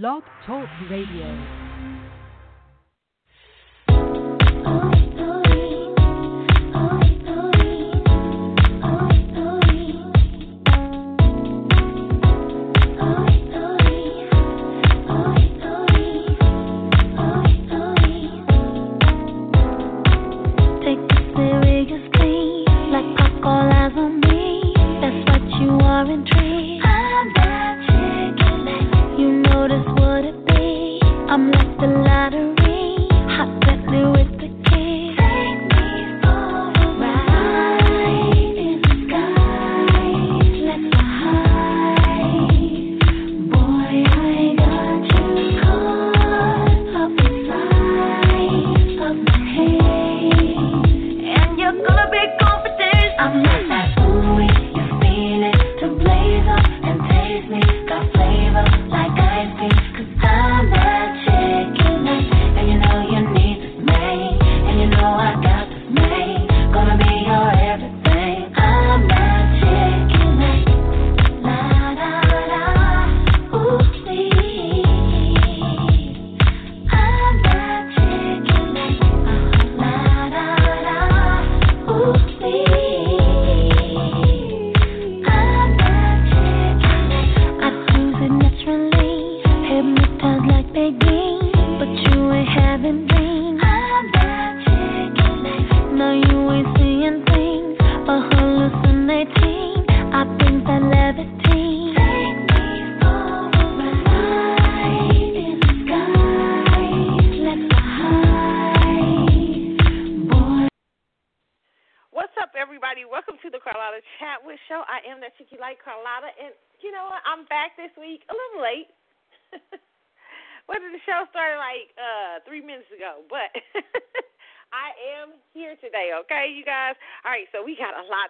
Blog Talk Radio. Oh, oh.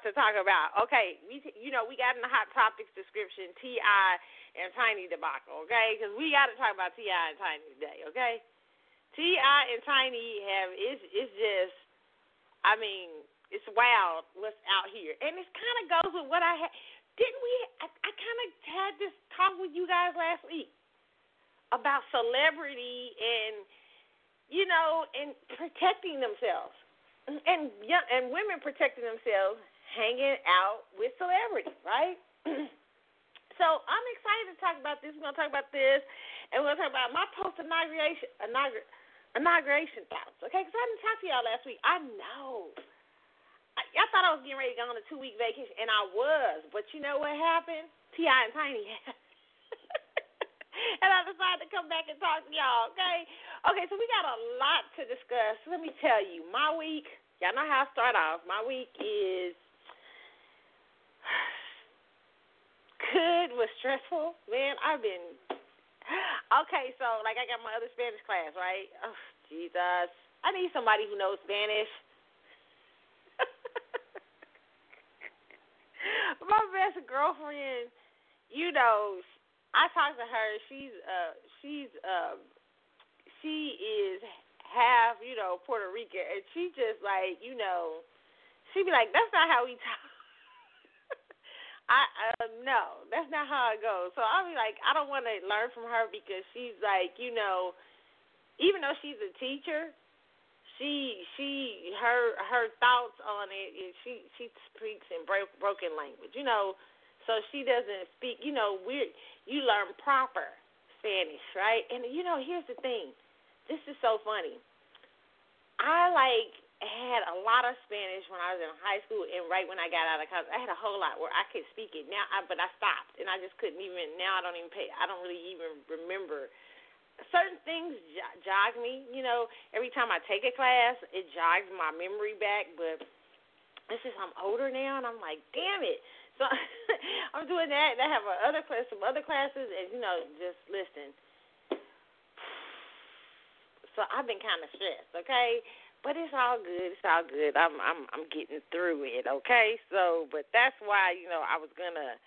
To talk about. Okay, we you know we got in the hot topics description T.I. and Tiny debacle. Okay, because we got to talk about T.I. and Tiny today. Okay, T.I. and Tiny have is is just. I mean, it's wild what's out here, and it kind of goes with what I had. Didn't we? I, I kind of had this talk with you guys last week about celebrity and you know and protecting themselves, and young, and women protecting themselves, hanging out with celebrity, right? so I'm excited to talk about this. We're gonna talk about this, and we're gonna talk about my post inauguration inauguration thoughts, okay? Because I didn't talk to y'all last week. I know. I, y'all thought I was getting ready to go on a two week vacation, and I was. But you know what happened? T.I. and Tiny. and I decided to come back and talk to y'all. Okay. Okay. So we got a lot to discuss. Let me tell you, my week. Y'all know how I start off. My week is good was stressful. Man, I've been Okay, so like I got my other Spanish class, right? Oh, Jesus. I need somebody who knows Spanish. my best girlfriend, you know, I talked to her. She's uh she's um she is half, you know, Puerto Rican and she just like, you know, she be like, That's not how we talk I uh, no, that's not how it goes. So I'll be like, I don't want to learn from her because she's like, you know, even though she's a teacher, she she her her thoughts on it she she speaks in bro- broken language, you know. So she doesn't speak, you know, we you learn proper Spanish, right? And you know, here's the thing. This is so funny. I like had a lot of Spanish when I was in high school, and right when I got out of college, I had a whole lot where I could speak it. Now, I, but I stopped, and I just couldn't even. Now I don't even pay. I don't really even remember certain things. Jog me, you know. Every time I take a class, it jogs my memory back. But it's just I'm older now, and I'm like, damn it. So I'm doing that, and I have other class, some other classes, and you know, just listen. So I've been kind of stressed, okay? But it's all good. It's all good. I'm I'm I'm getting through it, okay? So, but that's why you know I was gonna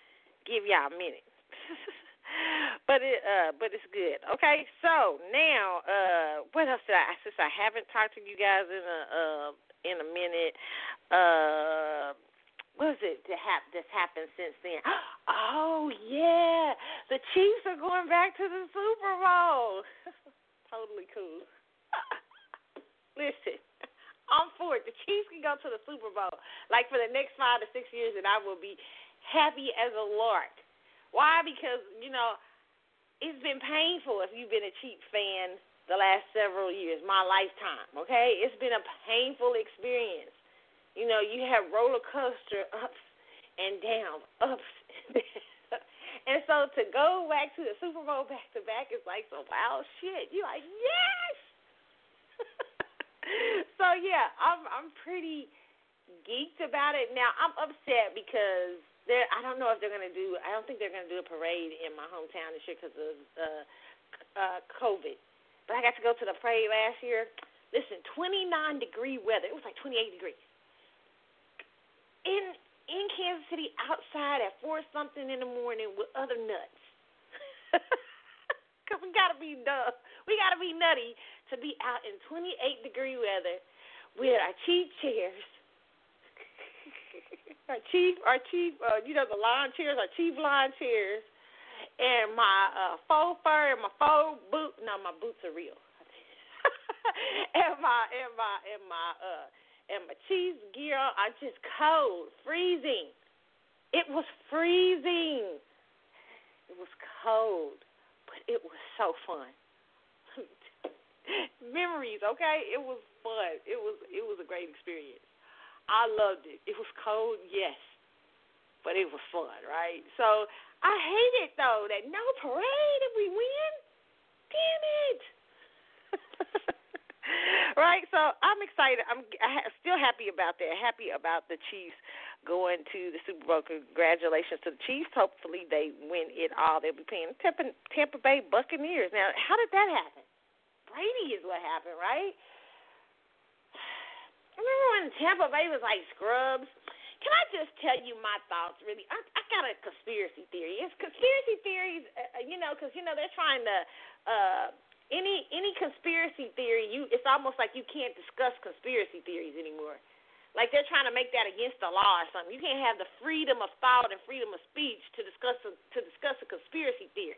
give y'all a minute. but it uh but it's good. Okay, so now uh what else did I since I haven't talked to you guys in a uh in a minute, uh what is it that hap- that's happened since then? Oh yeah, the Chiefs are going back to the Super Bowl. totally cool. Listen, I'm for it. The Chiefs can go to the Super Bowl like for the next five to six years, and I will be happy as a lark. Why? Because you know it's been painful if you've been a Chiefs fan the last several years, my lifetime. Okay, it's been a painful experience. You know, you have roller coaster ups and downs, ups and. And so to go back to the Super Bowl back to back is like some wild shit. You're like, yes. So yeah, I'm I'm pretty geeked about it. Now I'm upset because they're I don't know if they're gonna do. I don't think they're gonna do a parade in my hometown this year because of uh, uh, COVID. But I got to go to the parade last year. Listen, 29 degree weather. It was like 28 degrees in in Kansas City outside at four something in the morning with other nuts. Cause we gotta be dumb. We gotta be nutty to be out in 28 degree weather with our cheap chairs. our cheap, our cheap, uh, you know, the lawn chairs, our cheap lawn chairs, and my uh, faux fur and my faux boot. No, my boots are real. and my and my and my uh and my Chiefs gear are just cold, freezing. It was freezing. It was cold, but it was so fun. Memories, okay? It was fun. It was it was a great experience. I loved it. It was cold, yes, but it was fun, right? So I hate it though that no parade if we win. Damn it. right? So I'm excited. I'm still happy about that. Happy about the Chiefs going to the Super Bowl. Congratulations to the Chiefs. Hopefully they win it all. They'll be playing Tampa, Tampa Bay Buccaneers. Now, how did that happen? Brady is what happened, right? I remember when Tampa Bay was like scrubs? Can I just tell you my thoughts? Really, I, I got a conspiracy theory. It's conspiracy theories, uh, you know, because you know they're trying to uh, any any conspiracy theory, you it's almost like you can't discuss conspiracy theories anymore. Like they're trying to make that against the law or something. You can't have the freedom of thought and freedom of speech to discuss a, to discuss a conspiracy theory.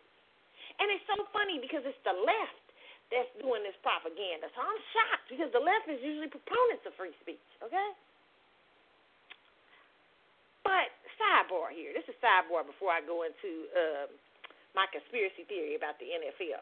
And it's so funny because it's the left that's doing this propaganda. So I'm shocked because the left is usually proponents of free speech. Okay. But sidebar here. This is sidebar before I go into uh, my conspiracy theory about the NFL.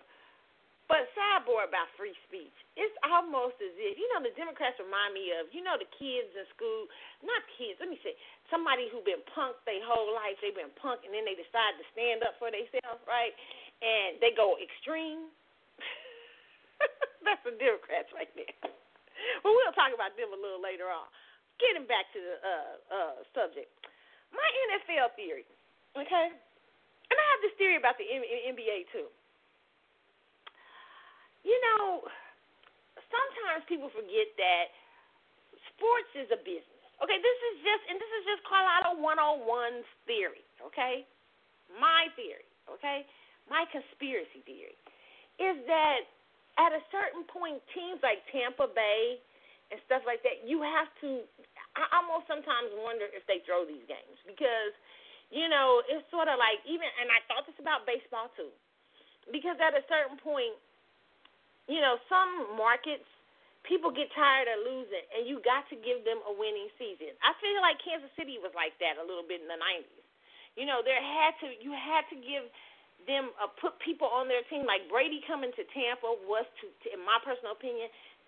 But sidebar about free speech. It's almost as if, you know, the Democrats remind me of, you know, the kids in school, not kids, let me say, somebody who been punked their whole life, they've been punked, and then they decide to stand up for themselves, right? And they go extreme. That's the Democrats right there. But we'll talk about them a little later on. Getting back to the uh, uh, subject. My NFL theory, okay? And I have this theory about the NBA, too you know, sometimes people forget that sports is a business. Okay, this is just and this is just Carlotta 101's theory, okay? My theory, okay? My conspiracy theory is that at a certain point teams like Tampa Bay and stuff like that, you have to I almost sometimes wonder if they throw these games because you know, it's sort of like even and I thought this about baseball too. Because at a certain point you know, some markets people get tired of losing and you got to give them a winning season. I feel like Kansas City was like that a little bit in the 90s. You know, there had to you had to give them uh, put people on their team like Brady coming to Tampa was to, to in my personal opinion,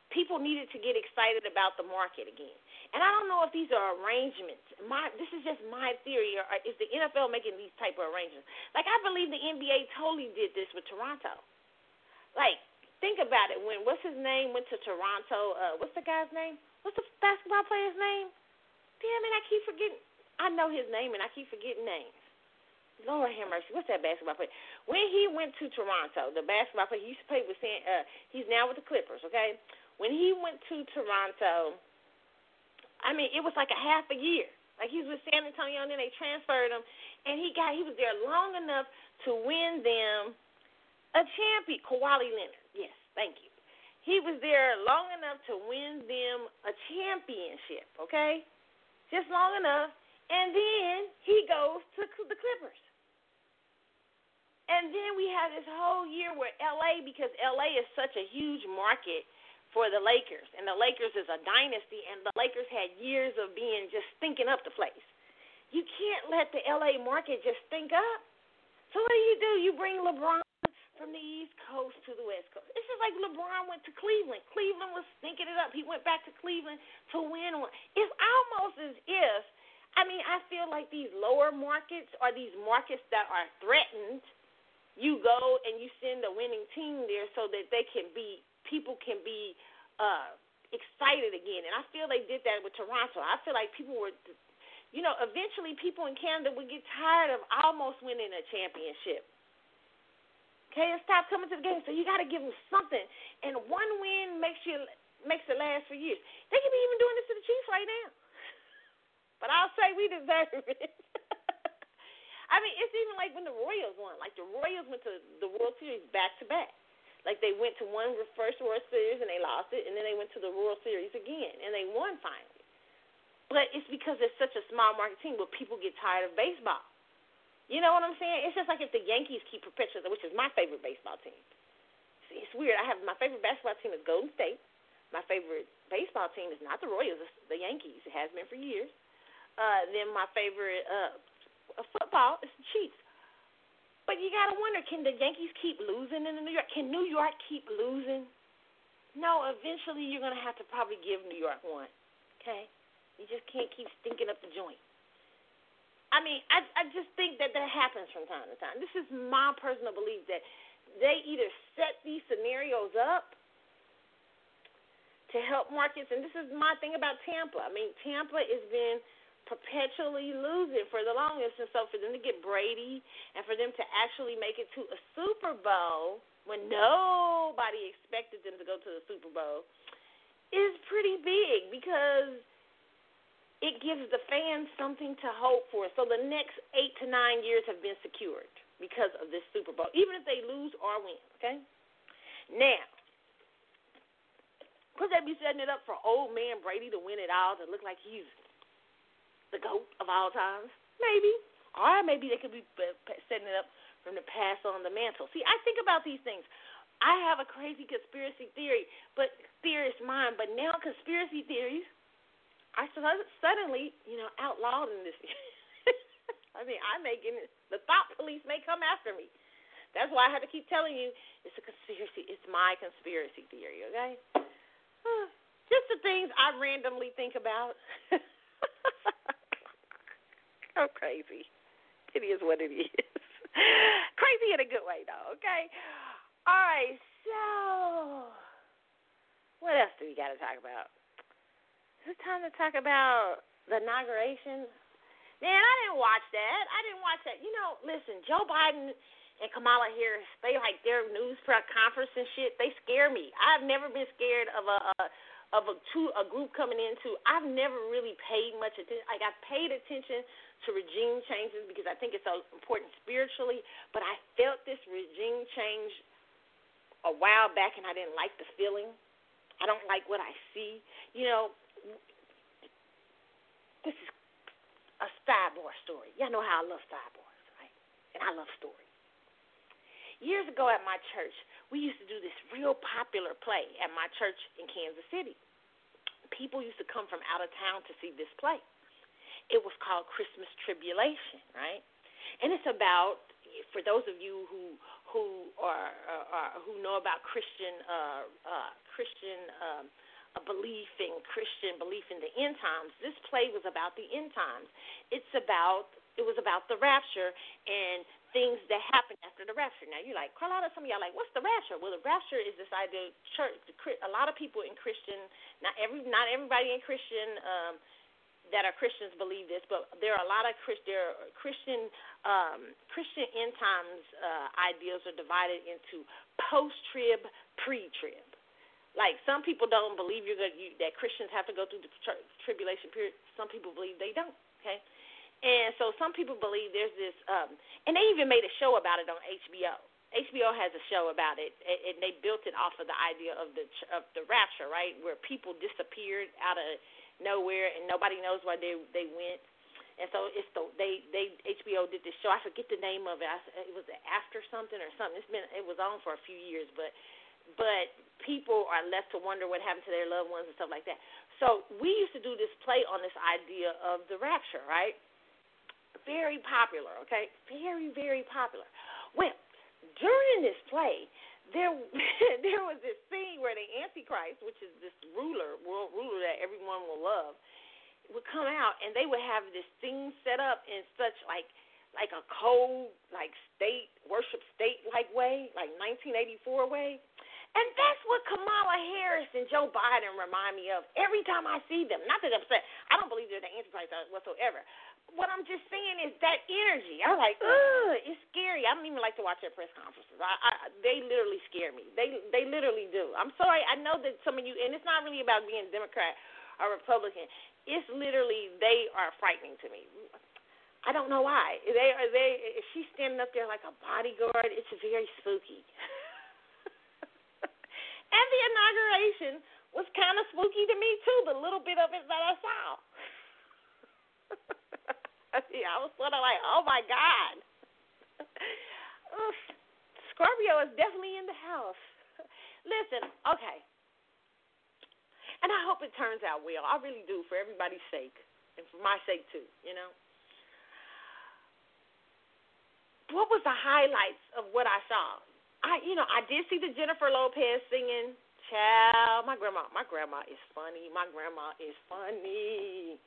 people needed to get excited about the market again. And I don't know if these are arrangements. My this is just my theory or is the NFL making these type of arrangements? Like I believe the NBA totally did this with Toronto. Like think about it. When what's his name went to Toronto? Uh, what's the guy's name? What's the basketball player's name? Damn it, I keep forgetting. I know his name and I keep forgetting names. Lord have mercy. What's that basketball player? When he went to Toronto, the basketball player he used to play with San. Uh, he's now with the Clippers. Okay. When he went to Toronto, I mean, it was like a half a year. Like he was with San Antonio, and then they transferred him, and he got he was there long enough to win them a champion. Kawhi Leonard. Yes, thank you. He was there long enough to win them a championship, okay? Just long enough. And then he goes to the Clippers. And then we have this whole year where LA, because LA is such a huge market for the Lakers, and the Lakers is a dynasty, and the Lakers had years of being just thinking up the place. You can't let the LA market just think up. So what do you do? You bring LeBron from the East Coast to the West Coast. It's just like LeBron went to Cleveland. Cleveland was thinking it up. He went back to Cleveland to win one. It's almost as if, I mean, I feel like these lower markets are these markets that are threatened. You go and you send a winning team there so that they can be, people can be uh, excited again. And I feel they did that with Toronto. I feel like people were, you know, eventually people in Canada would get tired of almost winning a championship Okay, and stop coming to the game. So you got to give them something. And one win makes you makes it last for years. They could be even doing this to the Chiefs right now. But I'll say we deserve it. I mean, it's even like when the Royals won. Like the Royals went to the World Series back to back. Like they went to one first World Series and they lost it, and then they went to the World Series again and they won finally. But it's because it's such a small market team, but people get tired of baseball. You know what I'm saying? It's just like if the Yankees keep perpetuating, which is my favorite baseball team. See, it's weird. I have my favorite basketball team is Golden State. My favorite baseball team is not the Royals, it's the Yankees. It has been for years. Uh, then my favorite uh, football is the Chiefs. But you gotta wonder, can the Yankees keep losing in New York? Can New York keep losing? No, eventually you're gonna have to probably give New York one. Okay, you just can't keep stinking up the joint. I mean, I I just think that that happens from time to time. This is my personal belief that they either set these scenarios up to help markets, and this is my thing about Tampa. I mean, Tampa has been perpetually losing for the longest, and so for them to get Brady and for them to actually make it to a Super Bowl when nobody expected them to go to the Super Bowl is pretty big because it gives the fans something to hope for. So the next eight to nine years have been secured because of this Super Bowl, even if they lose or win. Okay. Now, could they be setting it up for old man Brady to win it all to look like he's the goat of all times? Maybe. Or maybe they could be setting it up from the pass on the mantle. See, I think about these things. I have a crazy conspiracy theory, but theorist mind. But now conspiracy theories I suddenly, you know, outlawed in this. I mean, I may get the thought police may come after me. That's why I have to keep telling you it's a conspiracy. It's my conspiracy theory, okay? Just the things I randomly think about. I'm crazy. It is what it is. crazy in a good way, though, okay? All right, so what else do we got to talk about? Is it time to talk about the inauguration? Man, I didn't watch that. I didn't watch that. You know, listen, Joe Biden and Kamala Harris, they like their news press conference and shit. They scare me. I've never been scared of a, a of a two a group coming into. I've never really paid much attention. Like I paid attention to regime changes because I think it's so important spiritually. But I felt this regime change a while back, and I didn't like the feeling. I don't like what I see. You know, this is a Cyborg story. Y'all know how I love Cyborgs, right? And I love stories. Years ago at my church, we used to do this real popular play at my church in Kansas City. People used to come from out of town to see this play. It was called Christmas Tribulation, right? And it's about for those of you who who are, uh, who know about Christian uh, uh, Christian um, a belief in Christian belief in the end times. This play was about the end times. It's about it was about the rapture and things that happen after the rapture. Now you're like, Carlotta, some of y'all like, what's the rapture? Well, the rapture is this idea. Church, a lot of people in Christian, not every, not everybody in Christian. Um, that are Christians believe this, but there are a lot of Christ, there are Christian um, Christian end times uh, ideas are divided into post trib, pre trib. Like some people don't believe you're going you, that Christians have to go through the tri- tribulation period. Some people believe they don't. Okay, and so some people believe there's this, um, and they even made a show about it on HBO. HBO has a show about it, and they built it off of the idea of the of the rapture, right, where people disappeared out of nowhere and nobody knows where they they went. and so it's the they they HBO did this show. I forget the name of it. I, it was after something or something. It's been it was on for a few years, but but people are left to wonder what happened to their loved ones and stuff like that. So we used to do this play on this idea of the rapture, right? Very popular, okay? Very very popular. Well, during this play, there there was this scene where the Antichrist, which is this ruler, world ruler that everyone will love would come out and they would have this thing set up in such like like a cold like state worship state like way, like 1984 way. And that's what Kamala Harris and Joe Biden remind me of every time I see them. Not that I'm saying I don't believe they're the Antichrist whatsoever. What I'm just saying is that energy. I'm like, ugh, it's scary. I don't even like to watch their press conferences. I, I they literally scare me. They they literally do. I'm sorry. I know that some of you, and it's not really about being Democrat or Republican it's literally they are frightening to me. I don't know why. They are they she's standing up there like a bodyguard, it's very spooky. and the inauguration was kind of spooky to me too, the little bit of it that I saw. yeah, I was sort of like, oh my god. Scorpio is definitely in the house. Listen, okay. And I hope it turns out well. I really do, for everybody's sake, and for my sake too. You know. What was the highlights of what I saw? I, you know, I did see the Jennifer Lopez singing. Child, my grandma, my grandma is funny. My grandma is funny.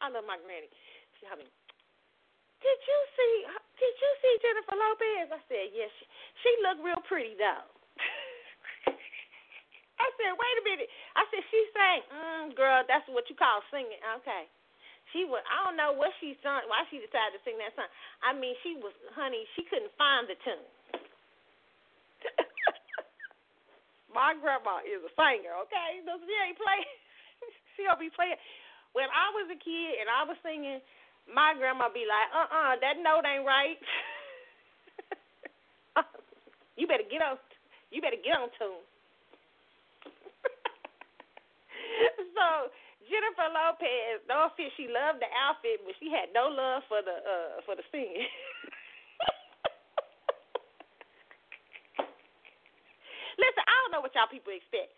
I love my granny. She had me. Did you see? Did you see Jennifer Lopez? I said yes. She, she looked real pretty though. I said, wait a minute. I said, she sang, mm, girl, that's what you call singing. Okay. She was, I don't know what she sung, why she decided to sing that song. I mean, she was, honey, she couldn't find the tune. My grandma is a singer, okay? So she ain't play. she don't be playing. When I was a kid and I was singing, my grandma be like, uh uh that note ain't right. you better get on. You better get on tune. so Jennifer Lopez, no offense, she loved the outfit, but she had no love for the uh for the singing. Listen, I don't know what y'all people expect.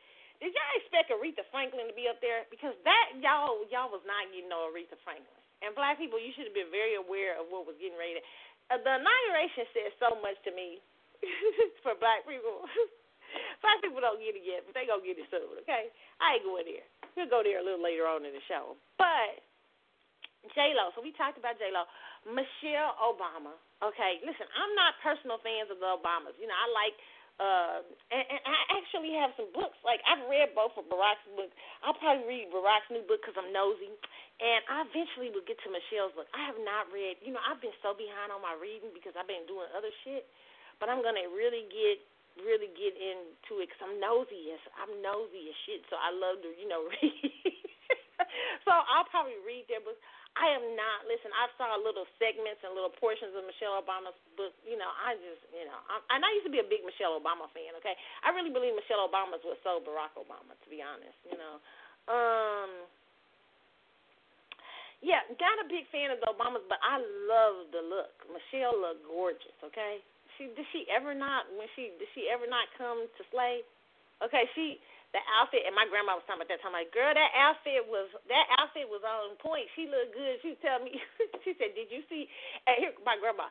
Did y'all expect Aretha Franklin to be up there? Because that y'all y'all was not getting no Aretha Franklin. And black people, you should have been very aware of what was getting ready. Uh, the inauguration said so much to me for black people. black people don't get it yet, but they gonna get it soon. Okay, I ain't going there. We'll go there a little later on in the show. But J Lo. So we talked about J Lo. Michelle Obama. Okay, listen, I'm not personal fans of the Obamas. You know, I like uh and, and I actually have some books. Like I've read both of Barack's books. I'll probably read Barack's new book because I'm nosy, and I eventually will get to Michelle's book. I have not read. You know, I've been so behind on my reading because I've been doing other shit. But I'm gonna really get really get into it because I'm nosy as I'm nosy as shit. So I love to you know read. so I'll probably read their books. I am not. Listen, I saw little segments and little portions of Michelle Obama's book. You know, I just, you know, I, and I used to be a big Michelle Obama fan. Okay, I really believe Michelle Obama's what sold Barack Obama. To be honest, you know. Um. Yeah, not a big fan of the Obamas, but I love the look. Michelle looked gorgeous. Okay, she did she ever not when she did she ever not come to slay? Okay, she the outfit and my grandma was talking about that time like, girl, that outfit was that outfit was on point. She looked good. She tell me she said, Did you see and here my grandma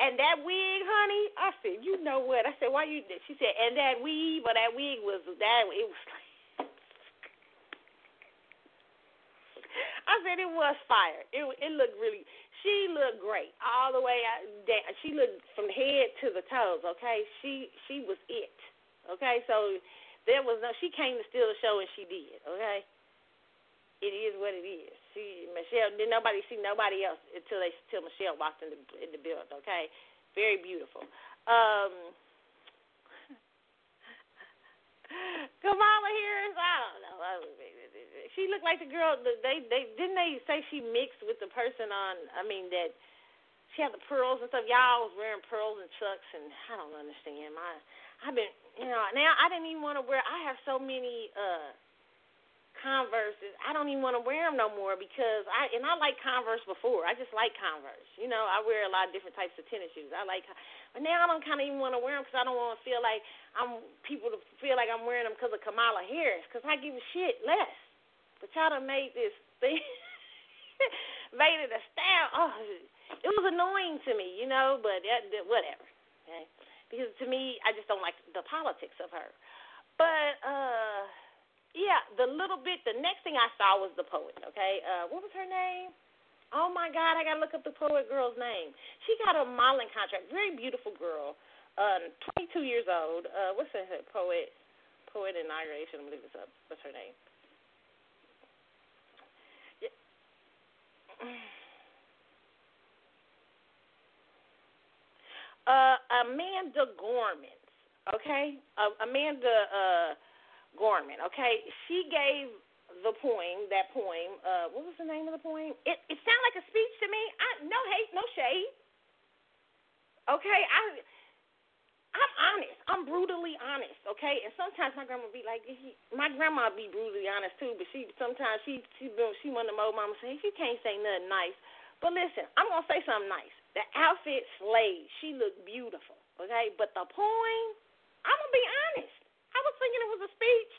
and that wig, honey, I said, you know what? I said, why you? She said, and that weave, but that wig was that it was. I said it was fire. It it looked really. She looked great all the way. Out, she looked from head to the toes. Okay, she she was it. Okay, so there was no. She came to steal the show, and she did. Okay, it is what it is. She Michelle did nobody see nobody else until they until Michelle walked in the in the building. Okay, very beautiful. Um, Kamala Harris, I don't know. She looked like the girl. They they didn't they say she mixed with the person on. I mean that she had the pearls and stuff. Y'all was wearing pearls and chucks, and I don't understand. My I've been you know now I didn't even want to wear. I have so many uh Converses. I don't even want to wear them no more because I and I like Converse before. I just like Converse. You know, I wear a lot of different types of tennis shoes. I like, but now I don't kind of even want to wear them because I don't want to feel like I'm people to feel like I'm wearing them because of Kamala Harris. Because I give a shit less. But y'all done made this thing, made it a style. Oh, it was annoying to me, you know. But that, that, whatever. Because to me, I just don't like the politics of her. But uh yeah, the little bit. The next thing I saw was the poet. Okay, uh, what was her name? Oh my God, I gotta look up the poet girl's name. She got a modeling contract. Very beautiful girl. Uh, 22 years old. Uh, what's her poet? Poet inauguration. Let me look this up. What's her name? Yeah. Uh, Amanda Gorman. Okay, uh, Amanda. Uh, Gorman. Okay, she gave the poem, that poem. Uh, what was the name of the poem? It it sounded like a speech to me. I no hate, no shade. Okay, I I'm honest. I'm brutally honest. Okay, and sometimes my grandma be like, he, my grandma be brutally honest too, but she sometimes she she she one of the old mama say she can't say nothing nice. But listen, I'm gonna say something nice. The outfit slayed. She looked beautiful. Okay, but the poem, I'm gonna be honest. I was thinking it was a speech,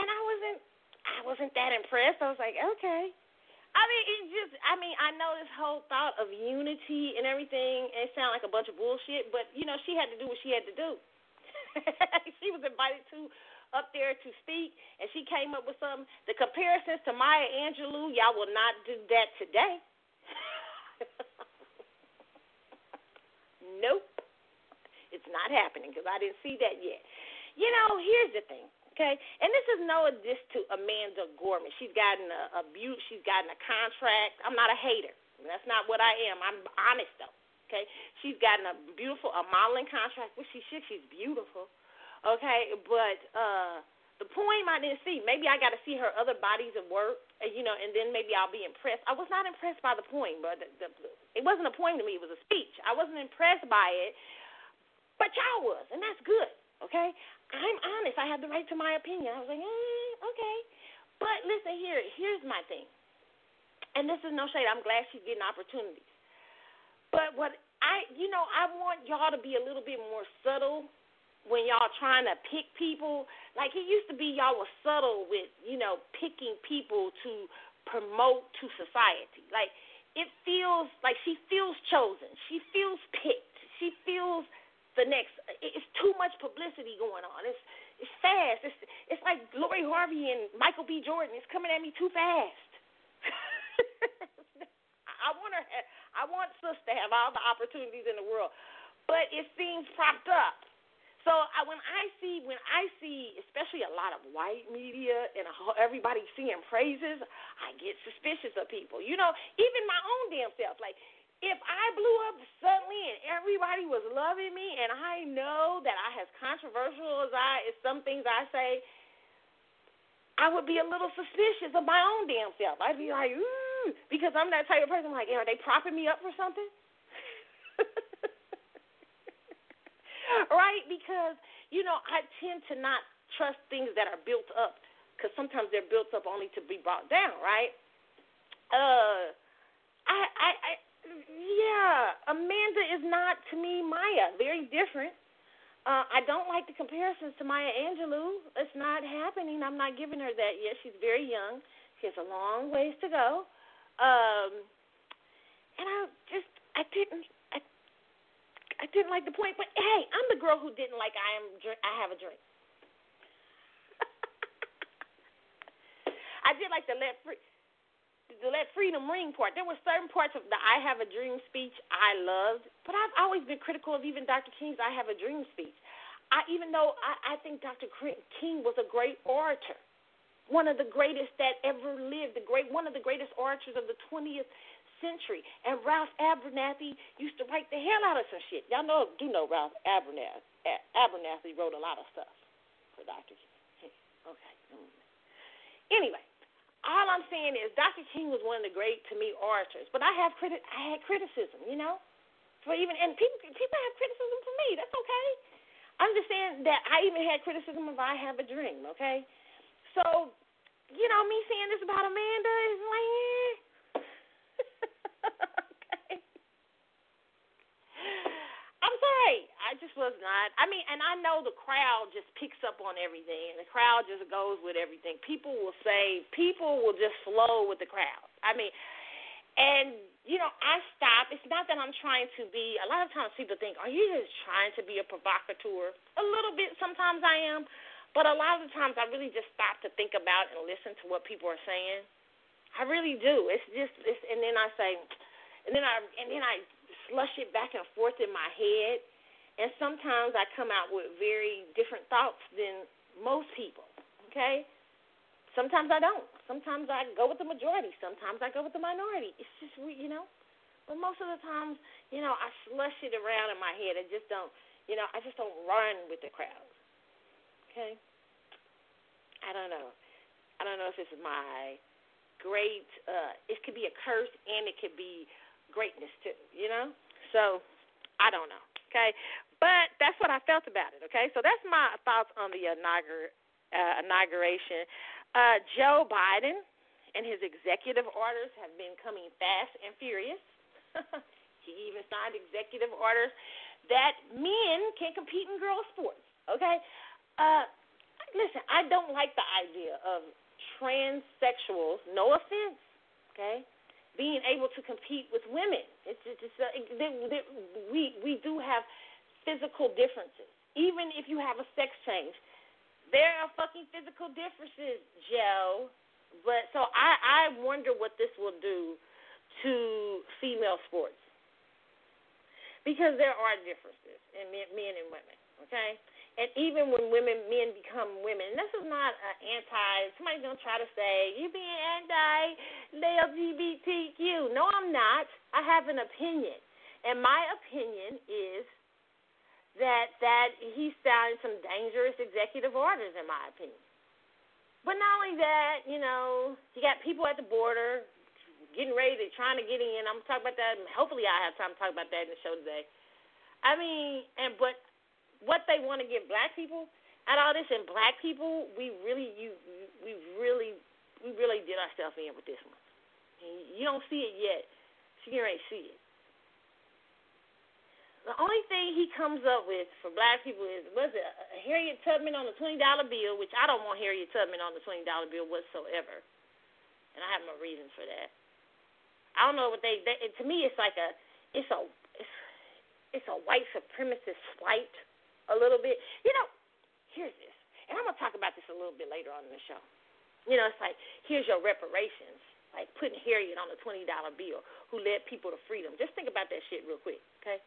and I wasn't. I wasn't that impressed. I was like, okay. I mean, it just. I mean, I know this whole thought of unity and everything. And it sounded like a bunch of bullshit, but you know, she had to do what she had to do. she was invited to up there to speak, and she came up with some. The comparisons to Maya Angelou, y'all will not do that today. nope, it's not happening because I didn't see that yet. You know, here's the thing, okay? And this is no diss to Amanda Gorman. She's gotten a, a beaut. She's gotten a contract. I'm not a hater. That's not what I am. I'm honest though. Okay, she's gotten a beautiful a modeling contract, which she should. She's beautiful. Okay, but uh the poem I didn't see. Maybe I got to see her other bodies of work, you know, and then maybe I'll be impressed. I was not impressed by the poem, but the, the, it wasn't a poem to me. It was a speech. I wasn't impressed by it, but y'all was, and that's good. Okay, I'm honest. I have the right to my opinion. I was like, eh, okay. But listen here. Here's my thing. And this is no shade. I'm glad she's getting opportunities. But what I, you know, I want y'all to be a little bit more subtle when y'all trying to pick people. Like it used to be, y'all were subtle with, you know, picking people to promote to society. Like it feels like she feels chosen. She feels picked. She feels the next. It's too much publicity going on. It's it's fast. It's it's like Lori Harvey and Michael B. Jordan. It's coming at me too fast. I want her. I want sis to have all the opportunities in the world, but it seems propped up. So I, when I see when I see especially a lot of white media and everybody seeing praises, I get suspicious of people. You know, even my own damn self. Like if I blew up suddenly and everybody was loving me, and I know that I, as controversial as I, as some things I say, I would be a little suspicious of my own damn self. I'd be like, ooh, because I'm that type of person. Like, are they propping me up for something? right? Because you know, I tend to not trust things that are built up, because sometimes they're built up only to be brought down, right? Uh, I, I, I yeah, Amanda is not to me Maya. Very different. Uh, I don't like the comparisons to Maya Angelou. It's not happening. I'm not giving her that yet. She's very young. She has a long ways to go. Um, and I just I didn't I, didn't like the point. But hey, I'm the girl who didn't like I am I have a drink. I did like the let free the let freedom ring part. There were certain parts of the I Have a Dream speech I loved, but I've always been critical of even Dr. King's I Have a Dream speech. I even though I, I think Dr. King was a great orator, one of the greatest that ever lived, the great one of the greatest orators of the 20th century. And Ralph Abernathy used to write the hell out of some shit. Y'all know do know Ralph Abernathy. Abernathy wrote a lot of stuff for Dr. King. Okay. Anyway, all I'm saying is Dr. King was one of the great to me orators, but I have criti- I had criticism, you know, for even and people people have criticism for me. That's okay. I'm just saying that I even had criticism of I Have a Dream. Okay, so you know, me saying this about Amanda is like, eh. Okay. I'm sorry. I just was not. I mean, and I know the crowd just picks up on everything, and the crowd just goes with everything. People will say, people will just flow with the crowd. I mean, and you know, I stop. It's not that I'm trying to be. A lot of times people think, "Are you just trying to be a provocateur?" A little bit. Sometimes I am, but a lot of the times I really just stop to think about and listen to what people are saying. I really do. It's just, it's, and then I say, and then I, and then I slush it back and forth in my head, and sometimes I come out with very different thoughts than most people. Okay. Sometimes I don't. Sometimes I go with the majority. Sometimes I go with the minority. It's just you know. But most of the times, you know, I slush it around in my head. I just don't, you know, I just don't run with the crowd. Okay. I don't know. I don't know if it's my great. uh It could be a curse and it could be greatness too. You know. So I don't know. Okay. But that's what I felt about it. Okay. So that's my thoughts on the inaugur- uh, inauguration. Uh, Joe Biden and his executive orders have been coming fast and furious. he even signed executive orders that men can compete in girls' sports. Okay? Uh, listen, I don't like the idea of transsexuals, no offense, okay, being able to compete with women. It's just, it's, uh, they, they, we we do have physical differences. Even if you have a sex change, there are fucking physical differences, Joe. But so I I wonder what this will do to female sports because there are differences in men, men and women. Okay, and even when women men become women, this is not an anti. Somebody's gonna try to say you being anti LGBTQ. No, I'm not. I have an opinion, and my opinion is that that he's signed some dangerous executive orders, in my opinion. But not only that, you know, you got people at the border getting ready to trying to get in. I'm talking about that. Hopefully, I have time to talk about that in the show today. I mean, and but what they want to give black people out all this, and black people, we really, you, we really, we really did ourselves in with this one. You don't see it yet. So you ain't see it. The only thing he comes up with for black people is was it Harriet Tubman on the twenty dollar bill, which I don't want Harriet Tubman on the twenty dollar bill whatsoever, and I have no reasons for that. I don't know what they, they to me it's like a it's a it's, it's a white supremacist flight a little bit. You know, here's this, and I'm gonna talk about this a little bit later on in the show. You know, it's like here's your reparations, like putting Harriet on the twenty dollar bill, who led people to freedom. Just think about that shit real quick, okay?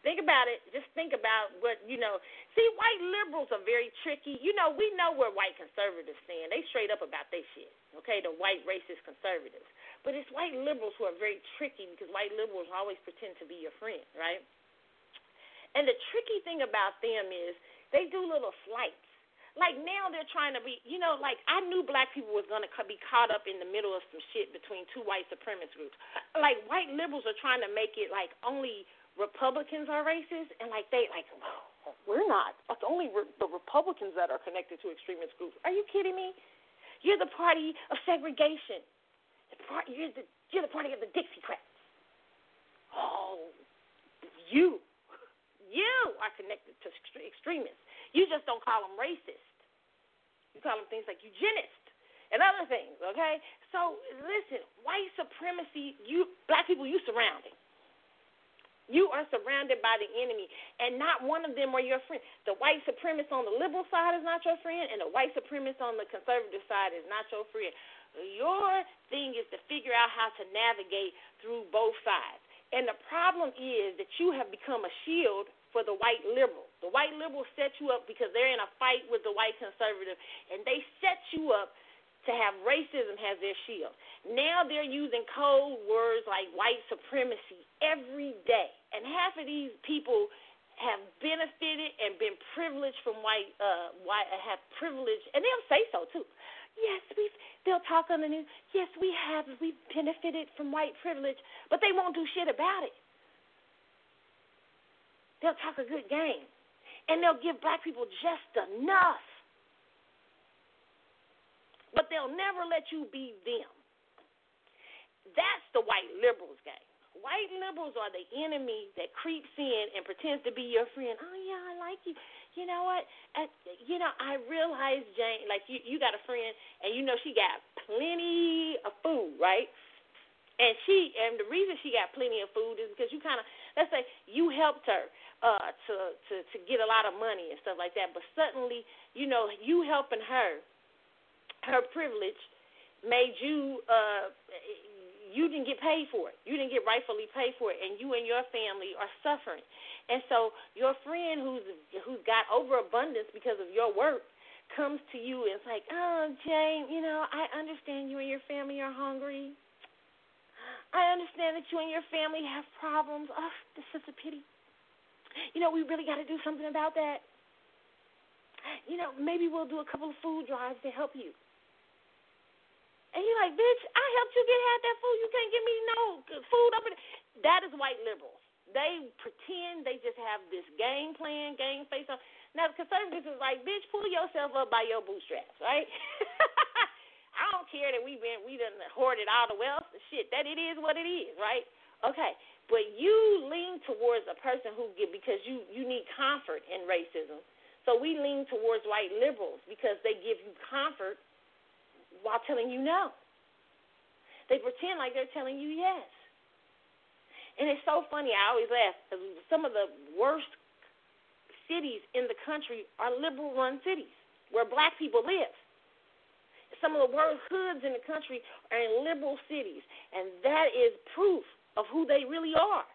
Think about it. Just think about what you know. See, white liberals are very tricky. You know, we know where white conservatives stand. They straight up about their shit. Okay, the white racist conservatives. But it's white liberals who are very tricky because white liberals always pretend to be your friend, right? And the tricky thing about them is they do little flights. Like now they're trying to be, you know, like I knew black people was to be caught up in the middle of some shit between two white supremacist groups. Like white liberals are trying to make it like only Republicans are racist, and like they like oh, we're not. It's only re- the Republicans that are connected to extremist groups. Are you kidding me? You're the party of segregation. The part, you're the you're the party of the Dixiecrats. Oh, you, you are connected to extremists. You just don't call them racist. You call them things like eugenist and other things. Okay. So listen, white supremacy. You black people, you surrounding. You are surrounded by the enemy, and not one of them are your friend. The white supremacist on the liberal side is not your friend, and the white supremacist on the conservative side is not your friend. Your thing is to figure out how to navigate through both sides. And the problem is that you have become a shield for the white liberal. The white liberals set you up because they're in a fight with the white conservative, and they set you up to have racism as their shield. Now they're using code words like white supremacy every day and half of these people have benefited and been privileged from white uh white uh, have privilege and they'll say so too. Yes, we've they'll talk on the news, yes we have we've benefited from white privilege, but they won't do shit about it. They'll talk a good game. And they'll give black people just enough. but they'll never let you be them. That's the white liberals game. White liberals are the enemy that creeps in and pretends to be your friend. Oh yeah, I like you. You know what? At, you know, I realize Jane, like you, you got a friend, and you know she got plenty of food, right? And she, and the reason she got plenty of food is because you kind of, let's say, you helped her uh, to to to get a lot of money and stuff like that. But suddenly, you know, you helping her, her privilege made you uh you didn't get paid for it. You didn't get rightfully paid for it, and you and your family are suffering. And so your friend who's who's got overabundance because of your work comes to you and it's like, oh Jane, you know, I understand you and your family are hungry. I understand that you and your family have problems. Oh, this is a pity. You know, we really got to do something about that. You know, maybe we'll do a couple of food drives to help you. And you're like, bitch, I helped you get half that food. You can't give me no food up in That is white liberals. They pretend they just have this game plan, game face on. Now the conservatives is like, bitch, pull yourself up by your bootstraps, right? I don't care that we've been we done hoarded all the wealth. And shit, that it is what it is, right? Okay. But you lean towards a person who get because you you need comfort in racism. So we lean towards white liberals because they give you comfort while telling you no. They pretend like they're telling you yes. And it's so funny. I always laugh because some of the worst cities in the country are liberal run cities where black people live. Some of the worst hoods in the country are in liberal cities. And that is proof of who they really are.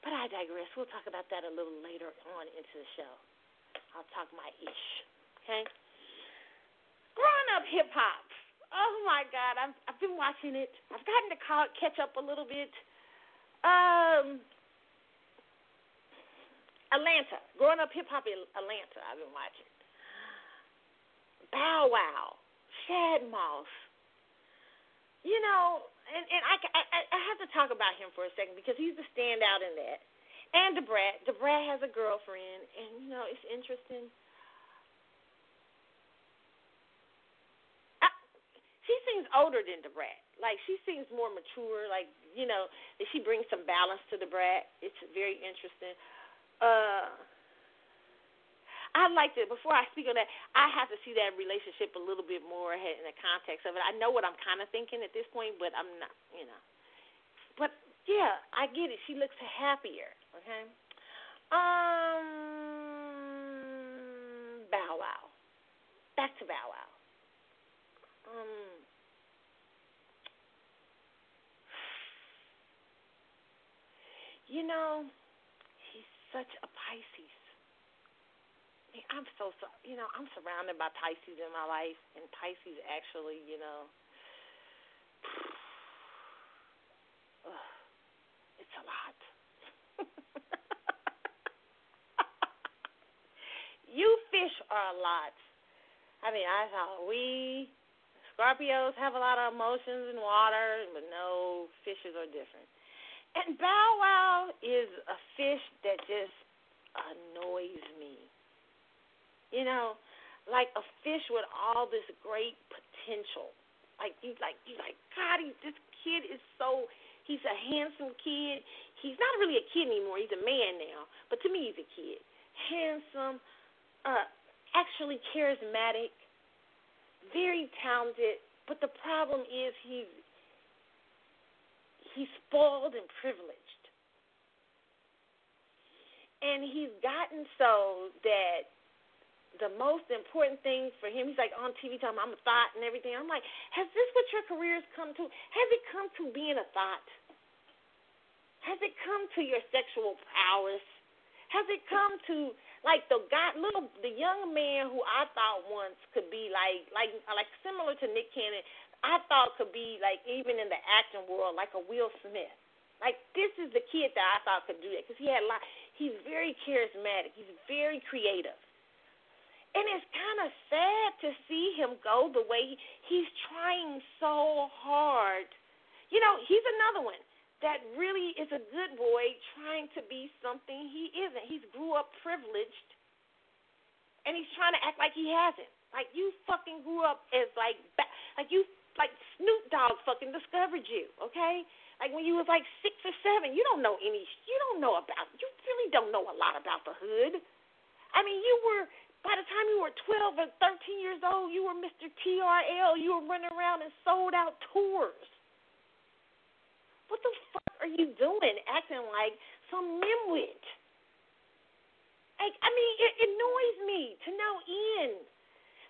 But I digress. We'll talk about that a little later on into the show. I'll talk my ish. Okay? Growing up hip hop. Oh my God, I've I've been watching it. I've gotten to catch up a little bit. Um, Atlanta. Growing up hip hop in Atlanta. I've been watching. Bow Wow, Shad Moss. You know, and and I, I I have to talk about him for a second because he's the standout in that. And Da Brat, Da Brat has a girlfriend, and you know it's interesting. I, she seems older than Da Brat. Like she seems more mature. Like you know, she brings some balance to Da Brat. It's very interesting. Uh, I'd like to, before I speak on that, I have to see that relationship a little bit more ahead in the context of it. I know what I'm kind of thinking at this point, but I'm not, you know. But yeah, I get it. She looks happier. Okay. Um, Bow Wow. Back to Bow Wow. Um. You know, such a Pisces. I'm so, you know, I'm surrounded by Pisces in my life, and Pisces actually, you know, it's a lot. you fish are a lot. I mean, I thought we Scorpios have a lot of emotions in water, but no, fishes are different. And Bow Wow is a fish that just annoys me. You know, like a fish with all this great potential. Like you like you like God, he, this kid is so he's a handsome kid. He's not really a kid anymore. He's a man now. But to me he's a kid. Handsome, uh actually charismatic, very talented, but the problem is he's he's spoiled and privileged. And he's gotten so that the most important thing for him. He's like on TV talking, I'm a thought and everything. I'm like, has this what your career has come to? Has it come to being a thought? Has it come to your sexual prowess? Has it come to like the guy, little the young man who I thought once could be like like like similar to Nick Cannon? I thought could be like even in the acting world like a Will Smith. Like this is the kid that I thought could do that because he had a lot. He's very charismatic. He's very creative and it's kind of sad to see him go the way he's trying so hard. You know, he's another one. that really is a good boy trying to be something he isn't. He's grew up privileged and he's trying to act like he hasn't. Like you fucking grew up as like like you like Snoop Dogg fucking discovered you, okay? Like when you was like six or seven, you don't know any, you don't know about, you really don't know a lot about the hood. I mean, you were by the time you were 12 or 13 years old, you were Mr. TRL. You were running around and sold out tours. What the fuck are you doing, acting like some nimwit? Like, I mean, it annoys me to no end.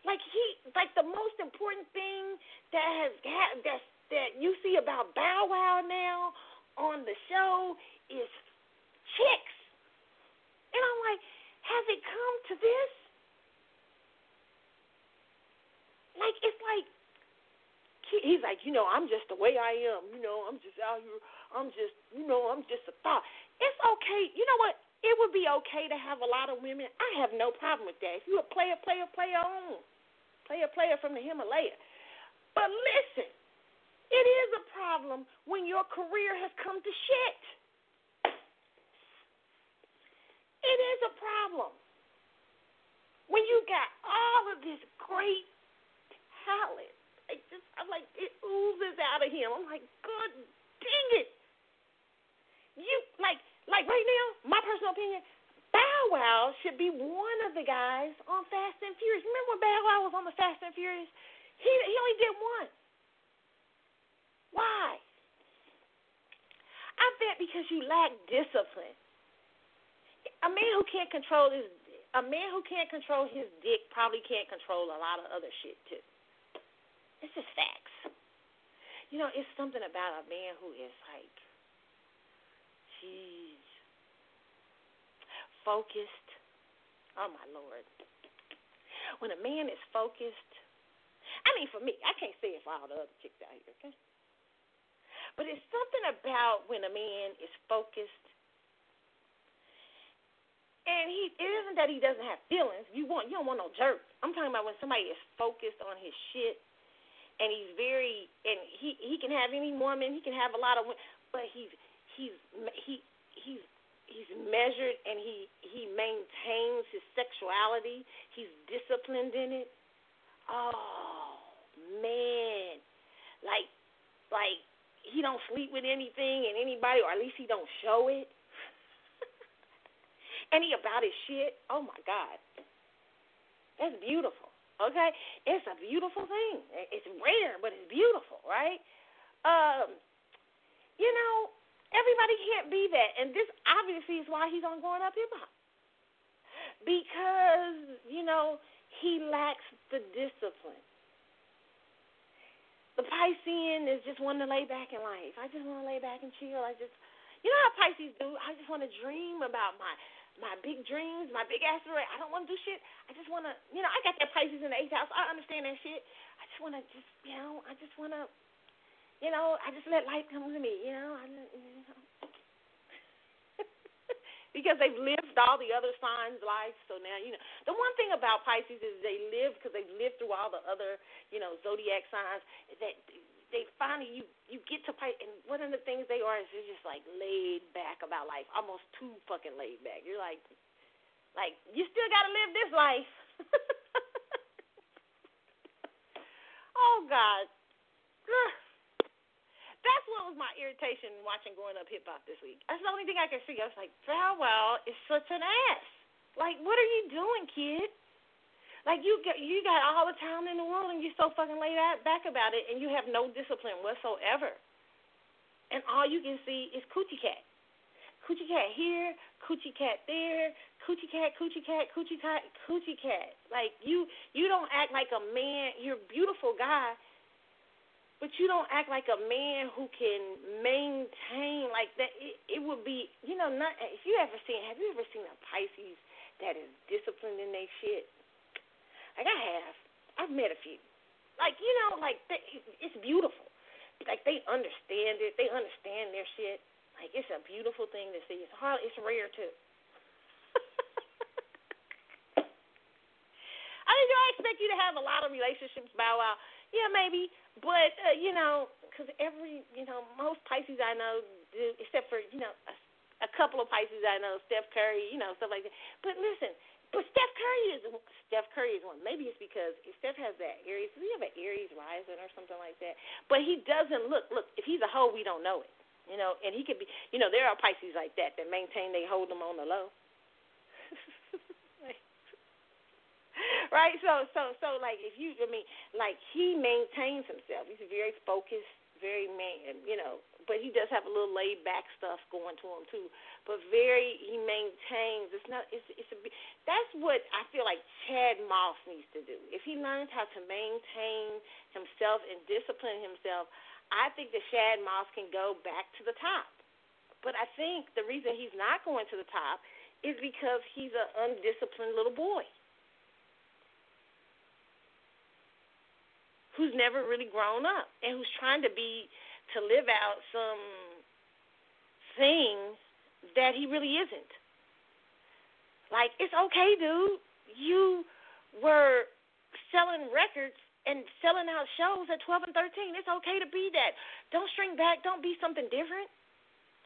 Like he, like the most important thing that has that that you see about Bow Wow now on the show is chicks, and I'm like, has it come to this? Like it's like he's like, you know, I'm just the way I am. You know, I'm just out here. I'm just, you know, I'm just a thought. It's okay. You know what? It would be okay to have a lot of women. I have no problem with that. If you're a player, player, player on, player, player from the Himalaya. But listen, it is a problem when your career has come to shit. It is a problem when you got all of this great talent. It just, I'm like, it oozes out of him. I'm like, God dang it. You like like right now, my personal opinion, Bow Wow should be one of the guys on Fast and Furious. Remember when Bow Wow was on the Fast and Furious? He he only did one. Why? I bet because you lack discipline. A man who can't control his a man who can't control his dick probably can't control a lot of other shit too. It's just facts. You know, it's something about a man who is like, geez, focused. Oh my lord. When a man is focused, I mean for me, I can't say it for all the other chicks out here, okay? But it's something about when a man is focused and he it isn't that he doesn't have feelings. You want you don't want no jerk. I'm talking about when somebody is focused on his shit and he's very and he he can have any woman, he can have a lot of women, but he's he's he he's he's measured and he he maintains his sexuality. He's disciplined in it. Oh man, like like he don't sleep with anything and anybody, or at least he don't show it. and he about his shit. Oh my God, that's beautiful. Okay, it's a beautiful thing. It's rare, but it's beautiful, right? Um, you know, Everybody can't be that. And this obviously is why he's on Growing Up Hip Hop. Because, you know, he lacks the discipline. The Piscean is just wanting to lay back in life. I just want to lay back and chill. I just, you know how Pisces do? I just want to dream about my my big dreams, my big aspiration. I don't want to do shit. I just want to, you know, I got that Pisces in the eighth house. I understand that shit. I just want to just, you know, I just want to you know, I just let life come to me, you know. I, because they've lived all the other signs' life, so now you know. The one thing about Pisces is they live because they've lived through all the other, you know, zodiac signs. That they finally you you get to Pisces, and one of the things they are is they're just like laid back about life, almost too fucking laid back. You're like, like you still got to live this life. oh God. That's what was my irritation watching Growing Up Hip Hop this week. That's the only thing I could see. I was like, Bow Wow is such an ass. Like, what are you doing, kid? Like you got you got all the time in the world and you're so fucking laid back about it and you have no discipline whatsoever. And all you can see is coochie cat. Coochie cat here, coochie cat there, coochie cat, coochie cat, coochie cat, coochie cat. Like you you don't act like a man, you're a beautiful guy but you don't act like a man who can maintain like that. It, it would be, you know, not if you ever seen. Have you ever seen a Pisces that is disciplined in their shit? Like I have. I've met a few. Like you know, like they, it's beautiful. Like they understand it. They understand their shit. Like it's a beautiful thing to see. It's hard. It's rare too. I mean, do I expect you to have a lot of relationships, Bow Wow? Yeah, maybe. But uh, you know, because every you know most Pisces I know do, except for you know a, a couple of Pisces I know, Steph Curry, you know stuff like that. But listen, but Steph Curry is Steph Curry is one. Maybe it's because Steph has that Aries. Does he have an Aries rising or something like that? But he doesn't look. Look, if he's a hoe, we don't know it. You know, and he could be. You know, there are Pisces like that that maintain they hold them on the low. right? So so so like if you I mean like he maintains himself. He's very focused, very man, you know, but he does have a little laid back stuff going to him too. But very he maintains. It's not. It's it's a. That's what I feel like Shad Moss needs to do. If he learns how to maintain himself and discipline himself, I think that Shad Moss can go back to the top. But I think the reason he's not going to the top is because he's an undisciplined little boy. Who's never really grown up and who's trying to be to live out some thing that he really isn't. Like it's okay, dude. You were selling records and selling out shows at 12 and 13. It's okay to be that. Don't shrink back. Don't be something different.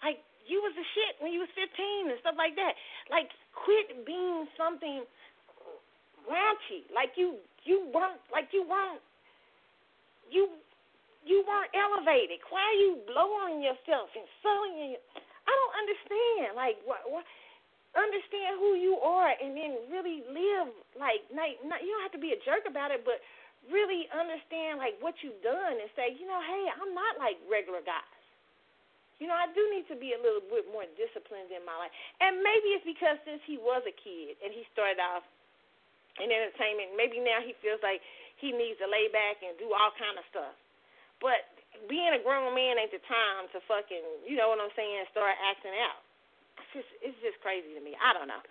Like you was the shit when you was 15 and stuff like that. Like quit being something raunchy. Like you you weren't like you weren't you you weren't elevated. Why are you lowering yourself and selling your? I don't understand. Like what? what understand who you are and then really live like not, not you don't have to be a jerk about it, but really understand like what you've done and say, you know, hey, I'm not like regular guys. You know, I do need to be a little bit more disciplined in my life. And maybe it's because since he was a kid and he started off in entertainment, maybe now he feels like he needs to lay back and do all kind of stuff. But being a grown man ain't the time to fucking, you know what I'm saying, start acting out. It's just, it's just crazy to me. I don't know.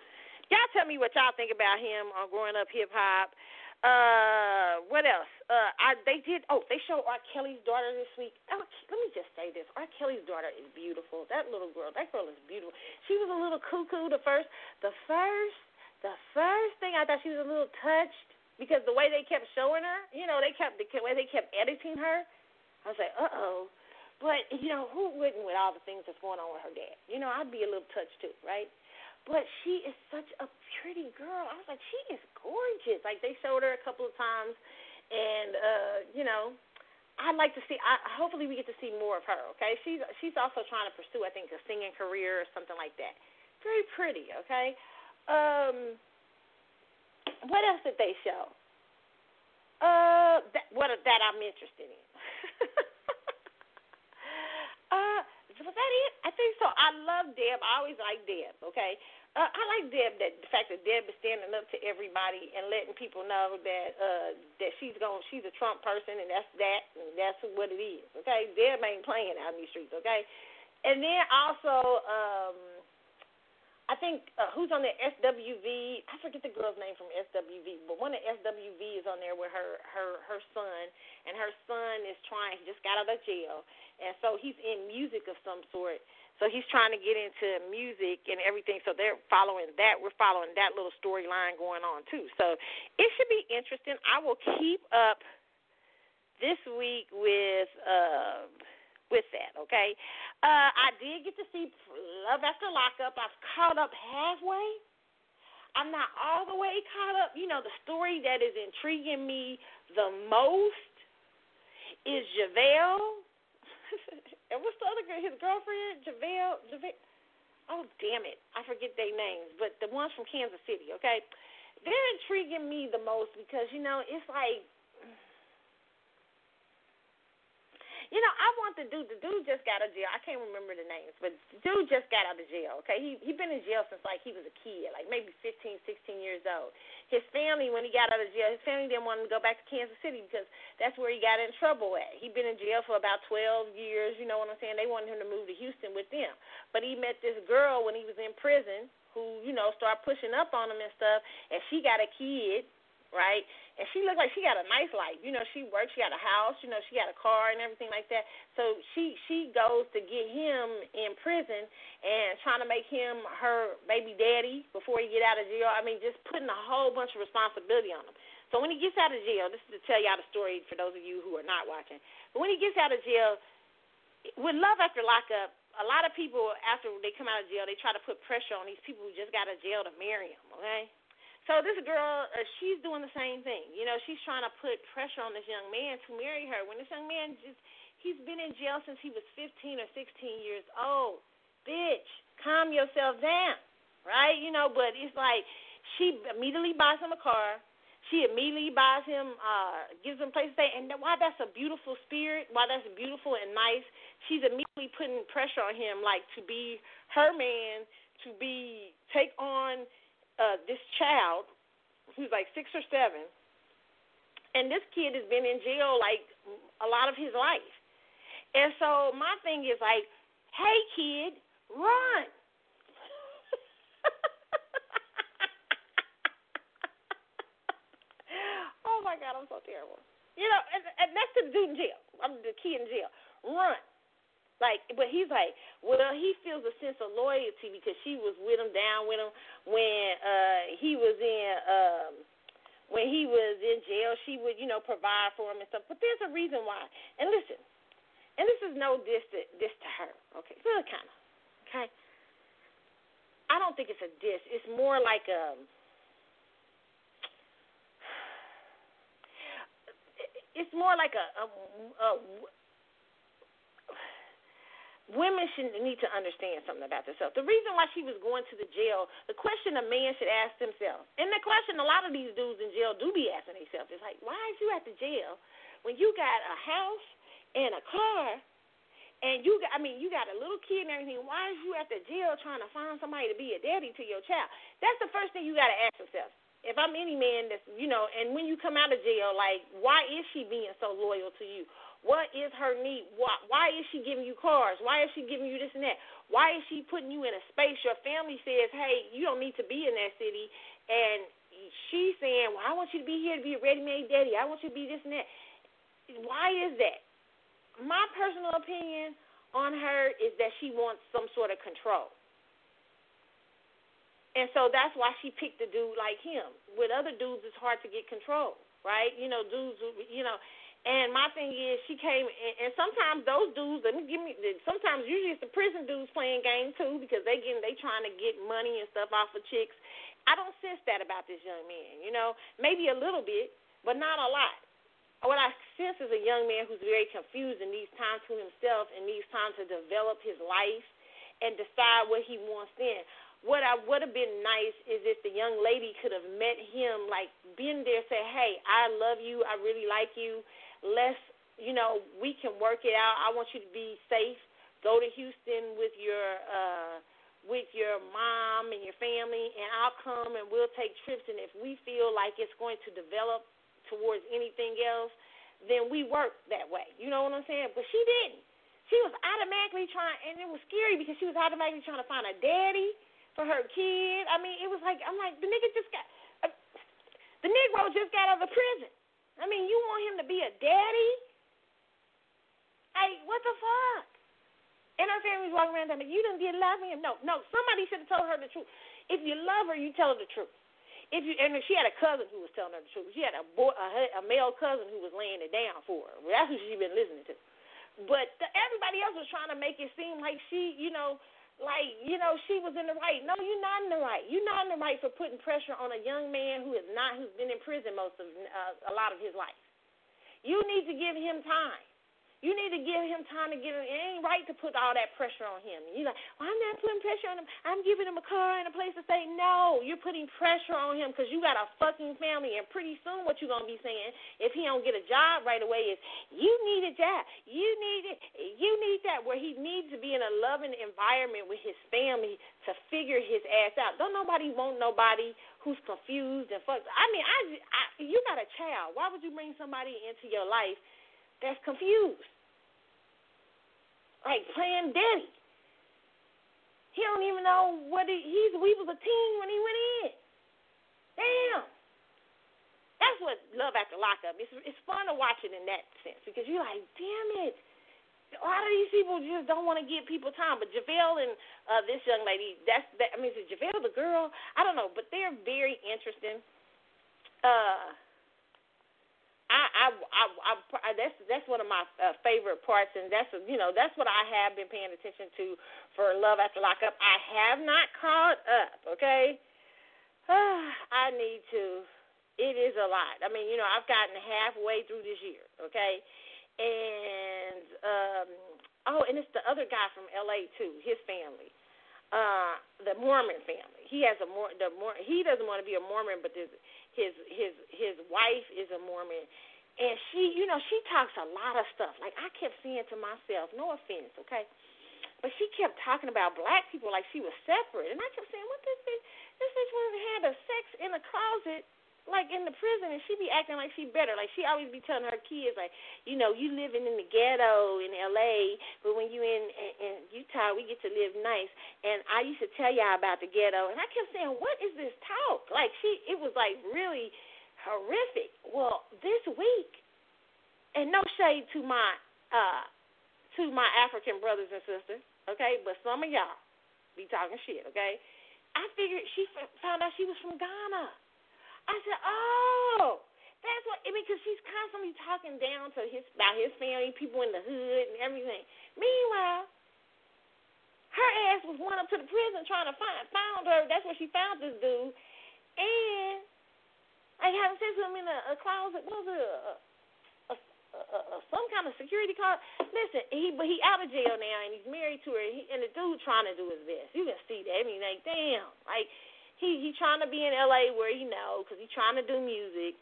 Y'all tell me what y'all think about him on growing up hip hop. Uh, what else? Uh, I they did. Oh, they showed R. Kelly's daughter this week. Oh, let me just say this: R. Kelly's daughter is beautiful. That little girl, that girl is beautiful. She was a little cuckoo the first, the first, the first thing I thought she was a little touched because the way they kept showing her, you know, they kept the way they kept editing her. I was like, uh oh. But you know, who wouldn't with all the things that's going on with her dad? You know, I'd be a little touched too, right? But she is such a pretty girl. I was like, she is gorgeous. Like they showed her a couple of times, and uh, you know, I'd like to see. I, hopefully, we get to see more of her. Okay, she's she's also trying to pursue, I think, a singing career or something like that. Very pretty. Okay. Um, what else did they show? Uh, that what that I'm interested in. uh, was that it? I think so. I love Deb. I always like Deb. Okay. Uh, I like Deb that the fact that Deb is standing up to everybody and letting people know that uh that she's going she's a Trump person and that's that and that's what it is. Okay, Deb ain't playing out in these streets. Okay, and then also um I think uh, who's on the SWV? I forget the girl's name from SWV, but one of SWV is on there with her her her son, and her son is trying. He just got out of jail, and so he's in music of some sort. So he's trying to get into music and everything. So they're following that. We're following that little storyline going on too. So it should be interesting. I will keep up this week with. Uh, with that, okay? Uh, I did get to see Love After Lockup. I've caught up halfway. I'm not all the way caught up. You know, the story that is intriguing me the most is JaVale. and what's the other girl? His girlfriend? JaVale? JaVale? Oh, damn it. I forget their names. But the ones from Kansas City, okay? They're intriguing me the most because, you know, it's like You know, I want the dude. The dude just got out of jail. I can't remember the names, but the dude just got out of jail. Okay, he he been in jail since like he was a kid, like maybe 15, 16 years old. His family, when he got out of jail, his family didn't want him to go back to Kansas City because that's where he got in trouble at. He'd been in jail for about twelve years. You know what I'm saying? They wanted him to move to Houston with them, but he met this girl when he was in prison who you know started pushing up on him and stuff, and she got a kid, right? and she looked like she got a nice life. You know, she works, she got a house, you know, she got a car and everything like that. So she she goes to get him in prison and trying to make him her baby daddy before he get out of jail. I mean, just putting a whole bunch of responsibility on him. So when he gets out of jail, this is to tell y'all the story for those of you who are not watching. But when he gets out of jail, with Love After Lockup, a lot of people after they come out of jail, they try to put pressure on these people who just got out of jail to marry them. Okay. So this girl, uh, she's doing the same thing. You know, she's trying to put pressure on this young man to marry her. When this young man just, he's been in jail since he was 15 or 16 years old. Bitch, calm yourself down, right? You know, but it's like she immediately buys him a car. She immediately buys him, uh, gives him a place to stay. And why that's a beautiful spirit, why that's beautiful and nice, she's immediately putting pressure on him, like to be her man, to be take on uh, this child who's like six or seven, and this kid has been in jail like a lot of his life. And so my thing is like, hey kid, run. oh my God, I'm so terrible. You know, and, and that's the dude in jail. I'm the kid in jail. Run. Like, but he's like, well, he feels a sense of loyalty because she was with him, down with him when uh he was in um when he was in jail. She would, you know, provide for him and stuff. But there's a reason why. And listen, and this is no diss to, diss to her. Okay, really kind of. Okay. I don't think it's a diss. It's more like a. It's more like a, a, a women should need to understand something about themselves. The reason why she was going to the jail, the question a man should ask themselves, and the question a lot of these dudes in jail do be asking themselves is like, why is you at the jail when you got a house and a car, and you got, I mean, you got a little kid and everything. Why is you at the jail trying to find somebody to be a daddy to your child? That's the first thing you got to ask yourself. If I'm any man that's, you know, and when you come out of jail, like, why is she being so loyal to you? What is her need? Why, why is she giving you cars? Why is she giving you this and that? Why is she putting you in a space your family says, hey, you don't need to be in that city? And she's saying, well, I want you to be here to be a ready made daddy. I want you to be this and that. Why is that? My personal opinion on her is that she wants some sort of control. And so that's why she picked a dude like him. With other dudes, it's hard to get control, right? You know, dudes, you know, and my thing is, she came, and, and sometimes those dudes, let me give me. Sometimes, usually, it's the prison dudes playing games too, because they getting, they trying to get money and stuff off of chicks. I don't sense that about this young man. You know, maybe a little bit, but not a lot. What I sense is a young man who's very confused and needs time to himself and needs time to develop his life and decide what he wants then. What I would have been nice is if the young lady could have met him, like been there, say, "Hey, I love you. I really like you." Let's, you know, we can work it out. I want you to be safe. Go to Houston with your uh with your mom and your family and I'll come and we'll take trips and if we feel like it's going to develop towards anything else, then we work that way. You know what I'm saying? But she didn't. She was automatically trying and it was scary because she was automatically trying to find a daddy for her kid. I mean, it was like I'm like the nigga just got uh, the Negro just got out of prison. I mean, you want him to be a daddy? Hey, what the fuck? And her family's walking around telling me, you didn't get love him. No, no, somebody should have told her the truth. If you love her, you tell her the truth. If you and she had a cousin who was telling her the truth. She had a boy, a, a male cousin who was laying it down for her. That's who she's been listening to. But the, everybody else was trying to make it seem like she, you know, like you know she was in the right. No, you're not in the right. You're not in the right for putting pressure on a young man who is not who's been in prison most of uh, a lot of his life. You need to give him time. You need to give him time to get him. It ain't right to put all that pressure on him. You're like, well, I'm not putting pressure on him. I'm giving him a car and a place to stay. No, you're putting pressure on him because you got a fucking family. And pretty soon, what you're gonna be saying if he don't get a job right away is, you need a job. You need it. You need that. Where he needs to be in a loving environment with his family to figure his ass out. Don't nobody want nobody who's confused and fucked. I mean, I, I you got a child. Why would you bring somebody into your life that's confused? Like playing daddy. He don't even know what he, he's. We was a team when he went in. Damn. That's what Love After Lockup. It's it's fun to watch it in that sense because you're like, damn it. A lot of these people just don't want to give people time. But JaVale and uh, this young lady, that's that. I mean, is it JaVale the girl? I don't know, but they're very interesting. Uh, I, I, I, I, that's that's one of my uh, favorite parts, and that's you know that's what I have been paying attention to for Love After Lockup. I have not caught up. Okay, I need to. It is a lot. I mean, you know, I've gotten halfway through this year. Okay, and um, oh, and it's the other guy from L.A. too. His family, uh, the Mormon family. He has a more the more he doesn't want to be a Mormon, but there's his his his wife is a Mormon, and she, you know, she talks a lot of stuff. Like I kept saying to myself, no offense, okay, but she kept talking about black people like she was separate, and I kept saying, what this bitch, this bitch was had a sex in a closet like in the prison and she be acting like she better. Like she always be telling her kids like, you know, you living in the ghetto in LA, but when you in, in Utah, we get to live nice. And I used to tell y'all about the ghetto, and I kept saying, what is this talk? Like she, it was like really horrific. Well, this week, and no shade to my uh to my African brothers and sisters, okay, but some of y'all be talking shit, okay. I figured she found out she was from Ghana. I said, oh, that's what. I mean, because she's constantly talking down to his about his family, people in the hood, and everything. Meanwhile, her ass was one up to the prison trying to find found her. That's where she found this dude, and I having sex with him in a, a closet. Was it? A, a, a, a, some kind of security card. Listen, he but he out of jail now and he's married to her. And, he, and the dude trying to do his best. You can see that. I mean, like, damn, like he he trying to be in L.A. where he know because he's trying to do music.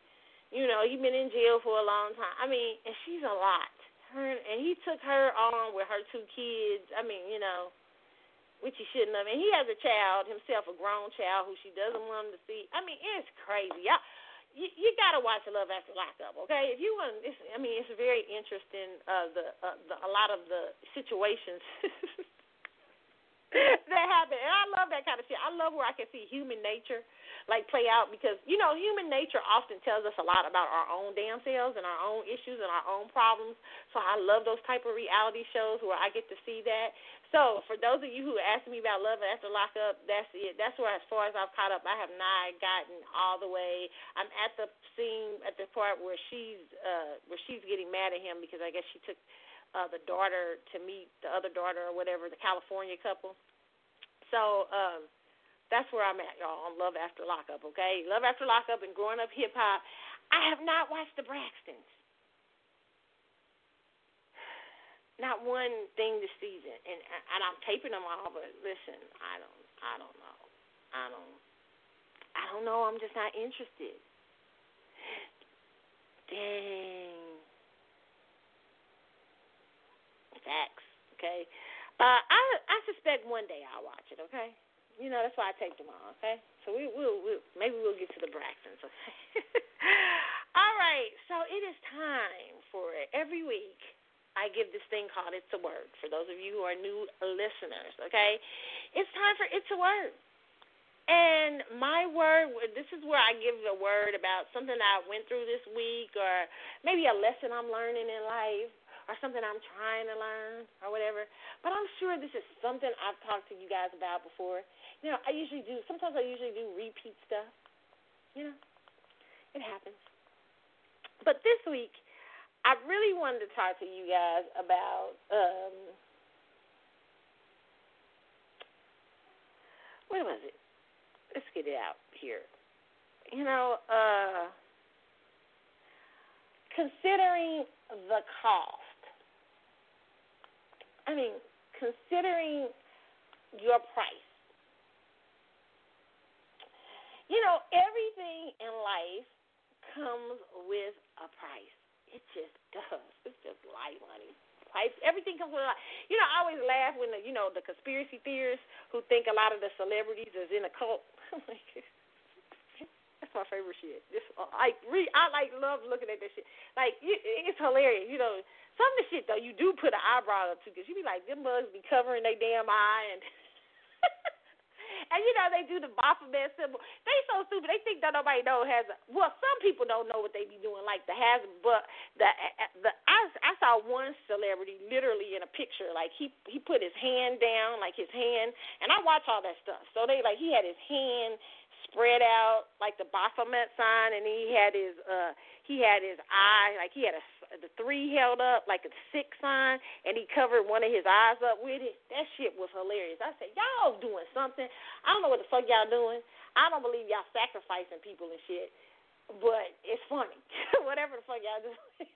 You know, he's been in jail for a long time. I mean, and she's a lot. Her and he took her on with her two kids. I mean, you know, which he shouldn't have. And he has a child himself, a grown child who she doesn't want him to see. I mean, it's crazy. Y'all, you, you gotta watch Love After Lockup, okay? If you want, it's, I mean, it's very interesting. Uh, the, uh, the a lot of the situations that happen. And I love that kind of shit. I love where I can see human nature like play out because you know human nature often tells us a lot about our own damn selves and our own issues and our own problems. So I love those type of reality shows where I get to see that. So for those of you who asked me about Love After Lockup, that's it. That's where as far as I've caught up, I have not gotten all the way. I'm at the scene at the part where she's uh where she's getting mad at him because I guess she took uh, the daughter to meet the other daughter or whatever, the California couple. So um, that's where I'm at, y'all, on Love After Lockup, okay? Love After Lockup and Growing Up Hip Hop. I have not watched the Braxtons. Not one thing this season, and and I'm taping them all. But listen, I don't, I don't know, I don't, I don't know. I'm just not interested. Dang. Facts. Okay. Uh, I I suspect one day I'll watch it. Okay. You know that's why I take them all. Okay. So we will we'll, maybe we'll get to the Braxtons. Okay. all right. So it is time for. Every week I give this thing called It's a Word. For those of you who are new listeners, okay, it's time for It's a Word. And my word, this is where I give a word about something I went through this week, or maybe a lesson I'm learning in life, or something I'm trying to learn or whatever. But I'm sure this is something I've talked to you guys about before. You know, I usually do, sometimes I usually do repeat stuff. You know, it happens. But this week, I really wanted to talk to you guys about um, what was it? Let's get it out here. You know, uh, considering the cost I mean, considering your price. You know, everything in life comes with a price. It just does. It's just life, honey. Price. Everything comes with a price. You know, I always laugh when the you know the conspiracy theorists who think a lot of the celebrities is in a cult. That's my favorite shit. This like re, I like love looking at this shit. Like it's hilarious. You know, some of the shit though, you do put an eyebrow up to, because you be like, them bugs be covering their damn eye, and and you know they do the Baphomet symbol. They so stupid. They think that nobody know has. A, well, some people don't know what they be doing, like the has. But the the I I saw one celebrity literally in a picture, like he he put his hand down, like his hand, and I watch all that stuff. So they like he had his hand spread out like the Baphomet sign, and he had his uh he had his eye like he had a the three held up like a six sign, and he covered one of his eyes up with it. That shit was hilarious. I said, y'all doing something. I don't know what the fuck y'all doing. I don't believe y'all sacrificing people and shit, but it's funny. Whatever the fuck y'all doing.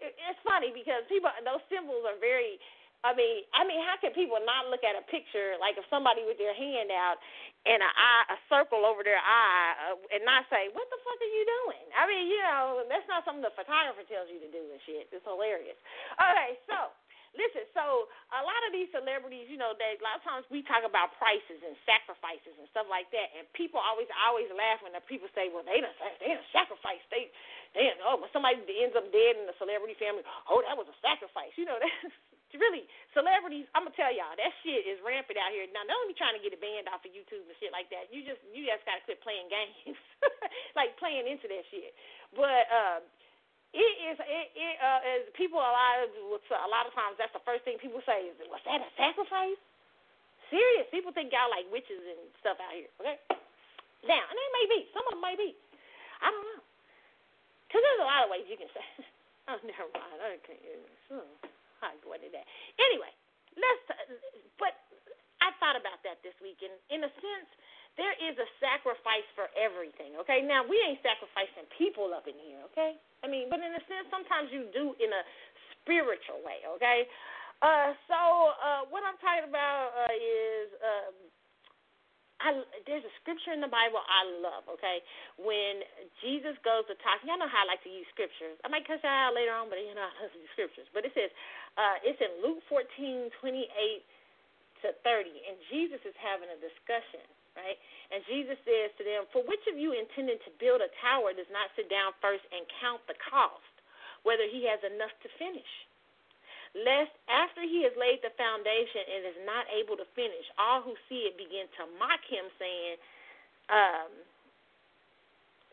it's funny because people those symbols are very I mean, I mean, how can people not look at a picture like of somebody with their hand out and a eye, a circle over their eye, uh, and not say, "What the fuck are you doing?" I mean, you know, that's not something the photographer tells you to do and shit. It's hilarious. Okay, so listen, so a lot of these celebrities, you know, they a lot of times we talk about prices and sacrifices and stuff like that, and people always always laugh when the people say, "Well, they don't they don't sacrifice. They they oh when somebody ends up dead in the celebrity family, oh that was a sacrifice." You know that really celebrities. I'm gonna tell y'all that shit is rampant out here. Now, don't be trying to get a band off of YouTube and shit like that. You just you just gotta quit playing games, like playing into that shit. But uh, it is it, it uh, as people a lot of a lot of times that's the first thing people say is was that a sacrifice? Serious. People think y'all like witches and stuff out here. Okay. Now, and they may be. Some of them may be. I don't know. Because there's a lot of ways you can say. oh, never mind. I can't. I go into that. Anyway, let's. But I thought about that this week, and in a sense, there is a sacrifice for everything. Okay, now we ain't sacrificing people up in here. Okay, I mean, but in a sense, sometimes you do in a spiritual way. Okay. Uh, so uh, what I'm talking about uh, is um, I, there's a scripture in the Bible I love, okay? When Jesus goes to talk, y'all know how I like to use scriptures. I might cuss y'all out later on, but you know I love to use scriptures. But it says, uh, it's in Luke 14, 28 to 30, and Jesus is having a discussion, right? And Jesus says to them, For which of you intending to build a tower does not sit down first and count the cost, whether he has enough to finish? lest after he has laid the foundation and is not able to finish, all who see it begin to mock him, saying, um,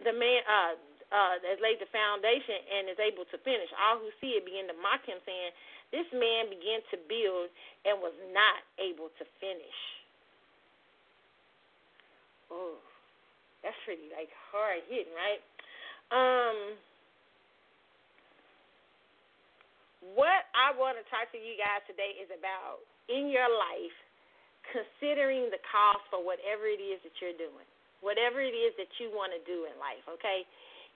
"The man uh, uh, has laid the foundation and is able to finish." All who see it begin to mock him, saying, "This man began to build and was not able to finish." Oh, that's pretty like hard hitting, right? Um what I want to talk to you guys today is about in your life considering the cost for whatever it is that you're doing, whatever it is that you want to do in life, okay?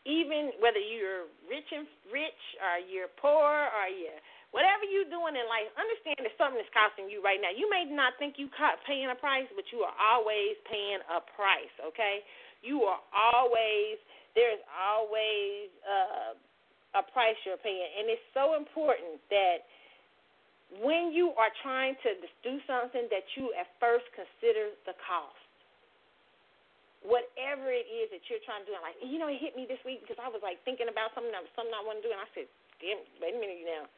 Even whether you're rich and rich or you're poor or you whatever you're doing in life, understand that something is costing you right now. You may not think you caught paying a price, but you are always paying a price, okay? You are always there's always uh a price you're paying. And it's so important that when you are trying to do something that you at first consider the cost. Whatever it is that you're trying to do in life. You know, it hit me this week because I was like thinking about something that was something I want to do and I said, Damn, wait a minute now.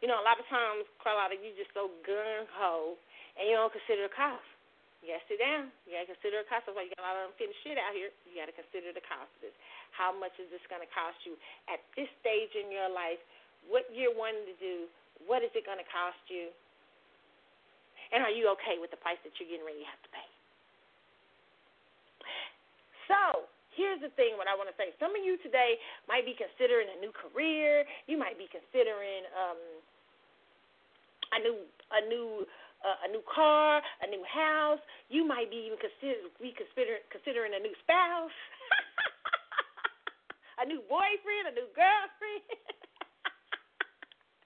You know, a lot of times, Carlotta, you just so gun ho and you don't consider the cost. You gotta sit down. You gotta consider the cost. That's why you got a lot of unfinished shit out here. You gotta consider the cost of this. How much is this gonna cost you at this stage in your life? What you're wanting to do? What is it gonna cost you? And are you okay with the price that you're getting ready to have to pay? So here's the thing. What I want to say. Some of you today might be considering a new career. You might be considering um, a new a new uh, a new car, a new house. You might be even consider be consider, considering a new spouse, a new boyfriend, a new girlfriend.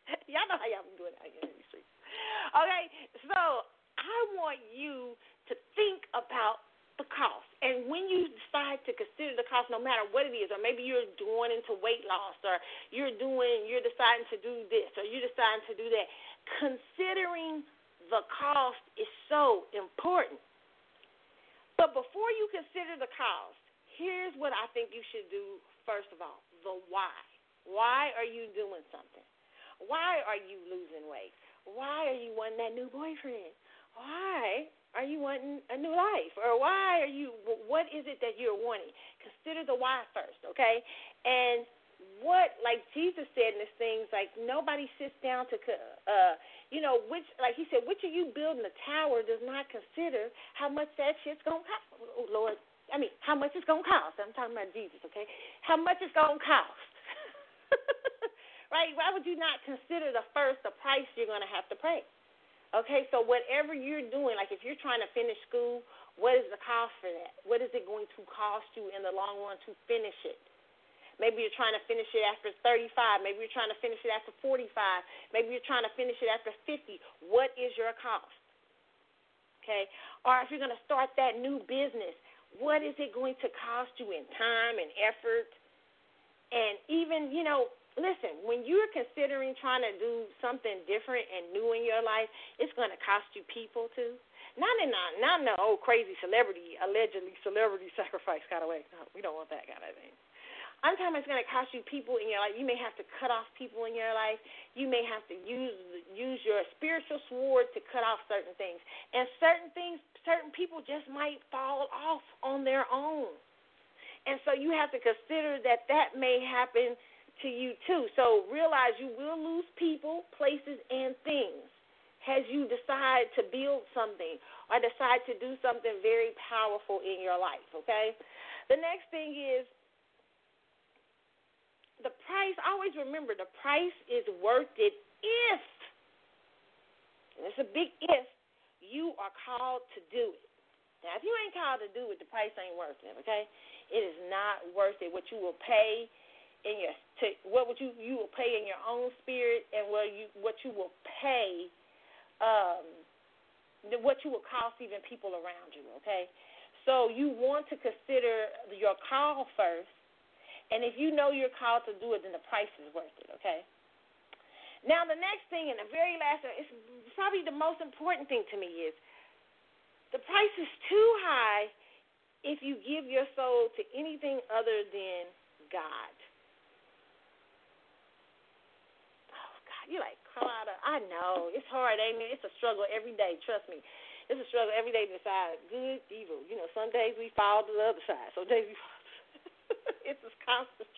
y'all know how y'all been doing out here in the streets. Okay, so I want you to think about the cost. And when you decide to consider the cost, no matter what it is, or maybe you're going into weight loss, or you're doing, you're deciding to do this, or you're deciding to do that, considering the cost is so important. But before you consider the cost, here's what I think you should do first of all the why. Why are you doing something? Why are you losing weight? Why are you wanting that new boyfriend? Why are you wanting a new life? Or why are you, what is it that you're wanting? Consider the why first, okay? And what, like Jesus said in this things, like nobody sits down to, uh, you know, which, like he said, which of you building a tower does not consider how much that shit's to cost? Oh, Lord, I mean, how much it's to cost? I'm talking about Jesus, okay? How much it's to cost? right? Why would you not consider the first the price you're to have to pay? Okay, so whatever you're doing, like if you're trying to finish school, what is the cost for that? What is it going to cost you in the long run to finish it? Maybe you're trying to finish it after 35. Maybe you're trying to finish it after 45. Maybe you're trying to finish it after 50. What is your cost? Okay? Or if you're going to start that new business, what is it going to cost you in time and effort? And even, you know, listen, when you're considering trying to do something different and new in your life, it's going to cost you people too. Not in a, not in the old oh, crazy celebrity, allegedly celebrity sacrifice kind of way. No, we don't want that kind of thing. I'm it's going to cost you people in your life. You may have to cut off people in your life. You may have to use use your spiritual sword to cut off certain things. And certain things, certain people just might fall off on their own. And so you have to consider that that may happen to you too. So realize you will lose people, places, and things as you decide to build something or decide to do something very powerful in your life, okay? The next thing is the price, always remember the price is worth it if, and it's a big if, you are called to do it. Now, if you ain't called to do it, the price ain't worth it, okay? It is not worth it. What you will pay in your to what would you you will pay in your own spirit and what you what you will pay um what you will cost even people around you okay so you want to consider your call first and if you know you're called to do it then the price is worth it okay now the next thing and the very last it's probably the most important thing to me is the price is too high if you give your soul to anything other than God Oh, God, You like Carlotta? I know it's hard, ain't it? It's a struggle every day. Trust me, it's a struggle every day to decide good, evil. You know, some days we fall to the other side. Some days we. it's a constant.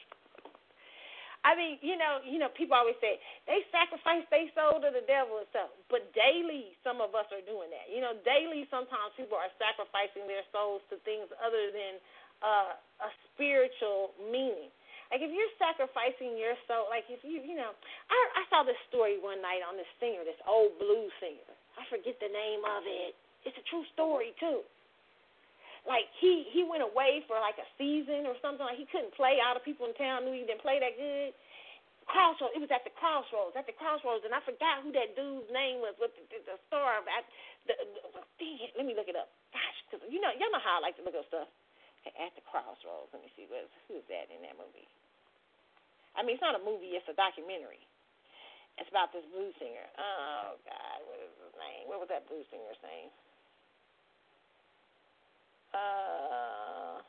I mean, you know, you know, people always say they sacrifice their soul to the devil and stuff, but daily some of us are doing that. You know, daily sometimes people are sacrificing their souls to things other than uh, a spiritual meaning. Like if you're sacrificing your soul, like if you, you know, I I saw this story one night on this singer, this old blues singer. I forget the name of it. It's a true story too. Like he he went away for like a season or something. Like he couldn't play. All the people in town knew he didn't play that good. Crossroads. It was at the crossroads. At the crossroads, and I forgot who that dude's name was. With the, the, the star of at the, the, it, let me look it up. Gosh, because you know y'all know how I like to look up stuff. Okay, at the crossroads. Let me see. Who's who's that in that movie? I mean, it's not a movie; it's a documentary. It's about this blues singer. Oh God, what is his name? What was that blues singer's name? Uh.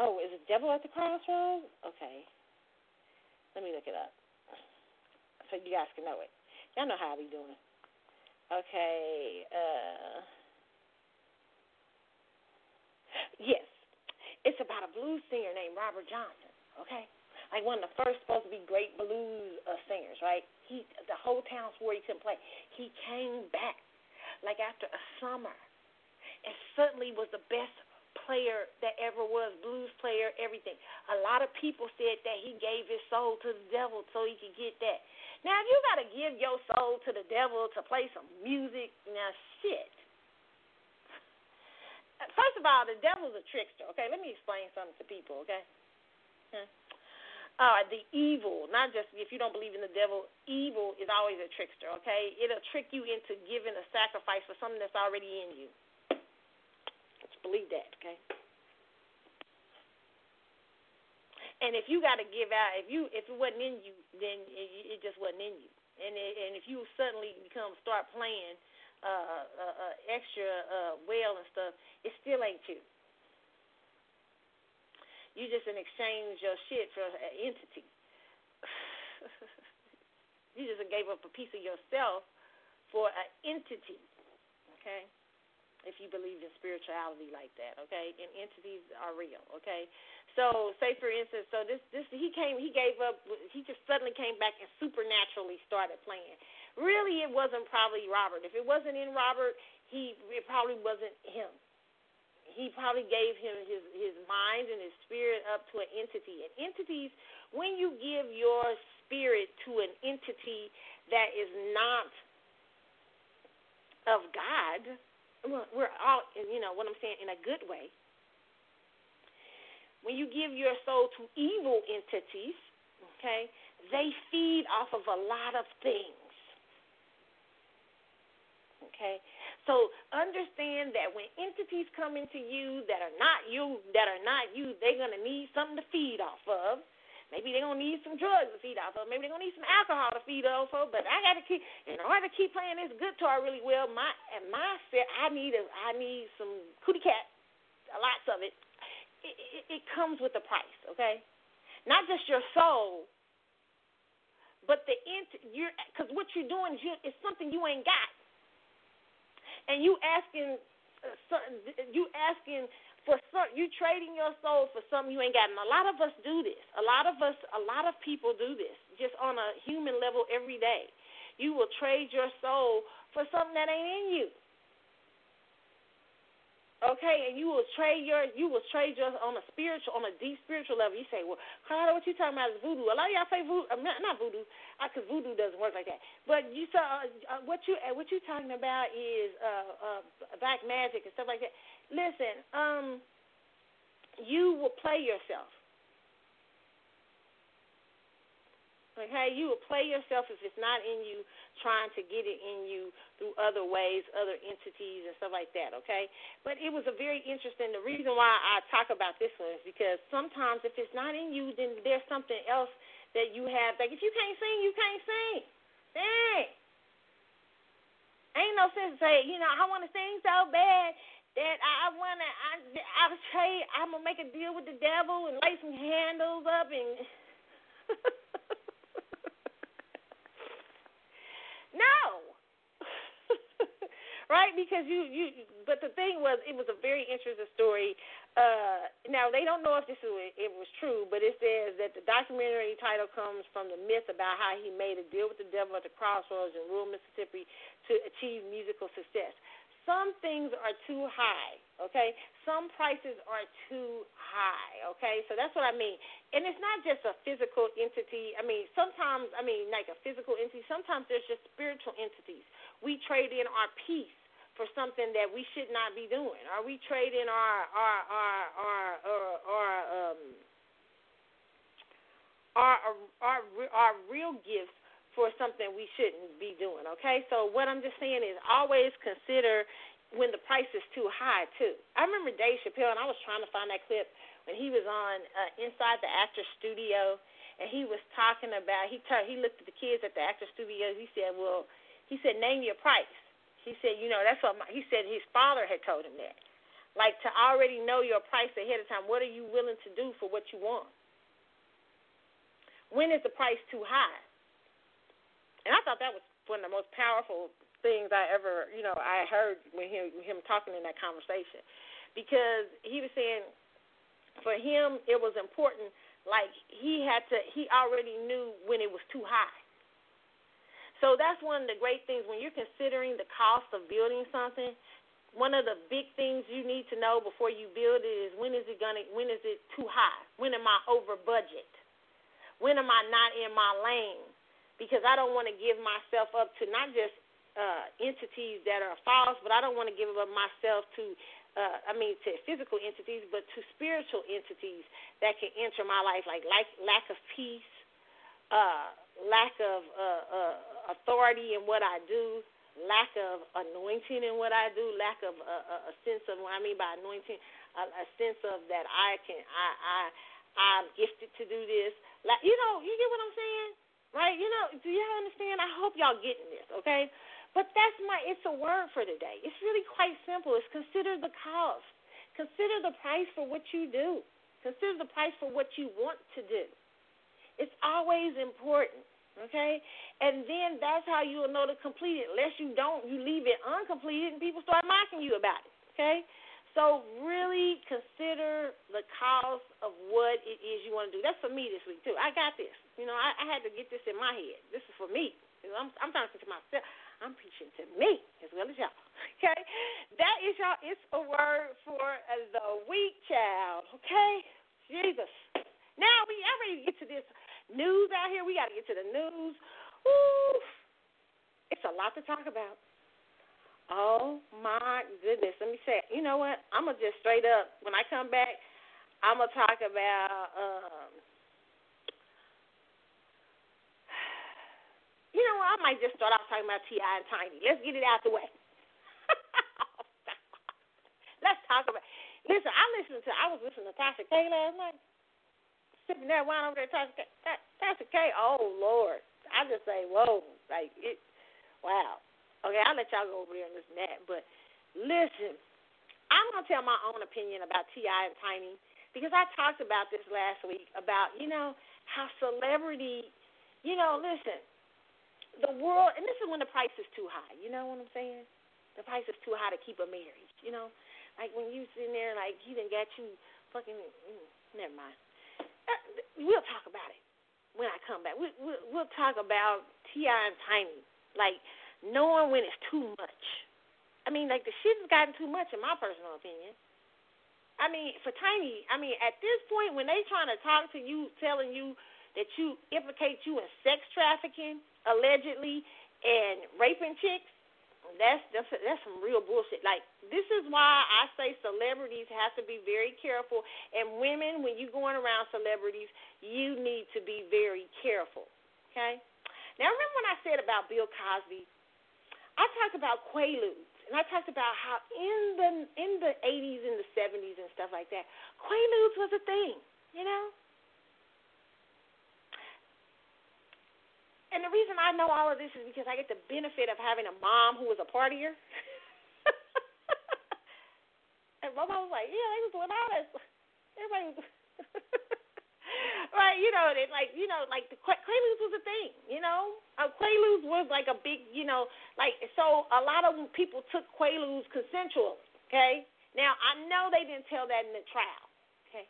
Oh, is it Devil at the Crossroads? Okay. Let me look it up. So you guys can know it. Y'all know how I be doing. Okay. Uh Yes. It's about a blues singer named Robert Johnson, okay? Like one of the first supposed to be great blues uh, singers, right? He the whole town swore he couldn't play. He came back like after a summer and suddenly was the best player that ever was, blues player, everything. A lot of people said that he gave his soul to the devil so he could get that. Now, if you got to give your soul to the devil to play some music, now shit first of all, the devil's a trickster. Okay, let me explain something to people. Okay. Hmm. Uh, the evil, not just if you don't believe in the devil, evil is always a trickster, okay? It'll trick you into giving a sacrifice for something that's already in you. Let's believe that, okay? And if you got to give out, if you if it wasn't in you, then it, it just wasn't in you. And it, and if you suddenly become start playing uh, uh, uh, extra uh, well and stuff, it still ain't you. You just in exchange your shit for an entity. you just gave up a piece of yourself for an entity. Okay? If you believe in spirituality like that, okay? And entities are real, okay? So, say for instance, so this this he came, he gave up, he just suddenly came back and supernaturally started playing. Really, it wasn't probably Robert. If it wasn't in Robert, he it probably wasn't him. He probably gave him his his mind and his spirit up to an entity. And entities, when you give your spirit to an entity that is not of God, we're all, you know, what I'm saying in a good way. When you give your soul to evil entities, okay, they feed off of a lot of things. Okay? So understand that when entities come into you that are not you, that are not you, they're gonna need something to feed off of. Maybe they're gonna need some drugs to feed off of. Maybe they're gonna need some alcohol to feed off of. But I gotta keep in order to keep playing this guitar really well. My and my set, I need a I need some cootie cat, lots of it. It, it, it comes with a price, okay? Not just your soul, but the int you're because what you're doing is, you, is something you ain't got, and you asking uh, you asking for some, you trading your soul for something you ain't got. And a lot of us do this. A lot of us, a lot of people do this just on a human level every day. You will trade your soul for something that ain't in you. Okay, and you will trade your you will trade your on a spiritual on a deep spiritual level. You say, well, Carla, what you talking about is voodoo. A lot of y'all say voodoo, uh, not, not voodoo, because uh, voodoo doesn't work like that. But you saw uh, what you uh, what you talking about is uh, uh, black magic and stuff like that. Listen, um, you will play yourself. Okay, you will play yourself if it's not in you, trying to get it in you through other ways, other entities, and stuff like that. Okay, but it was a very interesting. The reason why I talk about this one is because sometimes if it's not in you, then there's something else that you have. Like if you can't sing, you can't sing. Dang. Ain't no sense to say, you know, I want to sing so bad that I wanna I I trade I'm gonna make a deal with the devil and lay some handles up and No Right? Because you you but the thing was it was a very interesting story. Uh now they don't know if this is it was true, but it says that the documentary title comes from the myth about how he made a deal with the devil at the crossroads in rural Mississippi to achieve musical success some things are too high, okay? Some prices are too high, okay? So that's what I mean. And it's not just a physical entity. I mean, sometimes, I mean, like a physical entity, sometimes there's just spiritual entities. We trade in our peace for something that we should not be doing. Or we trade in our our our our our, our um our our our real gifts for something we shouldn't be doing. Okay, so what I'm just saying is always consider when the price is too high too. I remember Dave Chappelle, and I was trying to find that clip when he was on uh, Inside the Actor Studio, and he was talking about he t- he looked at the kids at the actor studio. He said, "Well, he said name your price." He said, "You know, that's what my, he said. His father had told him that, like to already know your price ahead of time. What are you willing to do for what you want? When is the price too high?" And I thought that was one of the most powerful things I ever, you know, I heard when him him talking in that conversation, because he was saying, for him it was important. Like he had to, he already knew when it was too high. So that's one of the great things when you're considering the cost of building something. One of the big things you need to know before you build it is when is it gonna, when is it too high? When am I over budget? When am I not in my lane? because I don't want to give myself up to not just uh, entities that are false, but I don't want to give up myself to, uh, I mean, to physical entities, but to spiritual entities that can enter my life, like lack, lack of peace, uh, lack of uh, uh, authority in what I do, lack of anointing in what I do, lack of uh, a sense of what I mean by anointing, a, a sense of that I can, I, I, I'm gifted to do this. Like, you know, you get what I'm saying? Right? You know, do y'all understand? I hope y'all getting this, okay? But that's my it's a word for today. It's really quite simple. It's consider the cost. Consider the price for what you do. Consider the price for what you want to do. It's always important, okay? And then that's how you'll know to complete it. Unless you don't, you leave it uncompleted and people start mocking you about it, okay? So really consider the cost of what it is you want to do. That's for me this week too. I got this. You know, I, I had to get this in my head. This is for me. I'm, I'm talking to myself. I'm preaching to me as well as y'all. Okay, that is y'all. It's a word for the week, child. Okay, Jesus. Now we are ready to get to this news out here. We got to get to the news. Ooh, it's a lot to talk about. Oh my goodness. Let me say, you know what? I'm gonna just straight up when I come back, I'm gonna talk about. um You know what? I might just start off talking about T.I. and Tiny. Let's get it out the way. Let's talk about. Listen, I listened to. I was listening to Tasha K last night sipping that wine over there, Tasha K. Tasha K. Oh Lord, I just say, whoa, like it. Wow. Okay, I'll let y'all go over there and listen to that. But listen, I'm gonna tell my own opinion about T.I. and Tiny because I talked about this last week about you know how celebrity, you know, listen, the world, and this is when the price is too high. You know what I'm saying? The price is too high to keep a marriage. You know, like when you sitting there like he didn't get you fucking. Mm, never mind. We'll talk about it when I come back. We, we'll, we'll talk about T.I. and Tiny, like knowing when it's too much. I mean, like the shit has gotten too much, in my personal opinion. I mean, for Tiny, I mean, at this point, when they trying to talk to you, telling you that you implicate you in sex trafficking, allegedly, and raping chicks, that's that's that's some real bullshit. Like this is why I say celebrities have to be very careful, and women, when you're going around celebrities, you need to be very careful. Okay. Now remember when I said about Bill Cosby? I talked about Quaaludes, and I talked about how in the in the 80s and the 70s and stuff like that, Quaaludes was a thing. You know. And the reason I know all of this is because I get the benefit of having a mom who was a partier. and my mom was like, yeah, they was doing all that. Everybody was. right, you know, it like you know, like the Quaaludes was a thing, you know. Uh, Quaaludes was like a big, you know, like so. A lot of people took Quaaludes consensual. Okay, now I know they didn't tell that in the trial. Okay,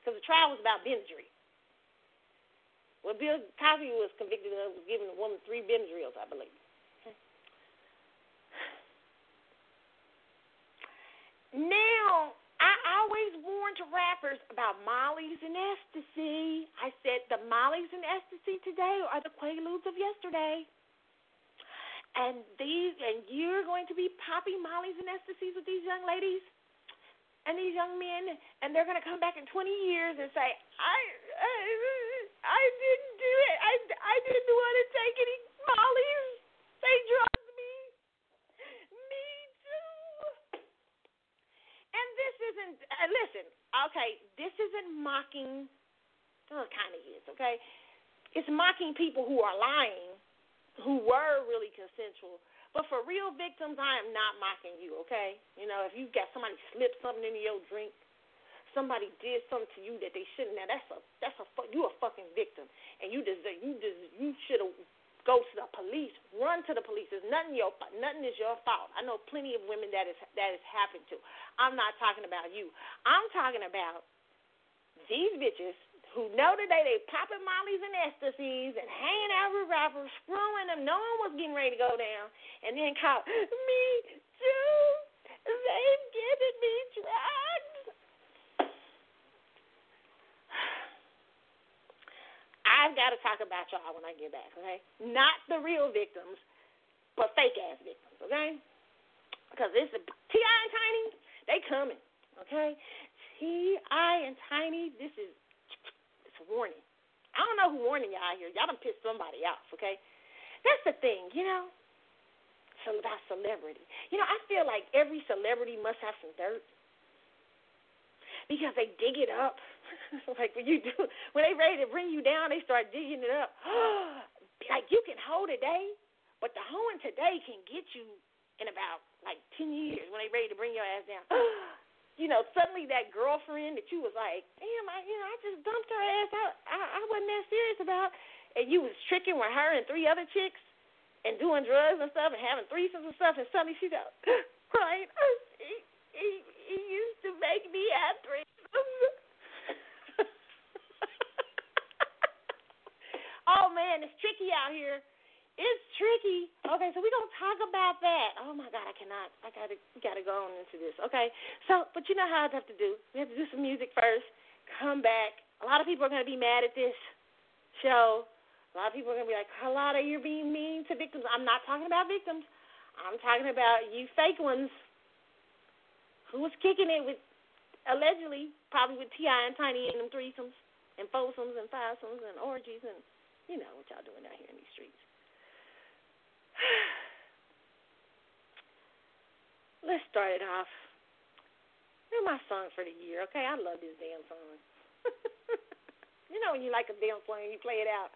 because the trial was about Benadryl. What Bill Cosby was convicted of giving a woman three Benadryls, I believe. Now, I always warn to rappers about Molly's and ecstasy. I said the Molly's and ecstasy today are the Quaaludes of yesterday. And these, and you're going to be popping Molly's and ecstasies with these young ladies and these young men, and they're going to come back in 20 years and say, I, I I didn't do it. I, I didn't want to take any Molly's. They drugged me. Me too. And this isn't, uh, listen, okay, this isn't mocking, it kind of is, okay? It's mocking people who are lying, who were really consensual. But for real victims, I am not mocking you, okay? You know, if you got somebody slip something into your drink, somebody did something to you that they shouldn't have, that's a that's a you a fucking victim, and you deserve you des- you should have go to the police, run to the police. It's nothing your nothing is your fault. I know plenty of women that is that has happened to. I'm not talking about you. I'm talking about these bitches who know today they popping mollies and ecstasies and hanging out with rappers, screwing them, knowing what's getting ready to go down, and then call me too. They've given me drugs. I've got to talk about y'all when I get back, okay? Not the real victims, but fake ass victims, okay? Because this is T.I. and Tiny, they coming, okay? T.I. and Tiny, this is it's a warning. I don't know who warning y'all here. Y'all done pissed somebody off, okay? That's the thing, you know. So about celebrity. You know, I feel like every celebrity must have some dirt because they dig it up like when you do when they ready to bring you down, they start digging it up. like you can hold today, but the hoeing today can get you in about like ten years when they ready to bring your ass down. you know, suddenly that girlfriend that you was like, damn, I you know, I just dumped her ass out. I, I wasn't that serious about, and you was tricking with her and three other chicks and doing drugs and stuff and having threesomes and stuff, and suddenly she's out crying. He, he, he used to make me have threesomes. Oh man, it's tricky out here. It's tricky. Okay, so we're gonna talk about that. Oh my God, I cannot. I gotta gotta go on into this. Okay, so but you know how I have to do. We have to do some music first. Come back. A lot of people are gonna be mad at this show. A lot of people are gonna be like, Carlotta, you're being mean to victims. I'm not talking about victims. I'm talking about you fake ones who was kicking it with allegedly probably with T.I. and Tiny and them threesomes and foursomes and fivesomes and orgies and you know what y'all doing out here in these streets. Let's start it off. They're my song for the year, okay? I love this damn song. you know when you like a damn song and you play it out.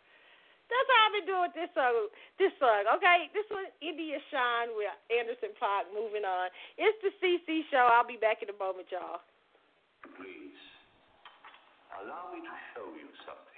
That's how I've been doing this song. This song, okay? This one, India Shawn with Anderson .Paak. Moving on. It's the CC show. I'll be back in a moment, y'all. Please allow me to show you something.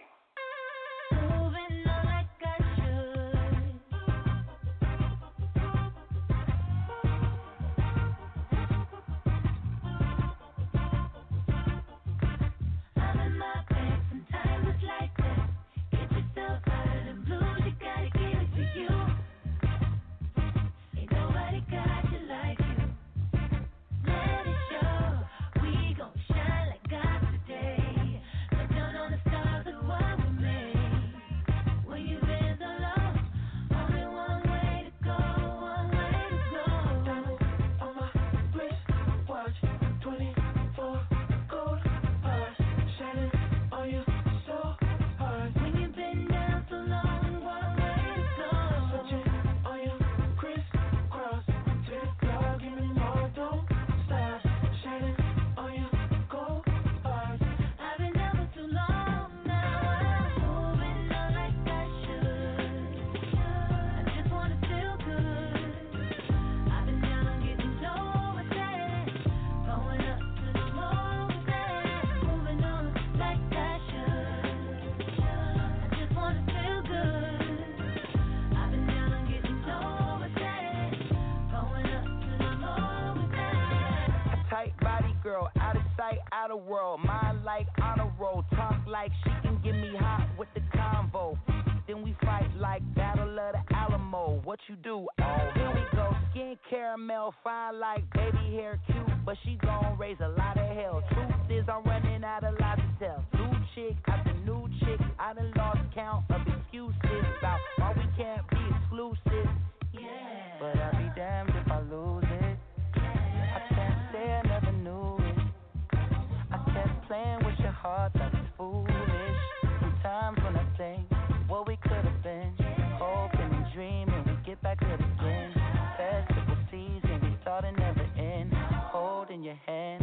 Out world. Mind like on honor roll. Talk like she can get me hot with the convo. Then we fight like Battle of the Alamo. What you do? Oh, here we go. Skin caramel, fine like baby hair, cute, but she gon' raise a lot of hell. Truth is, I'm running out of lots to tell. New chick after new chick, I done lost count of excuses about why we can't be exclusive. Holding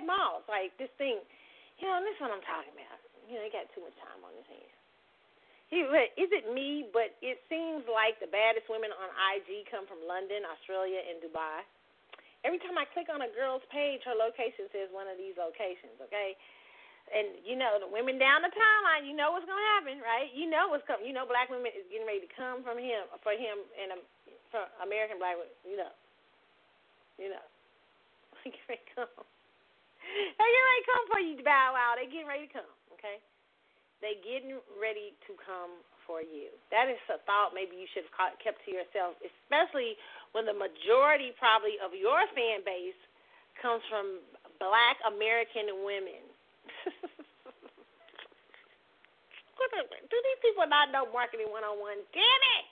Shad Moss, like this thing. You know, this is what I'm talking about. You know, they got too much time on his hands. He, is it me? But it seems like the baddest women on IG come from London, Australia, and Dubai. Every time I click on a girl's page, her location says one of these locations. Okay, and you know the women down the timeline, you know what's gonna happen, right? You know what's coming. You know black women is getting ready to come from him for him and um, for American black women. You know, you know, come. They getting ready to come for you, Bow Wow. They getting ready to come. Okay, they getting ready to come for you. That is a thought maybe you should have kept to yourself, especially when the majority probably of your fan base comes from black American women do these people not know marketing 101? Damn it!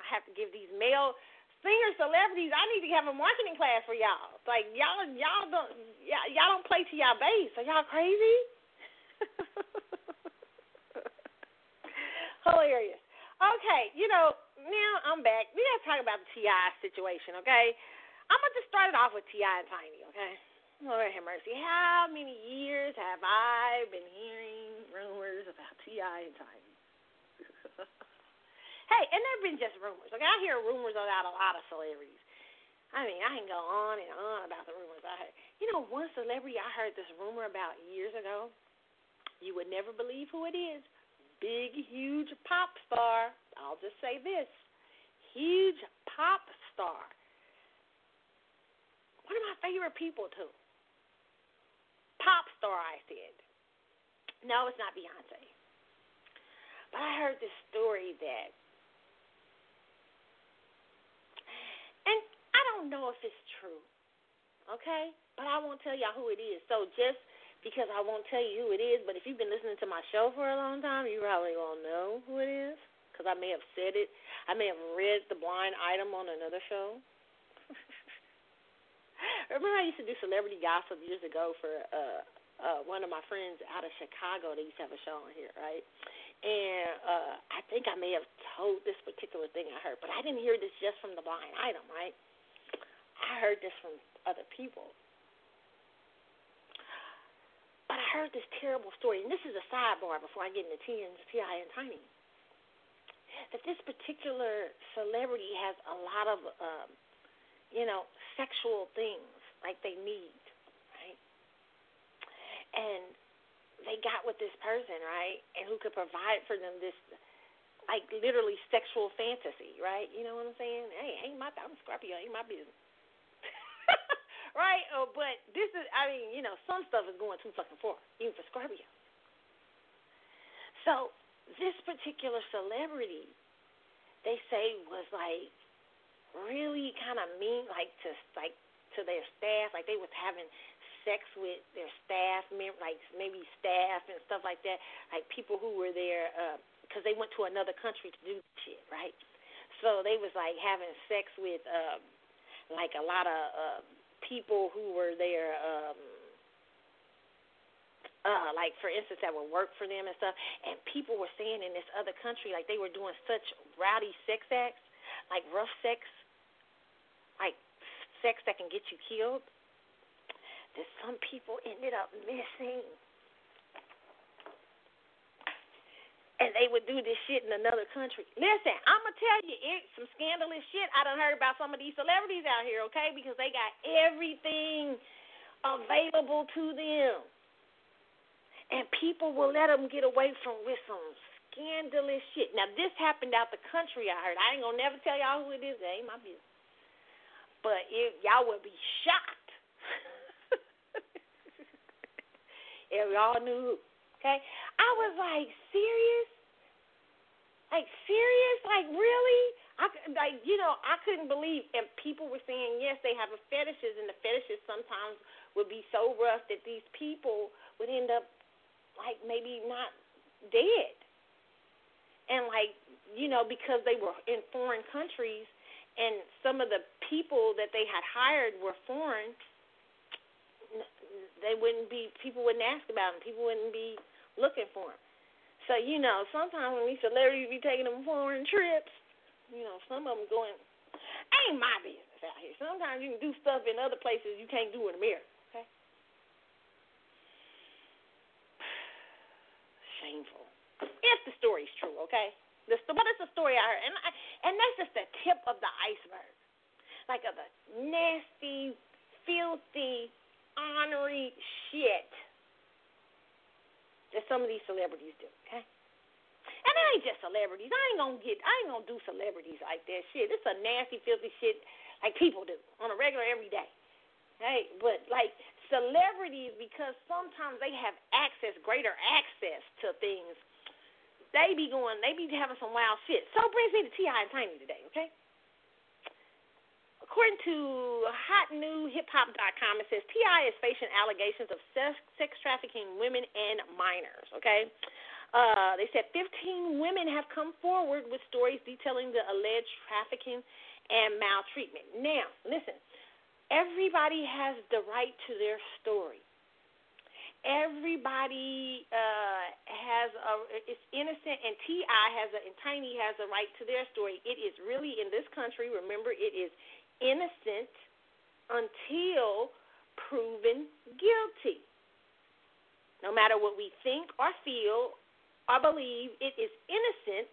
I have to give these male singer celebrities. I need to have a marketing class for y'all. Like y'all, y'all don't, y'all, y'all don't play to y'all base. Are y'all crazy? Hilarious. Okay, you know now I'm back. We gotta talk about the T.I. situation. Okay, I'm gonna just start it off with T.I. and Tiny. Okay. Lord have mercy. How many years have I been hearing rumors about T.I. and Tiny? Hey, and they've been just rumors. Like I hear rumors about a lot of celebrities. I mean, I can go on and on about the rumors I heard. You know, one celebrity I heard this rumor about years ago. You would never believe who it is. Big, huge pop star. I'll just say this: huge pop star. One of my favorite people too pop star, I said. No, it's not Beyonce. But I heard this story that, and I don't know if it's true, okay? But I won't tell y'all who it is. So just because I won't tell you who it is, but if you've been listening to my show for a long time, you probably won't know who it is because I may have said it. I may have read the blind item on another show. Remember, I used to do celebrity gossip years ago for uh, uh, one of my friends out of Chicago. They used to have a show on here, right? And uh, I think I may have told this particular thing I heard, but I didn't hear this just from the blind item, right? I heard this from other people. But I heard this terrible story, and this is a sidebar before I get into T&, T.I. and Tiny. That this particular celebrity has a lot of um, you know, sexual things like they need, right? And they got with this person, right? And who could provide for them this like literally sexual fantasy, right? You know what I'm saying? Hey, ain't my I'm Scorpio, ain't my business. right? Uh, but this is I mean, you know, some stuff is going too fucking far, even for Scorpio. So this particular celebrity, they say was like really kind of mean, like to like to their staff, like they was having sex with their staff, like maybe staff and stuff like that, like people who were there because uh, they went to another country to do shit, right? So they was like having sex with um, like a lot of uh, people who were there. Um, uh, like for instance, that would work for them and stuff, and people were saying in this other country, like they were doing such rowdy sex acts, like rough sex like sex that can get you killed, that some people ended up missing. And they would do this shit in another country. Listen, I'm gonna tell you, it's some scandalous shit I done heard about some of these celebrities out here, okay? Because they got everything available to them, and people will let them get away from with some scandalous shit. Now, this happened out the country. I heard. I ain't gonna never tell y'all who it is. It ain't my business but it, y'all would be shocked if y'all knew. Okay, I was like, serious, like serious, like really. I like you know I couldn't believe, and people were saying yes, they have a fetishes, and the fetishes sometimes would be so rough that these people would end up like maybe not dead, and like you know because they were in foreign countries and some of the people that they had hired were foreign, they wouldn't be people wouldn't ask about them. People wouldn't be looking for them. So you know, sometimes when these celebrities be taking them foreign trips, you know, some of them going, ain't my business out here. Sometimes you can do stuff in other places you can't do in America. Okay. Shameful. If the story's true, okay. The what is the story I heard, and I, and that's just the tip of the iceberg, like of the nasty, filthy honorary shit that some of these celebrities do, okay? And it ain't just celebrities. I ain't gonna get I ain't gonna do celebrities like that shit. It's a nasty, filthy shit like people do on a regular every day. Hey, but like celebrities because sometimes they have access, greater access to things. They be going, they be having some wild shit. So brings me to T.I. and Tiny today, okay? According to HotNewHipHop.com, it says T.I. is facing allegations of sex, trafficking women and minors. Okay, uh, they said 15 women have come forward with stories detailing the alleged trafficking and maltreatment. Now, listen, everybody has the right to their story. Everybody uh, has a is innocent, and T.I. has a and Tiny has a right to their story. It is really in this country. Remember, it is innocent until proven guilty. No matter what we think or feel or believe, it is innocent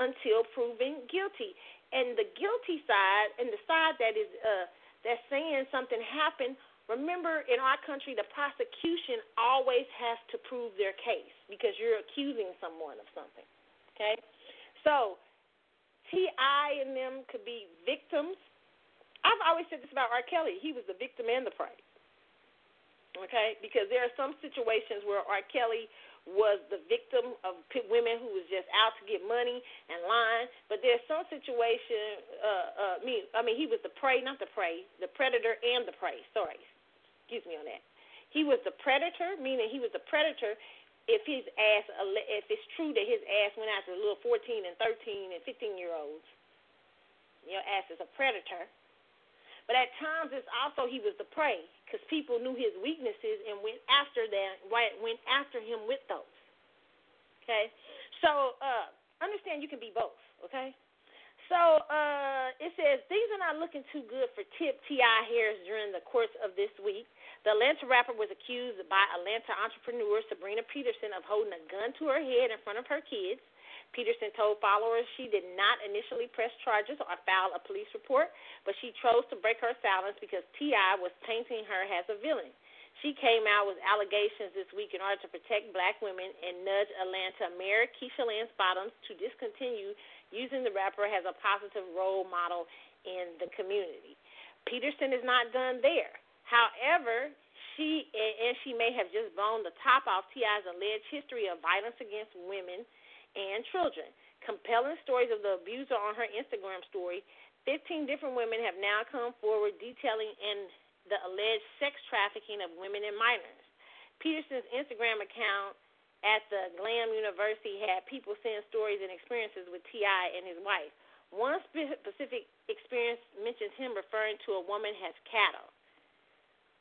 until proven guilty. And the guilty side and the side that is uh, that's saying something happened. Remember, in our country, the prosecution always has to prove their case because you're accusing someone of something. Okay, so T.I. and them could be victims I've always said this about R. Kelly. He was the victim and the prey. Okay? Because there are some situations where R. Kelly was the victim of women who was just out to get money and lying. But there's some situation. Uh, uh, me, I mean, he was the prey, not the prey, the predator and the prey. Sorry, excuse me on that. He was the predator, meaning he was the predator. If his ass, if it's true that his ass went after little 14 and 13 and 15 year olds, your ass is a predator. But at times it's also he was the prey because people knew his weaknesses and went after them, right, went after him with those. Okay, so uh, understand you can be both. Okay, so uh, it says things are not looking too good for Tip T.I. Harris during the course of this week. The Atlanta rapper was accused by Atlanta entrepreneur Sabrina Peterson of holding a gun to her head in front of her kids. Peterson told followers she did not initially press charges or file a police report, but she chose to break her silence because T.I. was painting her as a villain. She came out with allegations this week in order to protect black women and nudge Atlanta Mayor Keisha Lance Bottoms to discontinue using the rapper as a positive role model in the community. Peterson is not done there. However, she and she may have just blown the top off T.I.'s alleged history of violence against women and children. Compelling stories of the abuser on her Instagram story. 15 different women have now come forward detailing in the alleged sex trafficking of women and minors. Peterson's Instagram account at the Glam University had people send stories and experiences with T.I. and his wife. One specific experience mentions him referring to a woman as cattle.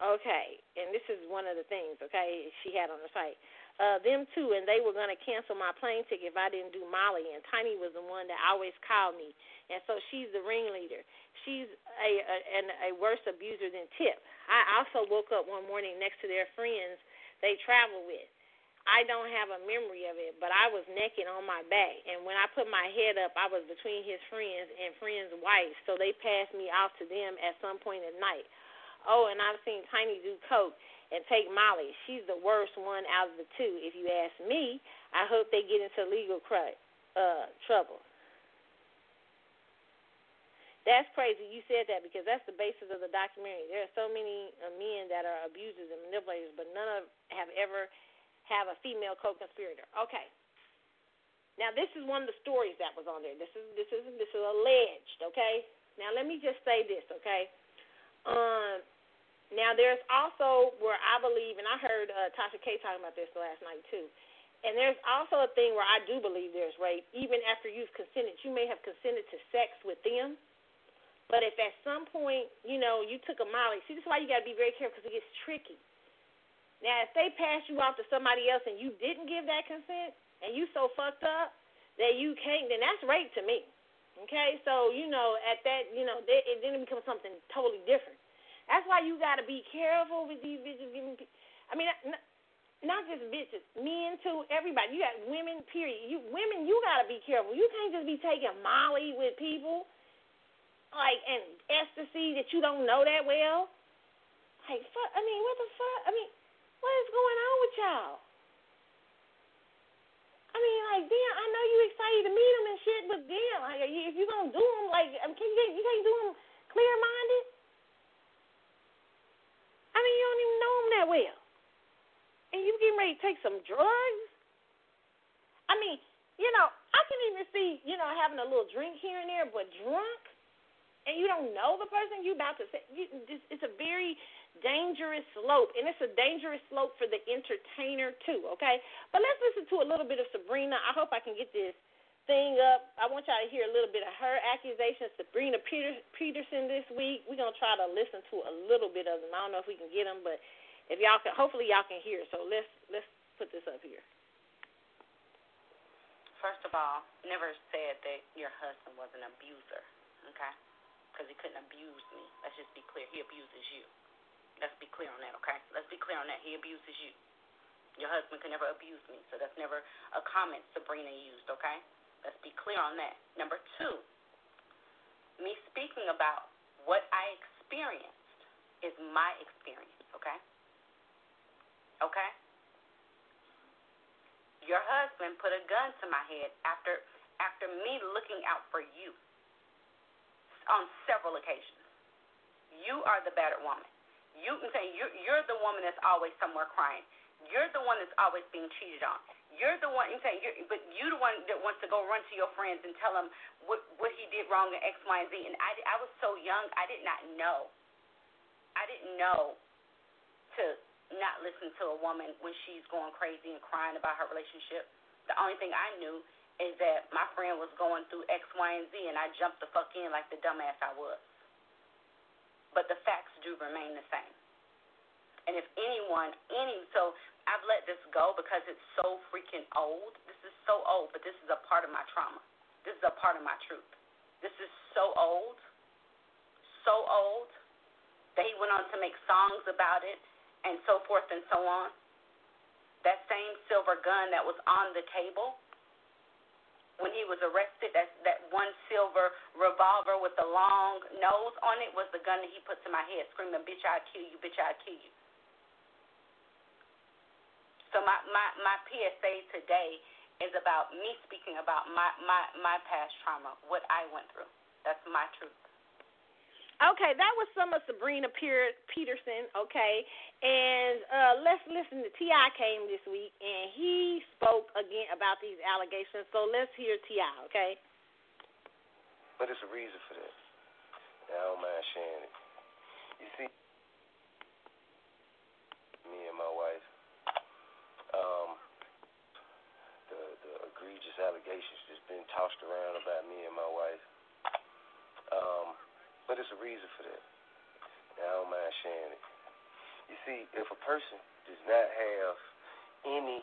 Okay, and this is one of the things, okay, she had on the site uh, them too, and they were going to cancel my plane ticket if I didn't do Molly. And Tiny was the one that always called me, and so she's the ringleader. She's a, a and a worse abuser than Tip. I also woke up one morning next to their friends they travel with. I don't have a memory of it, but I was naked on my back, and when I put my head up, I was between his friends and friends' wives, so they passed me off to them at some point at night. Oh, and I've seen Tiny do coke and take Molly. She's the worst one out of the two. If you ask me, I hope they get into legal cr- uh, trouble. That's crazy. You said that because that's the basis of the documentary. There are so many uh, men that are abusers and manipulators, but none of have ever have a female co-conspirator. Okay. Now this is one of the stories that was on there. This is this is this is alleged. Okay. Now let me just say this. Okay. Um, now, there's also where I believe, and I heard uh, Tasha K talking about this last night too. And there's also a thing where I do believe there's rape, even after you've consented. You may have consented to sex with them, But if at some point, you know, you took a Molly, see, this is why you got to be very careful because it gets tricky. Now, if they pass you off to somebody else and you didn't give that consent and you so fucked up that you can't, then that's rape to me. Okay, so you know, at that, you know, they, it then it becomes something totally different. That's why you got to be careful with these bitches giving. I mean, not just bitches, men too, everybody. You got women, period. You women, you got to be careful. You can't just be taking Molly with people, like and ecstasy that you don't know that well. Like, fuck. I mean, what the fuck? I mean, what is going on with y'all? I mean, like, damn, I know you excited to meet them and shit, but damn, like, if you gonna do them, like, um, can you you can't do them clear minded? I mean, you don't even know them that well, and you getting ready to take some drugs. I mean, you know, I can even see, you know, having a little drink here and there, but drunk, and you don't know the person you about to say. You, it's a very dangerous slope, and it's a dangerous slope for the entertainer too. Okay, but let's listen to a little bit of Sabrina. I hope I can get this thing up. I want y'all to hear a little bit of her accusations, Sabrina Peter, Peterson this week. We're gonna try to listen to a little bit of them. I don't know if we can get them, but if y'all can, hopefully y'all can hear. So let's let's put this up here. First of all, never said that your husband was an abuser, okay? Because he couldn't abuse me. Let's just be clear. He abuses you. Let's be clear on that, okay? Let's be clear on that. He abuses you. Your husband can never abuse me, so that's never a comment Sabrina used, okay? Let's be clear on that. Number two, me speaking about what I experienced is my experience, okay? Okay? Your husband put a gun to my head after after me looking out for you on several occasions. You are the better woman. You can say you're, you're the woman that's always somewhere crying. You're the one that's always being cheated on. You're the one. You say, you're, but you the one that wants to go run to your friends and tell them what what he did wrong in X, Y, and Z. And I, I was so young, I did not know. I didn't know to not listen to a woman when she's going crazy and crying about her relationship. The only thing I knew is that my friend was going through X, Y, and Z, and I jumped the fuck in like the dumbass I was but the facts do remain the same. And if anyone, any, so I've let this go because it's so freaking old. This is so old, but this is a part of my trauma. This is a part of my truth. This is so old, so old that he went on to make songs about it and so forth and so on. That same silver gun that was on the table when he was arrested, that that one silver revolver with the long nose on it was the gun that he put to my head, screaming, "Bitch, I'll kill you! Bitch, I'll kill you!" So my my my PSA today is about me speaking about my my my past trauma, what I went through. That's my truth. Okay, that was some of Sabrina Peterson. Okay, and uh, let's listen to T.I. came this week and he spoke again about these allegations. So let's hear T.I. Okay. But there's a reason for that. I don't mind sharing it. You see, me and my wife, um, the the egregious allegations just been tossed around about me and my wife. Um but it's a reason for that. And I don't mind sharing it. You see, if a person does not have any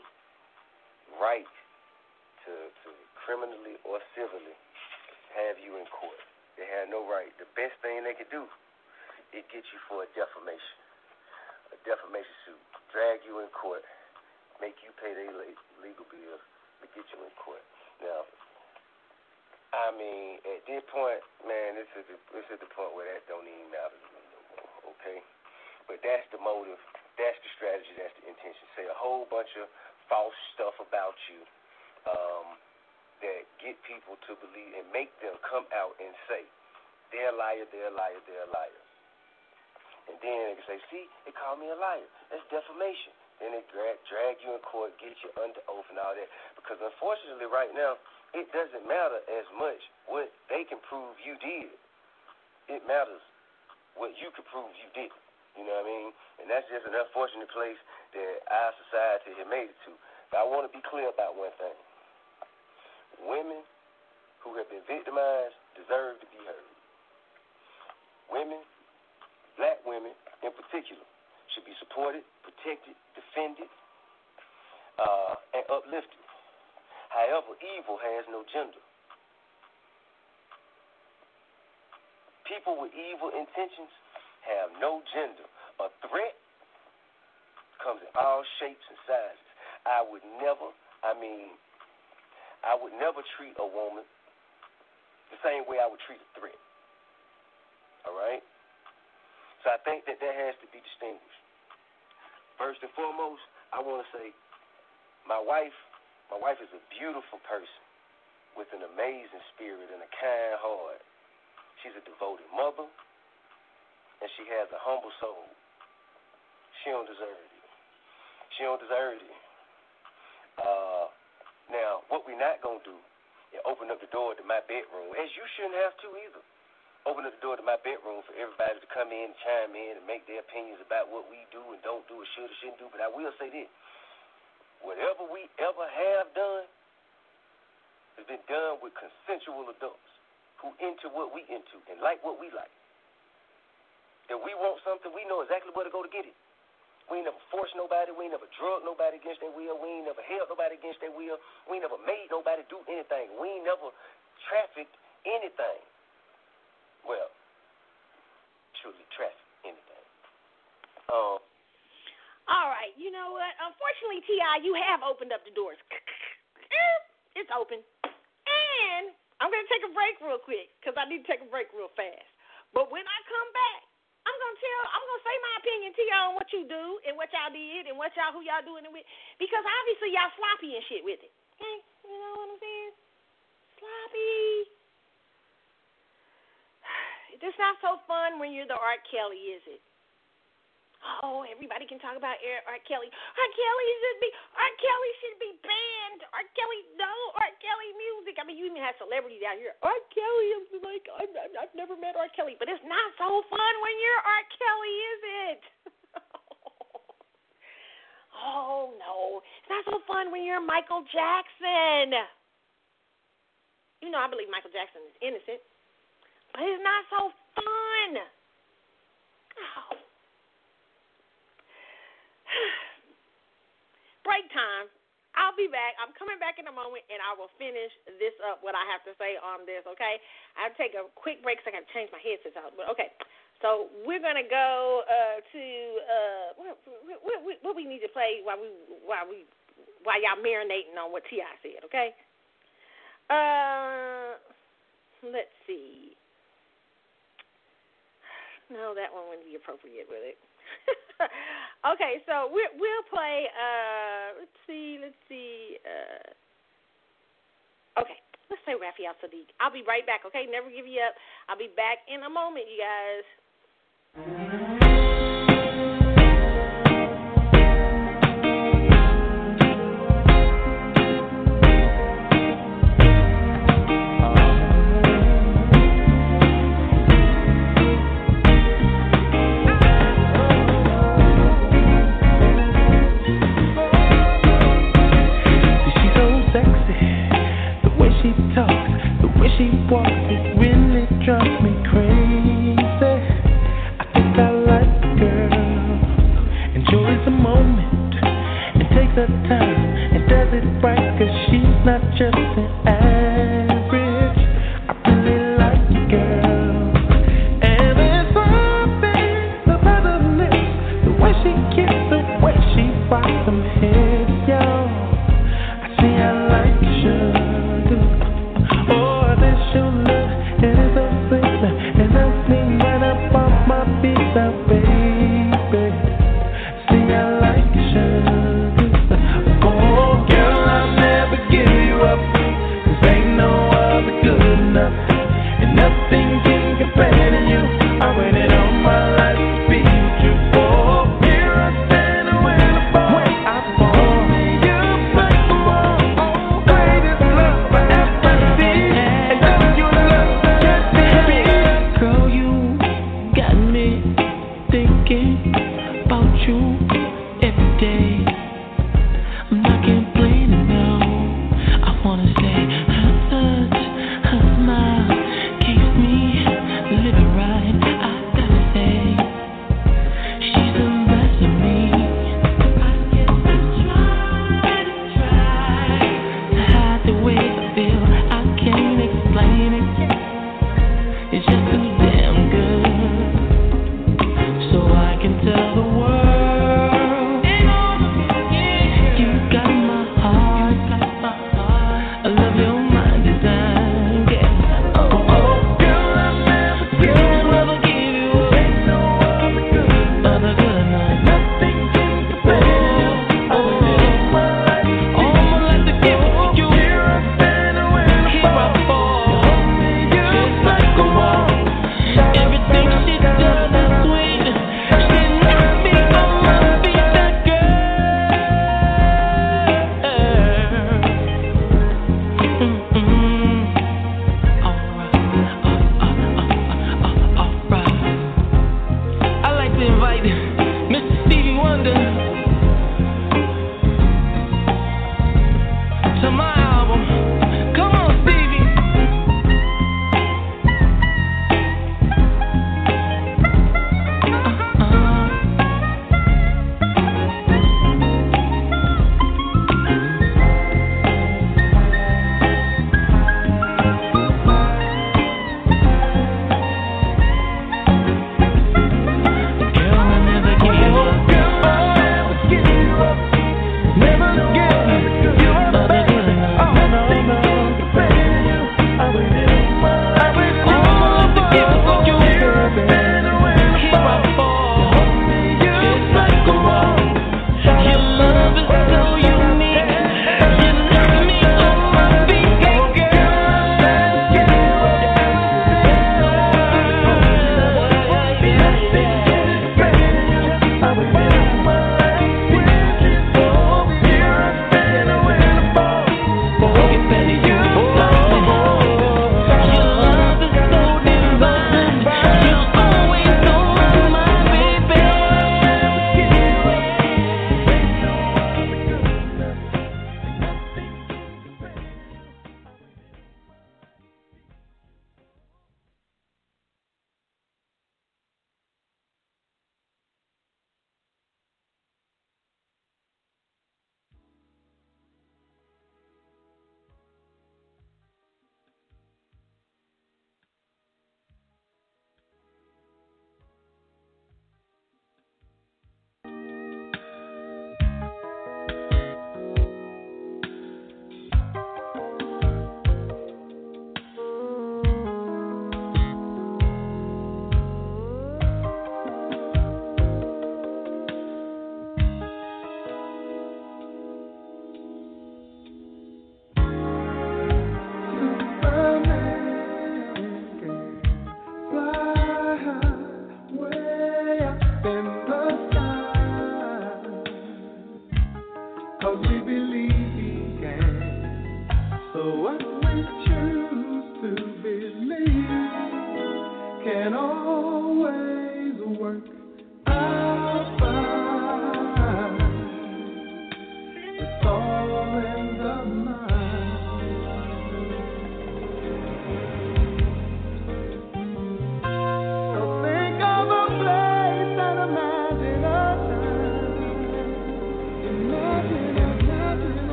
right to, to criminally or civilly have you in court, they have no right. The best thing they could do is get you for a defamation, a defamation suit, drag you in court, make you pay their legal bills, to get you in court. Now, I mean, at this point, man, this is the, this is the point where that don't even matter to me no more. Okay, but that's the motive, that's the strategy, that's the intention. Say a whole bunch of false stuff about you um, that get people to believe and make them come out and say they're a liar, they're a liar, they're a liar. And then they can say, see, they call me a liar. That's defamation. Then they drag, drag you in court, get you under oath and all that. Because unfortunately, right now, it doesn't matter as much what they can prove you did. It matters what you can prove you did. You know what I mean? And that's just an unfortunate place that our society has made it to. But I want to be clear about one thing. Women who have been victimized deserve to be heard. women, black women in particular, should be supported, protected, defended, uh, and uplifted. However, evil has no gender. People with evil intentions have no gender. A threat comes in all shapes and sizes. I would never, I mean, I would never treat a woman the same way I would treat a threat. All right? So I think that that has to be distinguished. First and foremost, I want to say my wife, my wife is a beautiful person with an amazing spirit and a kind heart. She's a devoted mother, and she has a humble soul. She don't deserve it. She don't deserve it. Uh, now, what we're not gonna do is open up the door to my bedroom, as you shouldn't have to either. Open up the door to my bedroom for everybody to come in, chime in, and make their opinions about what we do and don't do, or should or shouldn't do. But I will say this: whatever we ever have done has been done with consensual adults who into what we into and like what we like. If we want something, we know exactly where to go to get it. We ain't never forced nobody. We ain't never drugged nobody against their will. We ain't never held nobody against their will. We ain't never made nobody do anything. We ain't never trafficked anything. Well, truly trafficked anything. Um. All right, you know what? Unfortunately, Ti, you have opened up the doors. It's open, and I'm gonna take a break real quick because I need to take a break real fast. But when I come back, I'm gonna tell, I'm gonna say my opinion to y'all on what you do and what y'all did and what y'all who y'all doing it with, because obviously y'all sloppy and shit with it. Okay, you know what I'm saying? Sloppy. It's not so fun when you're the R. Kelly, is it? Oh, everybody can talk about R. Kelly. R. Kelly should be R. Kelly should be banned. R. Kelly, no R. Kelly music. I mean, you even have celebrities out here. R. Kelly is like I'm, I've never met R. Kelly, but it's not so fun when you're R. Kelly, is it? oh no, it's not so fun when you're Michael Jackson. You know, I believe Michael Jackson is innocent, but it's not so fun. Oh. Break time. I'll be back. I'm coming back in a moment, and I will finish this up. What I have to say on this, okay? I'll take a quick break so I can change my headset out. But okay, so we're gonna go uh, to uh, what, what, what, what we need to play while we while we while y'all marinating on what Ti said, okay? Uh, let's see. No, that one wouldn't be appropriate with it. okay, so we we'll play. Uh, let's see, let's see. Uh, okay, let's play Raphael Saadiq. I'll be right back. Okay, never give you up. I'll be back in a moment, you guys.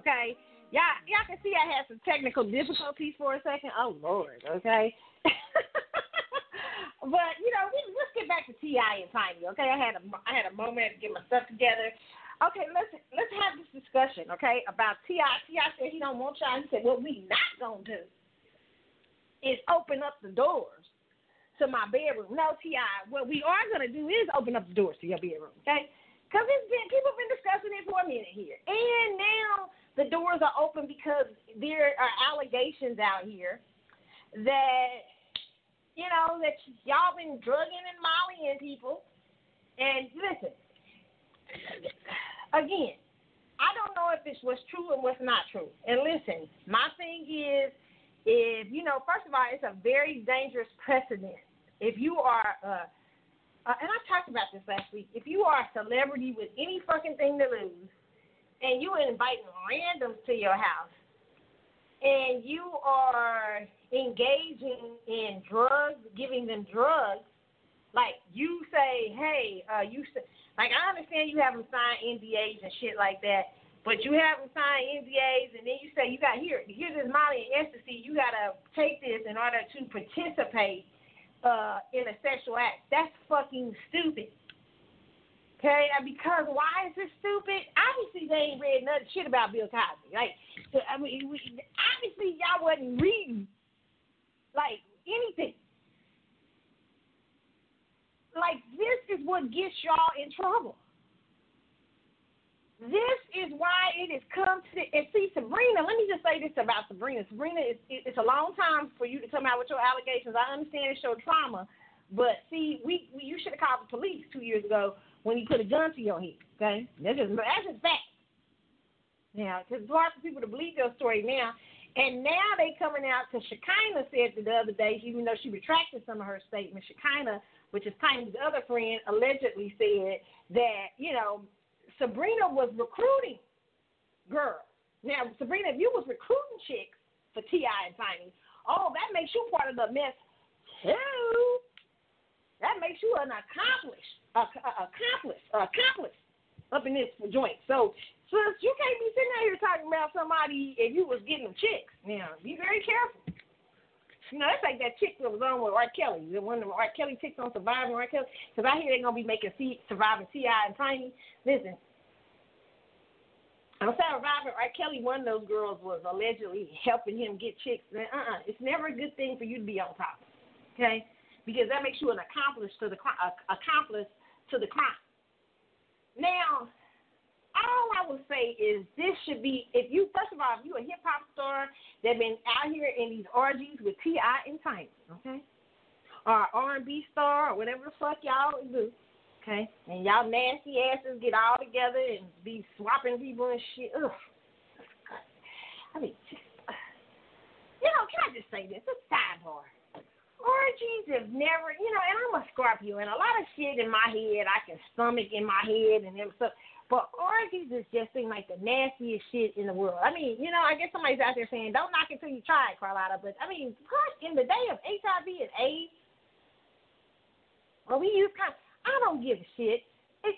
Okay? Y'all, y'all can see I had some technical difficulties for a second. Oh Lord, okay. but you know, we, let's get back to Ti and Tiny, okay? I had a I had a moment to get my stuff together. Okay, let's let's have this discussion, okay, about Ti. Ti said he don't want y'all. He said what we not gonna do is open up the doors to my bedroom. No, Ti. What we are gonna do is open up the doors to your bedroom, okay? Because it's been people have been discussing it for a minute here, and now the doors are open because there are allegations out here that you know, that y'all been drugging and mollying people. And listen, again, I don't know if this was true or what's not true. And listen, my thing is, if you know, first of all, it's a very dangerous precedent. If you are, uh, uh, and I talked about this last week, if you are a celebrity with any fucking thing to lose, and you are inviting randoms to your house, and you are engaging in drugs, giving them drugs, like you say, hey, uh, you say, like I understand you haven't signed NDAs and shit like that, but you haven't signed NDAs, and then you say you got here, here's this Molly and ecstasy, you gotta take this in order to participate uh, in a sexual act. That's fucking stupid. Okay, and because why is this stupid? Obviously, they ain't read nothing shit about Bill Cosby. Like, I mean, obviously y'all wasn't reading like anything. Like this is what gets y'all in trouble. This is why it has come to the, and see Sabrina. Let me just say this about Sabrina. Sabrina, is it's a long time for you to come out with your allegations. I understand it's your trauma, but see, we, we you should have called the police two years ago when you put a gun to your head. Okay, that's just that's just fact. Now, because it's hard for people to believe your story now, and now they coming out because Shekinah said the other day, even though she retracted some of her statements, Shekinah, which is Tiny's other friend, allegedly said that, you know, Sabrina was recruiting girls. Now, Sabrina, if you was recruiting chicks for T.I. and Tiny, oh, that makes you part of the mess too. That makes you an accomplice, a, a, accomplice, a accomplice up in this joint. So Sis, you can't be sitting out here talking about somebody if you was getting them chicks. Now, be very careful. You know, that's like that chick that was on with R. Kelly. The one of the R. Kelly chicks on Surviving R. Kelly. Because I hear they're going to be making C- Surviving T.I. and Tiny. Listen, I'm Surviving R. Kelly, one of those girls was allegedly helping him get chicks. Uh-uh. It's never a good thing for you to be on top. Okay? Because that makes you an accomplice to the uh, accomplice to the crime. Now, all I would say is this should be if you first of all if you a hip hop star that been out here in these orgies with Ti and Tiny, okay, or R and B star or whatever the fuck y'all do, okay, and y'all nasty asses get all together and be swapping people and shit. Ugh. I mean, just, you know, can I just say this? A sidebar. Orgies have never, you know, and I'm a Scorpio, and a lot of shit in my head I can stomach in my head and them stuff. But is just seem like the nastiest shit in the world. I mean, you know, I guess somebody's out there saying, don't knock it till you try it, Carlotta. But, I mean, in the day of HIV and AIDS, well, we use kind I don't give a shit. It,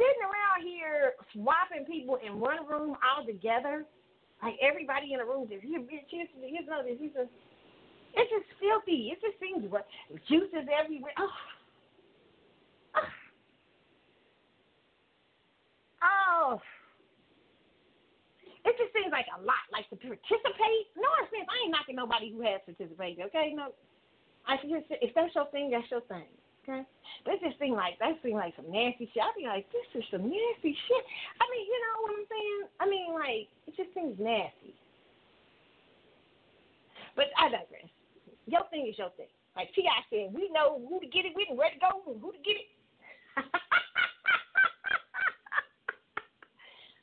sitting around here swapping people in one room all together, like everybody in the room just, here, bitch, here's, here's another, here's a, it's just filthy. It just seems, what juices everywhere. Oh. Oh, it just seems like a lot. Like to participate. No offense, I ain't knocking nobody who has participated. Okay, no. I just if that's your thing, that's your thing. Okay, but it just seems like that seems like some nasty shit. I be like, this is some nasty shit. I mean, you know what I'm saying? I mean, like it just seems nasty. But I digress. Your thing is your thing. Like Ti said, we know who to get it with and where to go and who to get it.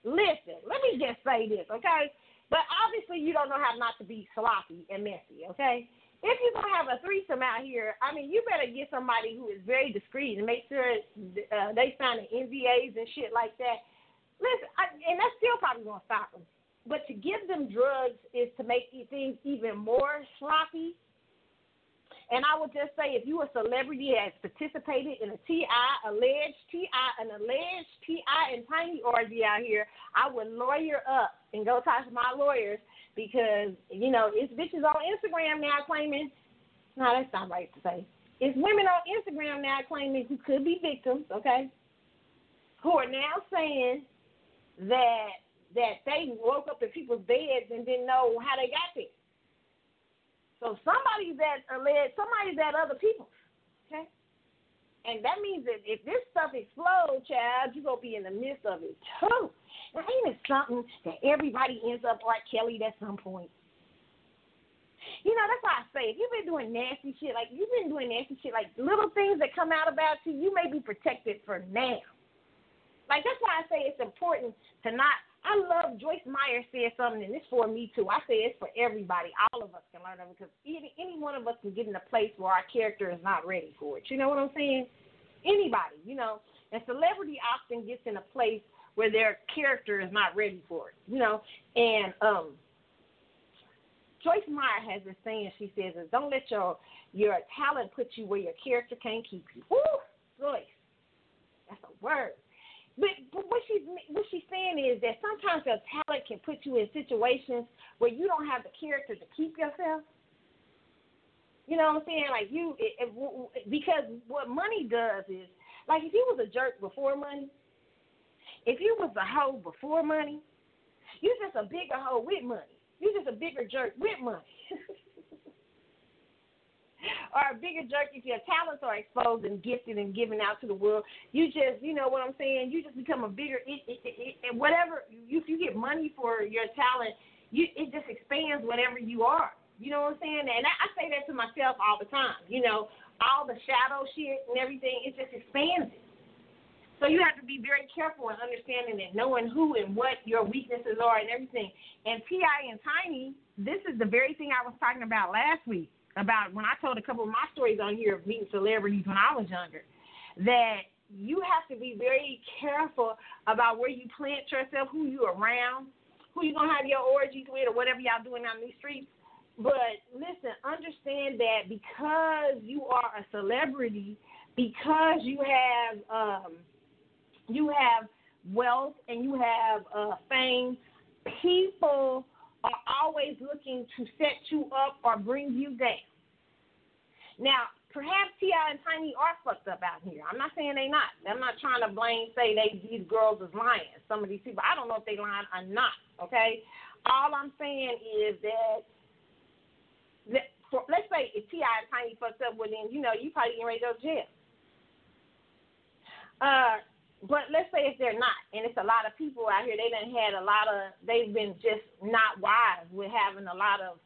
Listen, let me just say this, okay? But obviously, you don't know how not to be sloppy and messy, okay? If you're gonna have a threesome out here, I mean, you better get somebody who is very discreet and make sure uh, they sign the NDAs and shit like that. Listen, I, and that's still probably gonna stop them. But to give them drugs is to make things even more sloppy And I would just say, if you a celebrity that has participated in a T.I., alleged T.I., an alleged T.I. and tiny orgy out here, I would lawyer up and go talk to my lawyers because you know it's bitches on Instagram now claiming. No, that's not right to say. It's women on Instagram now claiming who could be victims, okay, who are now saying that that they woke up in people's beds and didn't know how they got there. So somebody's at alleged, somebody's at other people's. Okay? And that means that if this stuff explodes, child, you're going to be in the midst of it too. Now, ain't it something that everybody ends up like Kelly at some point? You know, that's why I say if you've been doing nasty shit, like you've been doing nasty shit, like little things that come out about you, you may be protected for now. Like that's why I say it's important to not I love Joyce Meyer said something, and it's for me too. I say it's for everybody. All of us can learn of it because any, any one of us can get in a place where our character is not ready for it. You know what I'm saying? Anybody, you know. And celebrity often gets in a place where their character is not ready for it, you know. And um, Joyce Meyer has this saying. She says, "Is don't let your your talent put you where your character can't keep you." Woo, Joyce, that's a word. But, but what she's what she's saying is that sometimes your talent can put you in situations where you don't have the character to keep yourself. You know what I'm saying? Like you, it, it, because what money does is, like if you was a jerk before money, if you was a hoe before money, you're just a bigger hoe with money. You're just a bigger jerk with money. or a bigger jerk if your talents are exposed and gifted and given out to the world. You just, you know what I'm saying? You just become a bigger, it, it, it, it, whatever, if you get money for your talent, you it just expands whatever you are. You know what I'm saying? And I, I say that to myself all the time. You know, all the shadow shit and everything, it just expands it. So you have to be very careful in understanding and knowing who and what your weaknesses are and everything. And T.I. and Tiny, this is the very thing I was talking about last week about when I told a couple of my stories on here of meeting celebrities when I was younger, that you have to be very careful about where you plant yourself, who you around, who you're gonna have your orgies with, or whatever y'all doing on these streets. But listen, understand that because you are a celebrity, because you have um, you have wealth and you have uh, fame, people are always looking to set you up or bring you down. Now, perhaps T.I. and Tiny are fucked up out here. I'm not saying they not. I'm not trying to blame, say they these girls is lying. Some of these people, I don't know if they lying or not. Okay, all I'm saying is that, that let's say if T.I. and Tiny fucked up, well then you know you probably getting ready to go to jail. Uh, but let's say if they're not, and it's a lot of people out here, they done had a lot of, they've been just not wise with having a lot of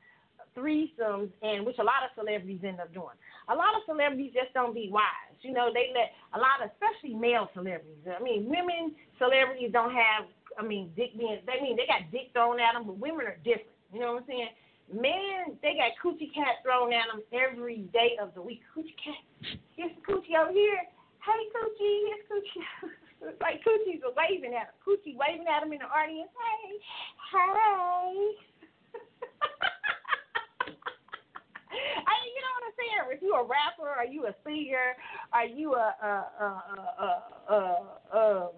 threesomes, and which a lot of celebrities end up doing. A lot of celebrities just don't be wise. You know, they let a lot of, especially male celebrities. I mean, women celebrities don't have. I mean, dick being. They mean they got dick thrown at them, but women are different. You know what I'm saying? Men, they got coochie cat thrown at them every day of the week. Coochie cat. Here's coochie over here. Hey, coochie. Here's coochie. like Coochie's waving at him. Coochie waving at him in the audience. Hey, hey. I mean, you know what I'm saying? If you a rapper, are you a singer? Are you a, a, a, a, a, um,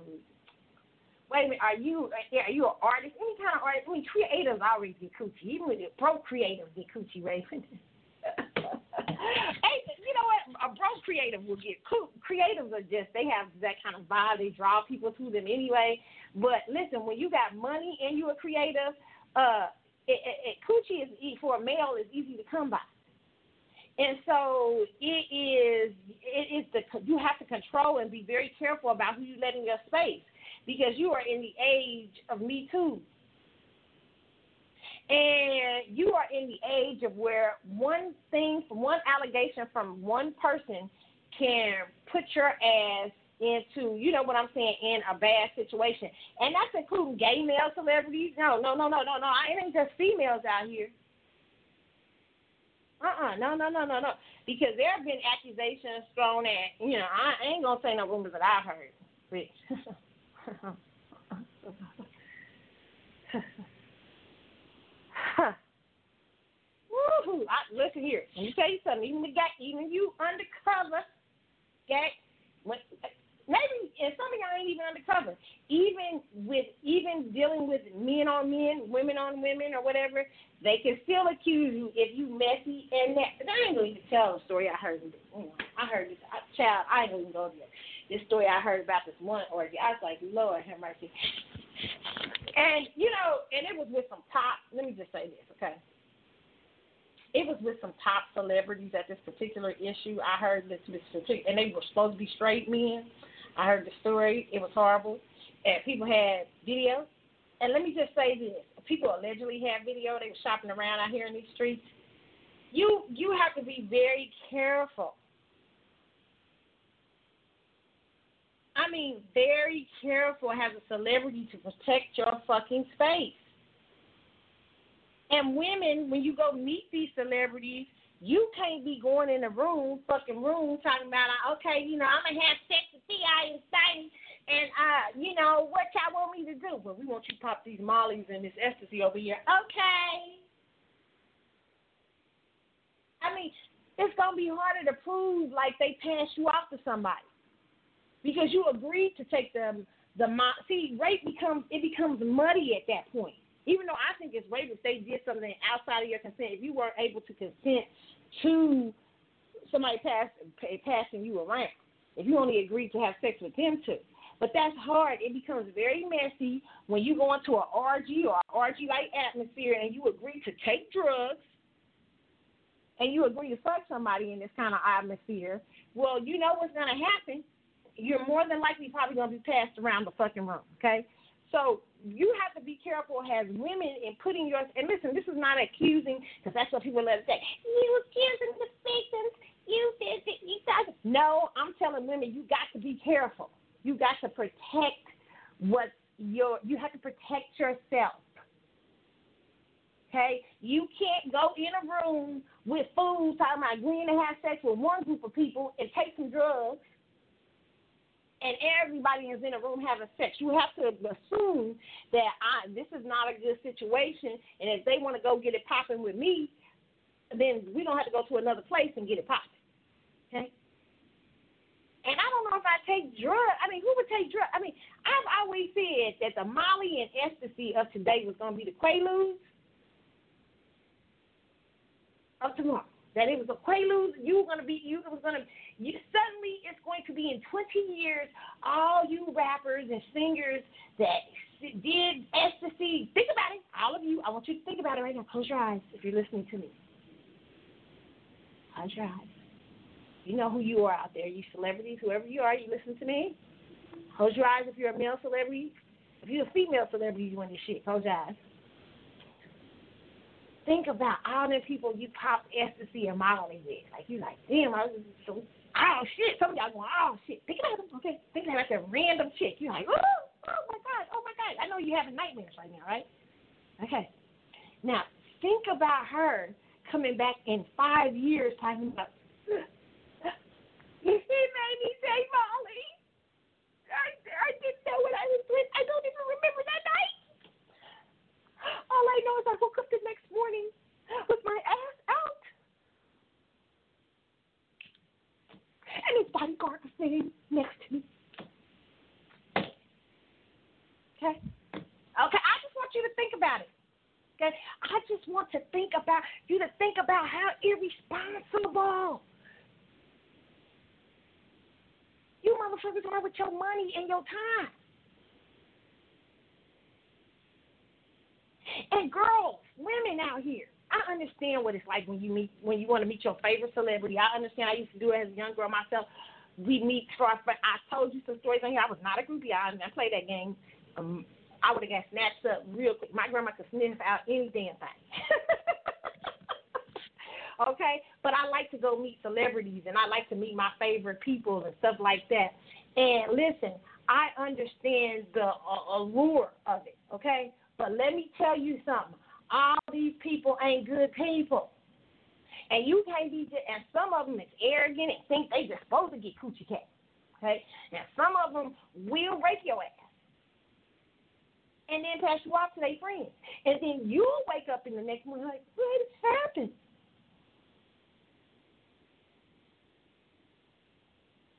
wait a minute, are you are you an artist? Any kind of artist? I mean, creatives always get coochie. Even with the pro creatives get coochie raping. hey, know what? A broke creative will get cool. Creatives are just they have that kind of vibe. They draw people to them anyway. But listen, when you got money and you're a creative, uh, it, it, it, coochie is for a male is easy to come by. And so it is. It is the you have to control and be very careful about who you let in your space because you are in the age of Me Too and you are in the age of where one thing, one allegation from one person can put your ass into, you know what I'm saying, in a bad situation. And that's including gay male celebrities. No, no, no, no, no, no. It ain't just females out here. Uh-uh, no, no, no, no, no. Because there have been accusations thrown at, you know, I ain't going to say no rumors that I've heard. But who. I, listen here. Let me tell you something. Even the guy, even you undercover? When, maybe and some of y'all ain't even undercover. Even with even dealing with men on men, women on women, or whatever, they can still accuse you if you messy and that. But I ain't gonna even tell the story I heard. I heard this I, child. I ain't even go there. This story I heard about this one orgy. I was like, Lord have mercy. And you know, and it was with some top. Let me just say this, okay? It was with some top celebrities at this particular issue. I heard this, and they were supposed to be straight men. I heard the story. It was horrible, and people had video. And let me just say this: people allegedly had video. They were shopping around out here in these streets. You you have to be very careful. I mean, very careful as a celebrity to protect your fucking space. And women, when you go meet these celebrities, you can't be going in a room, fucking room, talking about, okay, you know, I'm gonna have sex with T.I. and Tiny, and uh, you know, what y'all want me to do? Well, we want you to pop these mollies and this ecstasy over here. Okay. I mean, it's gonna be harder to prove like they passed you off to somebody because you agreed to take them the see rape becomes it becomes muddy at that point. Even though I think it's rape if they did something outside of your consent, if you weren't able to consent to somebody pass, passing you around, if you only agreed to have sex with them too. But that's hard. It becomes very messy when you go into an orgy or orgy like atmosphere and you agree to take drugs and you agree to fuck somebody in this kind of atmosphere. Well, you know what's going to happen you're more than likely probably going to be passed around the fucking room. Okay, so you have to be careful as women in putting your and listen. This is not accusing because that's what people let us say. You accusing the victims. You did it. You guys. No, I'm telling women you got to be careful. You got to protect what your. You have to protect yourself. Okay, you can't go in a room with fools talking about agreeing to have sex with one group of people and take some drugs and everybody is in a room having sex. You have to assume that I this is not a good situation, and if they want to go get it popping with me, then we don't have to go to another place and get it popping. Okay. And I don't know if I take drugs. I mean, who would take drugs? I mean, I've always said that the Molly and ecstasy of today was going to be the Quaaludes of tomorrow that it was a quaalude. You were to be, you was to, you, suddenly it's going to be in 20 years, all you rappers and singers that did ecstasy. Think about it. All of you, I want you to think about it right now. Close your eyes if you're listening to me. Close your eyes. You know who you are out there, you celebrities, whoever you are, you listen to me. Close your eyes if you're a male celebrity. If you're a female celebrity, you want this shit. Close your eyes think about all the people you pop ecstasy and Molly with. Like you're like, damn, I was so oh shit. Some of y'all going, oh shit. Think about them, okay? Think about that random chick. You're like, oh, oh my god, oh my god. I know you're having nightmares right now, right? Okay. Now think about her coming back in five years talking about he made me say Molly. I, I didn't know what I was doing. I don't even remember that night. All I know is I woke up the next morning with my ass out. And his bodyguard was sitting next to me. Okay? Okay, I just want you to think about it. Okay? I just want to think about you to think about how irresponsible you motherfuckers are with your money and your time. And girls, women out here, I understand what it's like when you meet when you want to meet your favorite celebrity. I understand. I used to do it as a young girl myself. We meet for our friend. I told you some stories on here. I was not a groupie. I didn't play that game. Um, I would have got snatched up real quick. My grandma could sniff out any damn thing. okay, but I like to go meet celebrities and I like to meet my favorite people and stuff like that. And listen, I understand the uh, allure of it. Okay, but let me tell you something. All these people ain't good people. And you can't be just, and some of them is arrogant and think they just supposed to get coochie cat. Okay? Now some of them will rape your ass. And then pass you off to their friends. And then you'll wake up in the next morning like, what happened?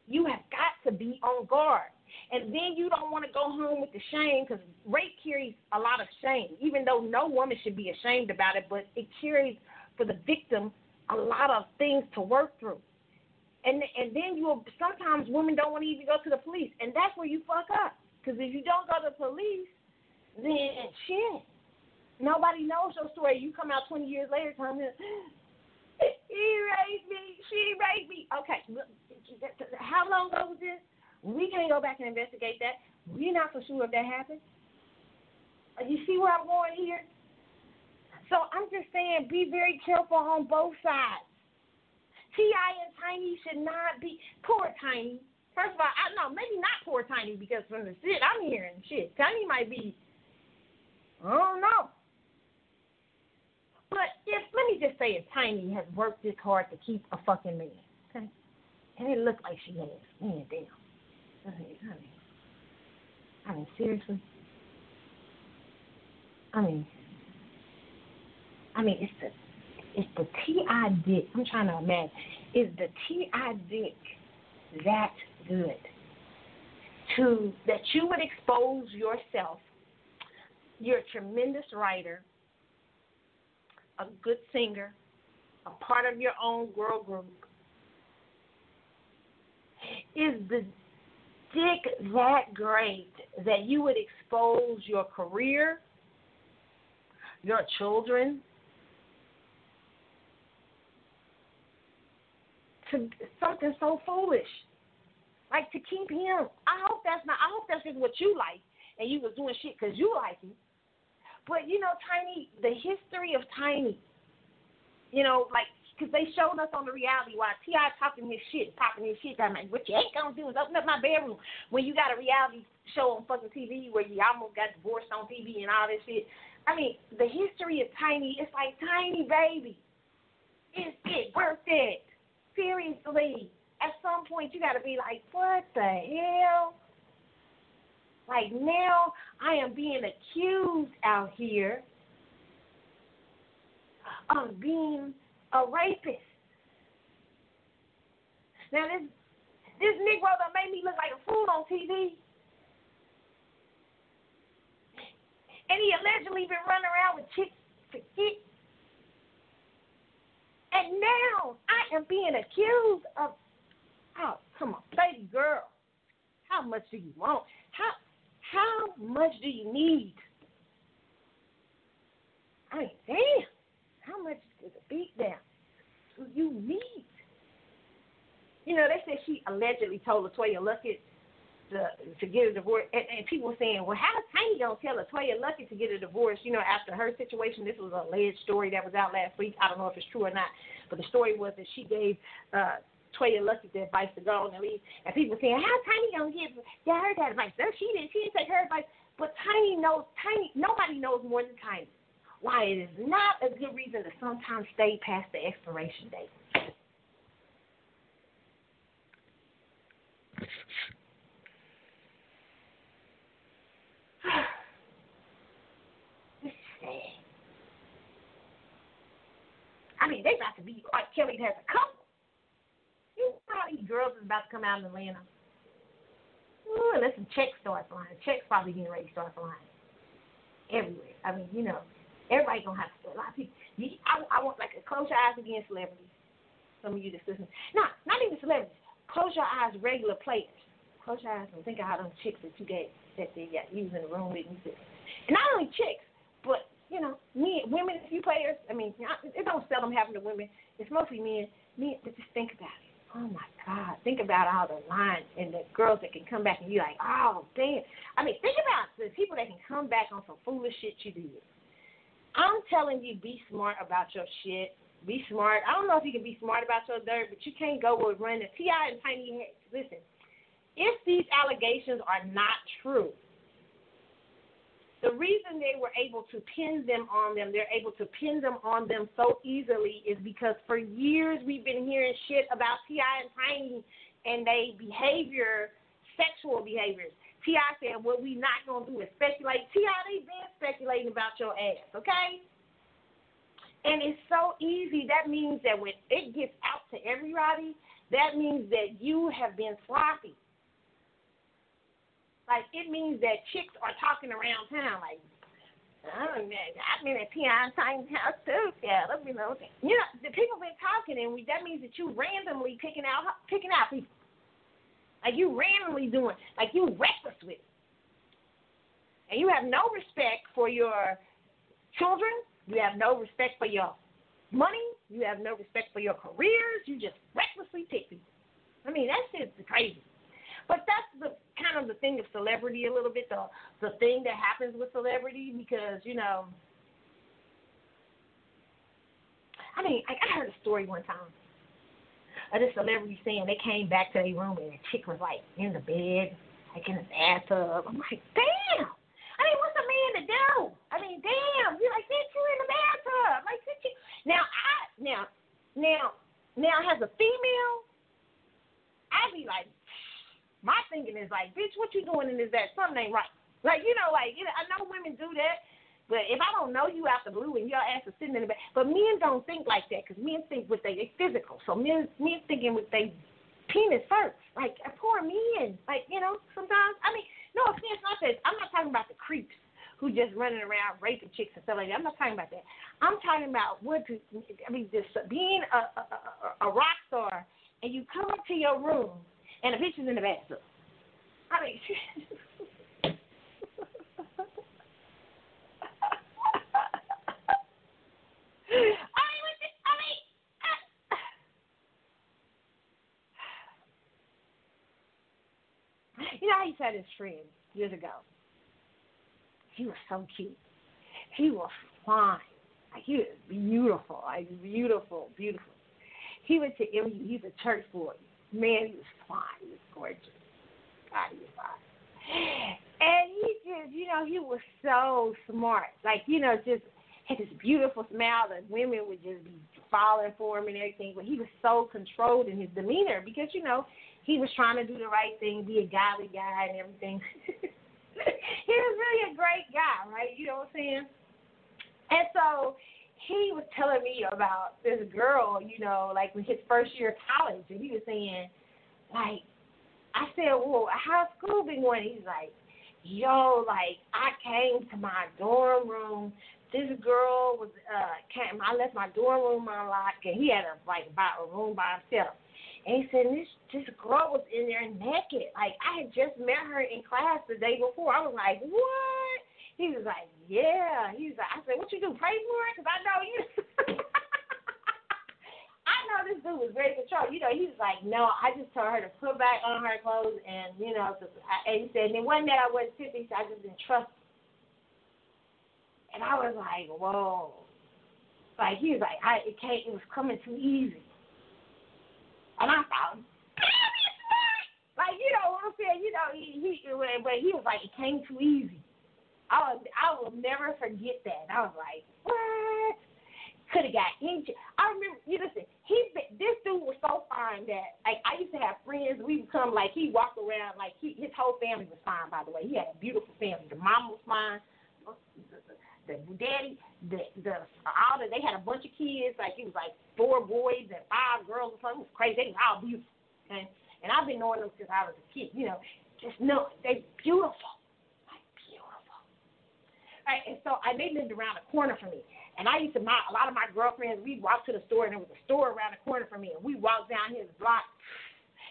You have got to be on guard. And then you don't want to go home with the shame because rape carries a lot of shame, even though no woman should be ashamed about it, but it carries for the victim a lot of things to work through. And and then you sometimes women don't want to even go to the police, and that's where you fuck up. Because if you don't go to the police, then shit, nobody knows your story. You come out 20 years later, telling me he raped me, she raped me. Okay, how long ago was this? We can't go back and investigate that. We're not so sure if that happened. Uh, you see where I'm going here? So I'm just saying, be very careful on both sides. T.I. and Tiny should not be poor Tiny. First of all, I don't know maybe not poor Tiny because from the shit I'm hearing, shit, Tiny might be. I don't know. But if let me just say, if Tiny has worked this hard to keep a fucking man, okay, and it looks like she has, man, damn. I mean, I mean, I mean, seriously. I mean, I mean, it's the it's the T.I. dick. I'm trying to imagine. Is the T.I. dick that good to that you would expose yourself? You're a tremendous writer, a good singer, a part of your own girl group. Is the dick that great that you would expose your career, your children, to something so foolish. Like to keep him. I hope that's not. I hope that's just what you like, and you was doing shit because you like him. But you know, Tiny, the history of Tiny. You know, like because they showed us on the reality why T.I. talking his shit, popping his shit. I'm like, what you ain't gonna do is open up my bedroom when you got a reality show on fucking TV where you almost got divorced on TV and all this shit. I mean, the history of Tiny, it's like Tiny baby. Is it worth it? Seriously. At some point, you got to be like, what the hell? Like now, I am being accused out here of being a rapist. Now this this Negro that made me look like a fool on TV. And he allegedly been running around with chicks for kicks. And now I am being accused of oh, come on, baby girl. How much do you want? How how much do you need? I mean, damn. How much is a beat down? Do you need? You know, they said she allegedly told LeToya Luckett to, to get a divorce, and, and people were saying, "Well, how Tiny gonna tell LeToya Luckett to get a divorce?" You know, after her situation, this was an alleged story that was out last week. I don't know if it's true or not, but the story was that she gave uh, Toya Luckett the advice to go on and leave, and people saying, "How Tiny gonna give?" Yeah, I heard that advice. No, she didn't. She didn't take her advice, but Tiny knows. Tiny, nobody knows more than Tiny why it is not a good reason to sometimes stay past the expiration date. I mean, they about to be like Kelly has a couple. You know how these girls is about to come out in Atlanta. Ooh, unless some checks start flying. Checks probably getting ready to start flying everywhere. I mean, you know. Everybody gonna have to. A lot of people. I, I want like close your eyes against celebrities. Some of you just listen. Not not even celebrities. Close your eyes, regular players. Close your eyes and think of how them chicks that you get that they got you in the room with. You and not only chicks, but you know, men, women, a few players. I mean, it don't seldom happen to women. It's mostly men. Men, but just think about it. Oh my God! Think about all the lines and the girls that can come back and you like, oh damn. I mean, think about the people that can come back on some foolish shit you did. I'm telling you, be smart about your shit. Be smart. I don't know if you can be smart about your dirt, but you can't go with running T.I. and Tiny Heads. Listen, if these allegations are not true, the reason they were able to pin them on them, they're able to pin them on them so easily is because for years we've been hearing shit about T.I. and Tiny and they behavior, sexual behaviors. T.I. said, what we not going to do is speculate. T.I., they been speculating about your ass, okay? And it's so easy. That means that when it gets out to everybody, that means that you have been sloppy. Like it means that chicks are talking around town. Like oh, I've been at Times House too. Yeah, let me know. You know, the people been talking, and we, that means that you randomly picking out picking out people. Like you randomly doing, like you reckless with, it. and you have no respect for your children. You have no respect for your money. You have no respect for your careers. You just recklessly pick people. I mean, that shit's crazy. But that's the kind of the thing of celebrity a little bit, the the thing that happens with celebrity because, you know I mean, I, I heard a story one time of this celebrity saying they came back to their room and the chick was like in the bed, like in the bathtub. I'm like, damn. I mean, what's a man to do? I mean, damn. You're like, get you in the bathtub. Like, get you. Now, I now, now, now, has a female, I'd be like, my thinking is like, bitch, what you doing in this that something ain't right. Like, you know, like you know, I know women do that, but if I don't know you out the blue and your ass is sitting in the bed, but men don't think like that because men think with their physical. So men men thinking with their penis first. Like poor men. Like you know, sometimes I mean, no offense, not that I'm not talking about the creeps who just running around raping chicks and stuff like that. I'm not talking about that. I'm talking about what to, I mean, just being a, a, a, a rock star and you come up to your room and the bitch is in the bathtub. I mean, I mean, I mean, he said his friend years ago. He was so cute. He was fine. He was beautiful. Like beautiful, beautiful. He went to. He's a church boy. Man, he was fine. He was gorgeous. God, he was fine. And he just, you know, he was so smart. Like, you know, just had this beautiful smile that women would just be falling for him and everything. But he was so controlled in his demeanor because, you know, he was trying to do the right thing, be a godly guy and everything. he was really a great guy, right? You know what I'm saying? And so he was telling me about this girl, you know, like in his first year of college, and he was saying, like, I said, well, how's school been going? He's like, yo, like, I came to my dorm room. This girl was, uh, came, I left my dorm room unlocked, and he had a, like, about a room by himself. And he said, this, this girl was in there naked. Like, I had just met her in class the day before. I was like, what? He was like, yeah. He was like, I said, what you do, pray for it? Because I know you. I know this dude was very controlled. You know, he was like, no, I just told her to put back on her clothes and, you know, I, and he said, and one day I wasn't tipsy, so I just didn't trust him. And I was like, whoa. Like, he was like, I, it came, it was coming too easy. And I thought, like, you know what I'm saying? You know, he, he, but he was like, it came too easy. I will, I will never forget that. I was like, what? Could have got injured. I remember, you listen, he, this dude was so fine that, like, I used to have friends, we would come, like, he walked around, like, he, his whole family was fine, by the way. He had a beautiful family. The mom was fine. The, daddy, the, the, all the, they had a bunch of kids, like, it was like four boys and five girls or something. It was crazy. They were all beautiful. Okay? And I've been knowing them since I was a kid, you know, just know, they beautiful like beautiful, Right, and so I they lived around the corner from me. And I used to my a lot of my girlfriends, we'd walk to the store and there was a store around the corner from me and we walked down his block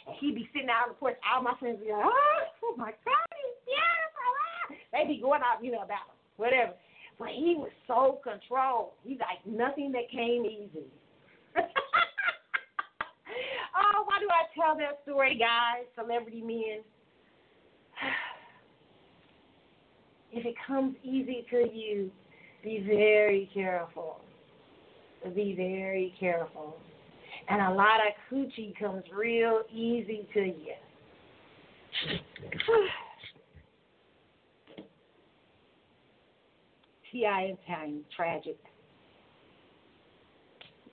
and he'd be sitting out on the porch, all my friends would be like, Oh, oh my God, he's beautiful ah. They'd be going out, you know, about whatever. But he was so controlled. He's like nothing that came easy. oh, why do I tell that story, guys? Celebrity men. if it comes easy to you, be very careful. Be very careful. And a lot of coochie comes real easy to you. T.I. and time, tragic.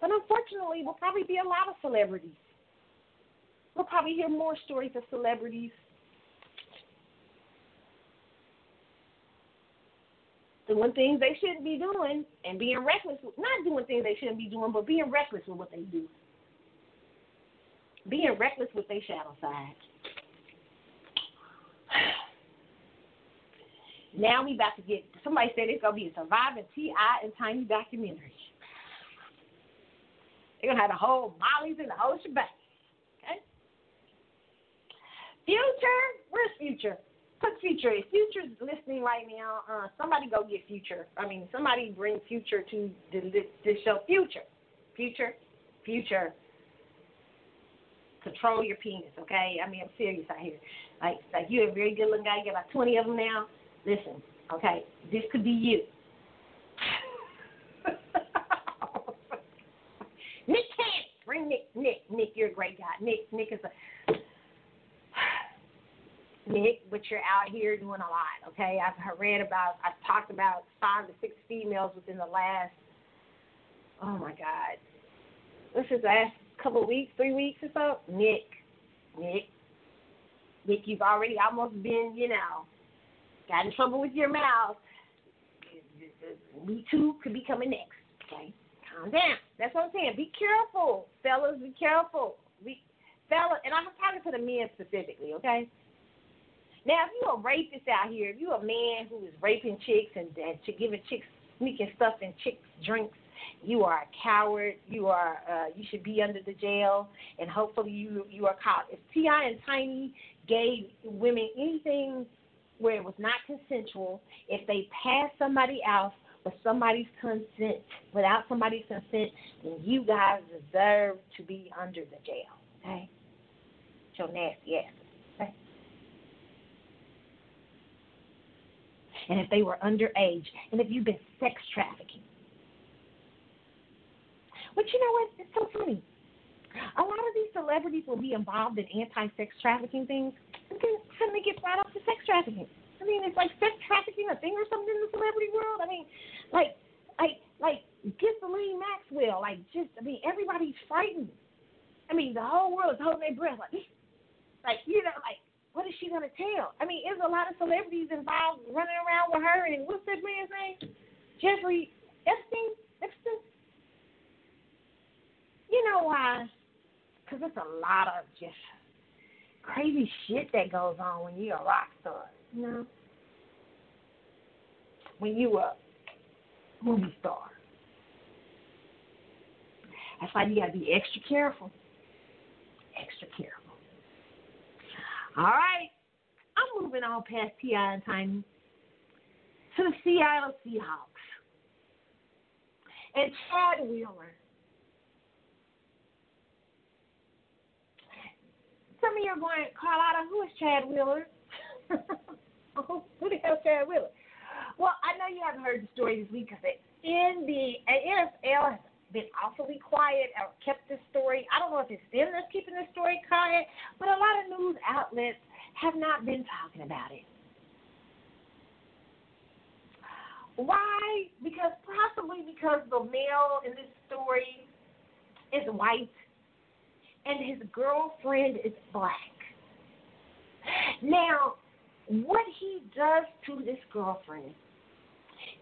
But unfortunately, we'll probably be a lot of celebrities. We'll probably hear more stories of celebrities doing things they shouldn't be doing and being reckless, not doing things they shouldn't be doing, but being reckless with what they do. Being reckless with their shadow side. Now we about to get. Somebody said it's gonna be a surviving T.I. and Tiny documentary. They're gonna have the whole Molly's and the whole shebang. Okay. Future, where's Future? Put Future. If Future's listening right now, uh, somebody go get Future. I mean, somebody bring Future to the, show. Future, Future, Future. Control your penis, okay? I mean, I'm serious out here. Like, like you're a very good looking guy. You got about 20 of them now. Listen, okay, this could be you. Nick can't bring Nick. Nick, Nick, you're a great guy. Nick, Nick is a Nick, but you're out here doing a lot. Okay, I've read about, I've talked about five to six females within the last. Oh my God, this is last couple of weeks, three weeks or so. Nick, Nick, Nick, you've already almost been, you know, got in trouble with your mouth. Me too could be coming next. Okay, calm down. That's what I'm saying. Be careful, fellas. Be careful. Be fellas, and I'm talking to the men specifically. Okay. Now, if you're a rapist out here, if you're a man who is raping chicks and, and giving chicks sneaking stuff in chicks' drinks, you are a coward. You are uh, you should be under the jail, and hopefully you you are caught. If T.I. and Tiny gave women anything where it was not consensual, if they passed somebody else with somebody's consent, without somebody's consent, then you guys deserve to be under the jail. Okay? Your nasty ass. Okay? And if they were underage, and if you've been sex trafficking. But you know what? It's so funny. A lot of these celebrities will be involved in anti-sex trafficking things, and then suddenly get brought up to sex trafficking. I mean, it's like sex trafficking a thing or something in the celebrity world. I mean, like, like, like Ghislaine Maxwell. Like, just, I mean, everybody's frightened. I mean, the whole world is holding their breath. Like, like you know, like, what is she gonna tell? I mean, there's a lot of celebrities involved running around with her. And what's that man's name? Jeffrey Epstein. Epstein. You know why? Because it's a lot of just crazy shit that goes on when you're a rock star. You know, when you a movie star. That's why you gotta be extra careful. Extra careful. All right. I'm moving on past T.I. and Tiny to the Seattle Seahawks. And Chad Wheeler. Some of you are going, Carlotta, who is Chad Wheeler? who the hell is Chad Wheeler? Well, I know you haven't heard the story this week because in the NFL has been awfully quiet or kept this story. I don't know if it's them that's keeping the story quiet, but a lot of news outlets have not been talking about it. Why? Because possibly because the male in this story is white and his girlfriend is black. Now, what he does to this girlfriend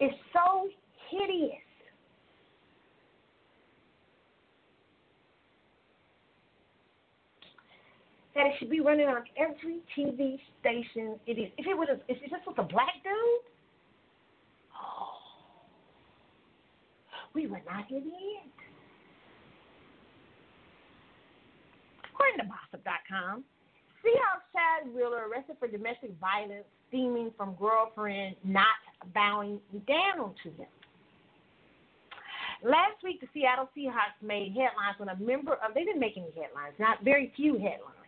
is so hideous. That it should be running on every TV station. It is. If it was, if it just was a black dude, oh, we would not get in. According to Gossip.com, Seahawks Chad Wheeler arrested for domestic violence stemming from girlfriend not bowing down to him. Last week, the Seattle Seahawks made headlines when a member of, they didn't make any headlines, not very few headlines.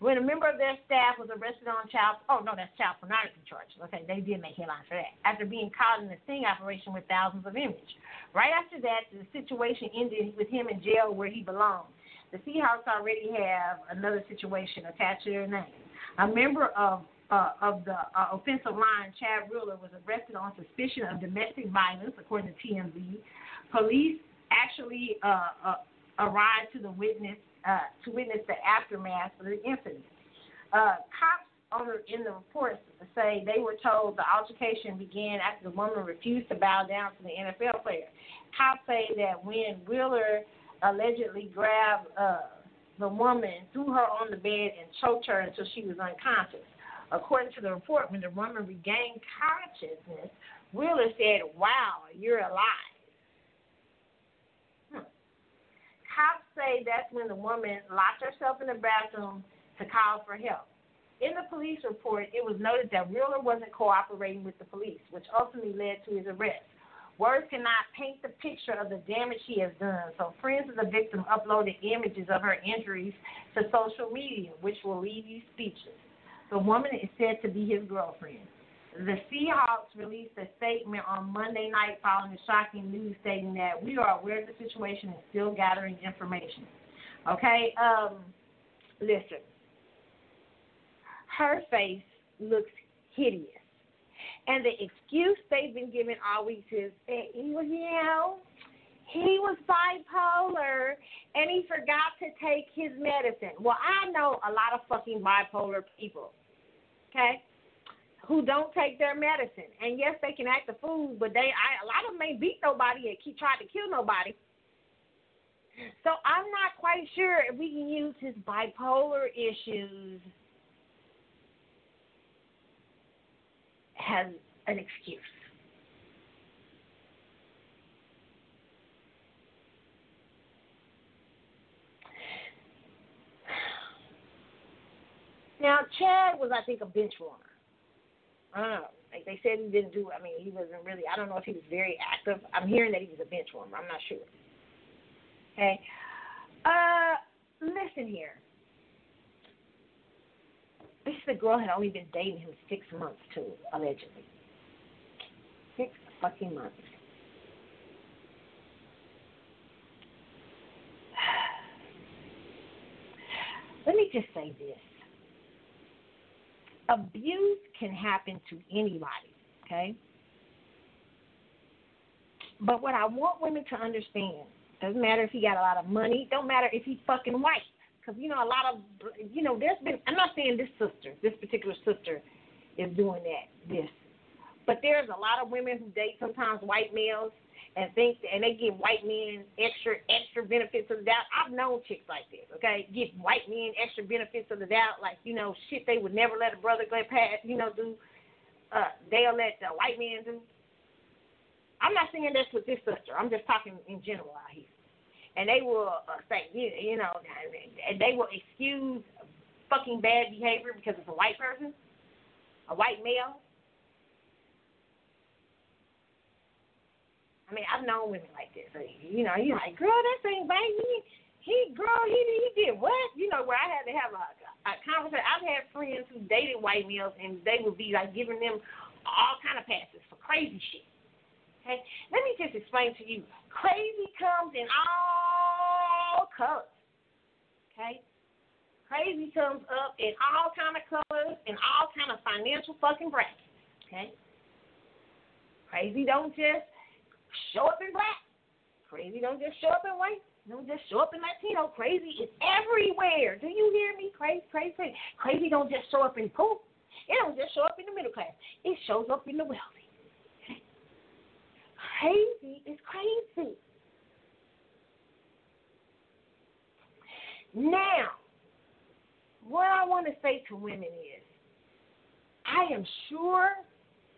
When a member of their staff was arrested on child, oh no, that's child pornography charges. Okay, they did make headlines for that. After being caught in a sting operation with thousands of images. Right after that, the situation ended with him in jail where he belonged. The Seahawks already have another situation attached to their name. A member of uh, of the uh, offensive line, Chad Wheeler, was arrested on suspicion of domestic violence, according to TMZ. Police actually uh, uh, arrived to the witness uh, to witness the aftermath of the incident. Uh, cops in the reports say they were told the altercation began after the woman refused to bow down to the NFL player. Cops say that when Wheeler allegedly grabbed uh, the woman, threw her on the bed, and choked her until she was unconscious. According to the report, when the woman regained consciousness, Wheeler said, Wow, you're alive. Hmm. Cops say that's when the woman locked herself in the bathroom to call for help. In the police report, it was noted that Wheeler wasn't cooperating with the police, which ultimately led to his arrest. Words cannot paint the picture of the damage he has done. So, friends of the victim uploaded images of her injuries to social media, which will leave you speechless. The woman is said to be his girlfriend. The Seahawks released a statement on Monday night following the shocking news stating that we are aware of the situation and still gathering information. Okay, um, listen. Her face looks hideous. And the excuse they've been giving all week is, eh, you know, he was bipolar and he forgot to take his medicine. Well, I know a lot of fucking bipolar people, okay, who don't take their medicine. And yes, they can act a fool, but they, I, a lot of them ain't beat nobody and keep trying to kill nobody. So I'm not quite sure if we can use his bipolar issues has an excuse. Now, Chad was, I think, a bench warmer. I don't know. Like they said, he didn't do. I mean, he wasn't really. I don't know if he was very active. I'm hearing that he was a bench warmer. I'm not sure. Okay. Uh, listen here. This the girl had only been dating him six months too, allegedly. Six fucking months. Let me just say this. Abuse can happen to anybody, okay? But what I want women to understand, doesn't matter if he got a lot of money, don't matter if he's fucking white. Because, you know, a lot of, you know, there's been, I'm not saying this sister, this particular sister is doing that, this. But there's a lot of women who date sometimes white males and think, and they give white men extra, extra benefits of the doubt. I've known chicks like this, okay? Give white men extra benefits of the doubt, like, you know, shit they would never let a brother go past, you know, do. Uh, they'll let the white man do. I'm not saying this with this sister. I'm just talking in general out here and they will say, you, you know, and they will excuse fucking bad behavior because it's a white person, a white male. I mean, I've known women like this. You know, you're like, girl, that bad. He, he, girl, he, he did what? You know, where I had to have a, a conversation. I've had friends who dated white males, and they would be like giving them all kind of passes for crazy shit. Okay, let me just explain to you. Crazy comes in all colors. Okay, crazy comes up in all kind of colors and all kind of financial fucking brackets. Okay, crazy don't just show up in black. Crazy don't just show up in white. Don't just show up in Latino. Crazy is everywhere. Do you hear me? Crazy, crazy, crazy. Crazy don't just show up in poor. It don't just show up in the middle class. It shows up in the wealthy crazy is crazy. Now, what I want to say to women is, I am sure,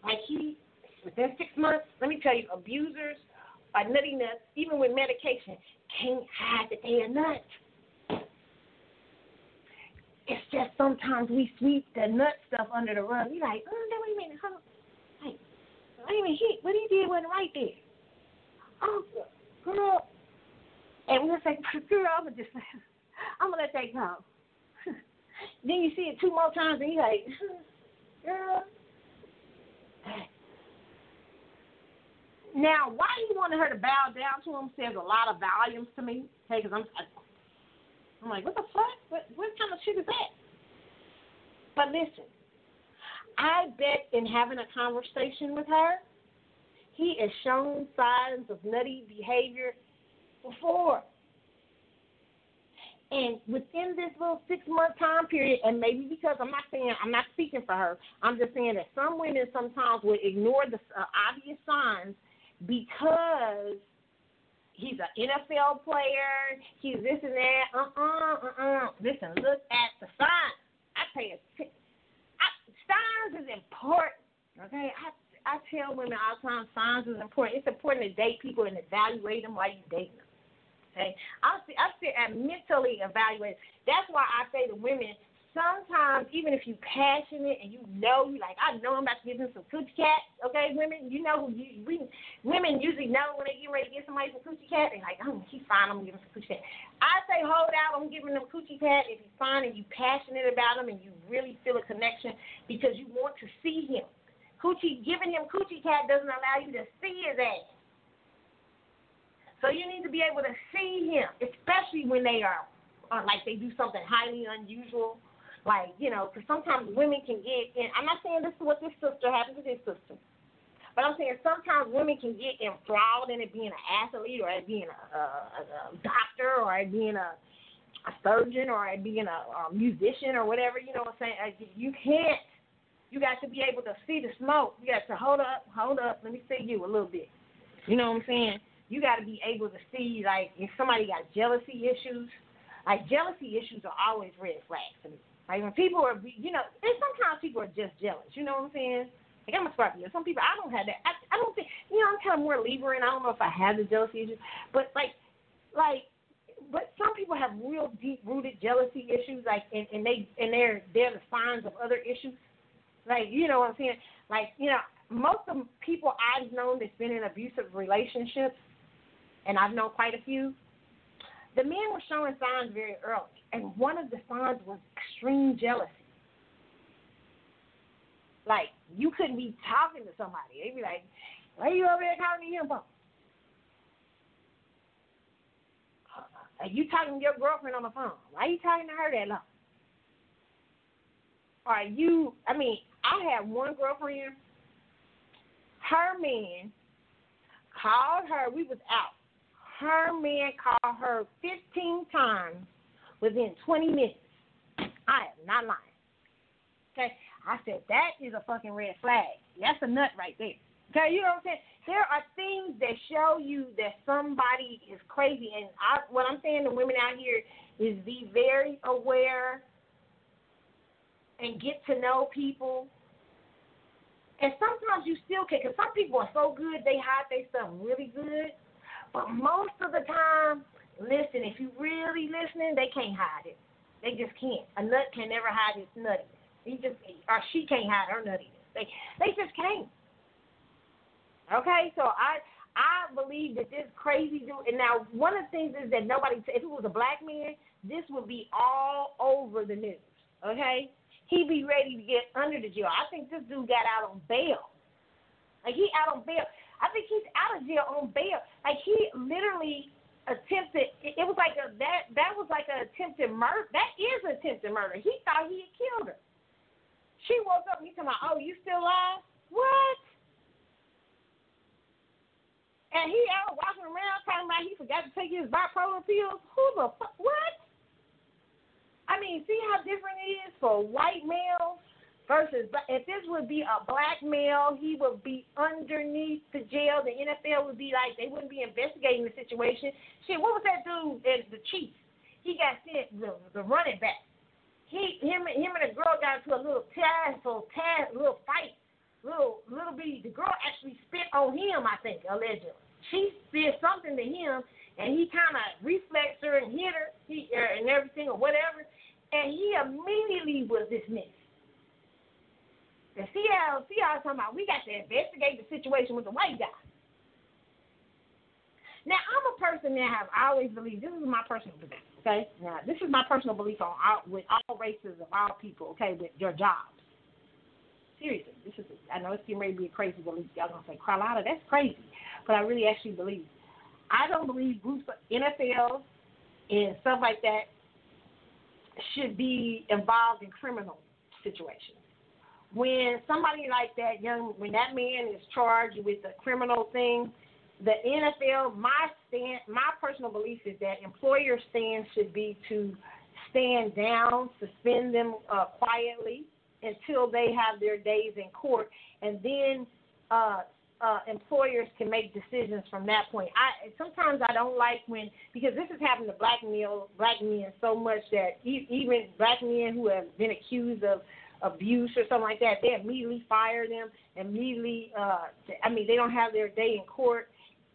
like he, within six months, let me tell you, abusers are nutty nuts, even with medication, can't hide that they are nuts. It's just sometimes we sweep the nut stuff under the rug. We like, oh, no, wait a minute, hold on. I even hit. What he did wasn't right there. Oh, girl. And we're like, girl, I'm gonna just, I'm gonna let that go. then you see it two more times, and you're like, girl. Now, why he wanted her to bow down to him says a lot of volumes to me. Okay, because I'm, I'm like, what the fuck? What, what kind of shit is that? But listen, I bet in having a conversation with her, he has shown signs of nutty behavior before. And within this little six month time period, and maybe because I'm not saying I'm not speaking for her, I'm just saying that some women sometimes will ignore the uh, obvious signs because he's an NFL player, he's this and that. Uh uh-uh, uh uh. Listen, look at the signs. I pay attention signs is important. Okay, I I tell women all the time signs is important. It's important to date people and evaluate them while you date them. Okay, I see I sit and mentally evaluate. That's why I say to women, sometimes even if you passionate and you know you like I know I'm about to give him some coochie cat, okay, women, you know you we women usually know when they get ready to give somebody some coochie cat, they like, oh he's fine, I'm gonna give him some coochie cat. I say hold out, I'm giving them coochie cat if he's fine and you passionate about him and you really feel a connection because you want to see him. Coochie giving him coochie cat doesn't allow you to see his ass. So you need to be able to see him, especially when they are, uh, like they do something highly unusual like, you know, because sometimes women can get in. I'm not saying this is what this sister happened to this sister. But I'm saying sometimes women can get enthralled in it being an athlete or at being a, a, a doctor or at being a, a surgeon or at being a, a musician or whatever. You know what I'm saying? Like, you can't. You got to be able to see the smoke. You got to hold up, hold up. Let me see you a little bit. You know what I'm saying? You got to be able to see like if somebody got jealousy issues. Like jealousy issues are always red flags to me. Like when people are, you know, and sometimes people are just jealous. You know what I'm saying? Like I'm a Scorpio. Some people I don't have that. I, I don't think, you know, I'm kind of more Libra, and I don't know if I have the jealousy issues, but like, like, but some people have real deep rooted jealousy issues, like, and, and they and they're they're the signs of other issues. Like, you know what I'm saying? Like, you know, most of people I've known that's been in abusive relationships, and I've known quite a few. The men were showing signs very early and one of the signs was extreme jealousy. Like you couldn't be talking to somebody. They'd be like, Why are you over there talking to him for? Are you talking to your girlfriend on the phone? Why are you talking to her that long? Are you I mean, I had one girlfriend, her man called her, we was out. Her man called her fifteen times within 20 minutes. I am not lying. Okay? I said, that is a fucking red flag. That's a nut right there. Okay, you know what I'm saying? There are things that show you that somebody is crazy. And I, what I'm saying to women out here is be very aware and get to know people. And sometimes you still can, because some people are so good, they hide their stuff really good. But most of the time, listen, if you really listening, they can't hide it. They just can't. A nut can never hide its nuttiness. He just or she can't hide her nuttiness. They they just can't. Okay, so I I believe that this crazy dude. And now one of the things is that nobody. If it was a black man, this would be all over the news. Okay, he'd be ready to get under the jail. I think this dude got out on bail. Like he out on bail. I think he's out of jail on bail. Like he literally attempted. It was like a that that was like an attempted murder. That is attempted murder. He thought he had killed her. She woke up and he told me, "Oh, you still alive? What?" And he out walking around talking about he forgot to take his bipolar pills. Who the fuck? What? I mean, see how different it is for white males versus if this would be a black male, he would be underneath the jail. The NFL would be like they wouldn't be investigating the situation. Shit, what was that dude the Chiefs? He got sent the the running back. He him him and the girl got into a little tussle, tag, little fight, little little bit. The girl actually spit on him, I think, allegedly. She did something to him, and he kind of reflexed her and hit her, he, uh, and everything or whatever, and he immediately was dismissed. See how I'm talking about we got to investigate the situation with the white guy. Now I'm a person that have always believed this is my personal belief. Okay, now this is my personal belief on all, with all races of all people. Okay, with your jobs. Seriously, this is I know it's getting ready to be a crazy belief. Y'all gonna say Carlotta, that's crazy, but I really actually believe. I don't believe groups of NFL and stuff like that should be involved in criminal situations when somebody like that young, when that man is charged with a criminal thing, the NFL, my stand, my personal belief is that employer stand should be to stand down, suspend them uh, quietly until they have their days in court, and then uh, uh, employers can make decisions from that point. I sometimes I don't like when because this has happened to black men, black men so much that e- even black men who have been accused of abuse or something like that, they immediately fire them. Immediately, uh, I mean, they don't have their day in court.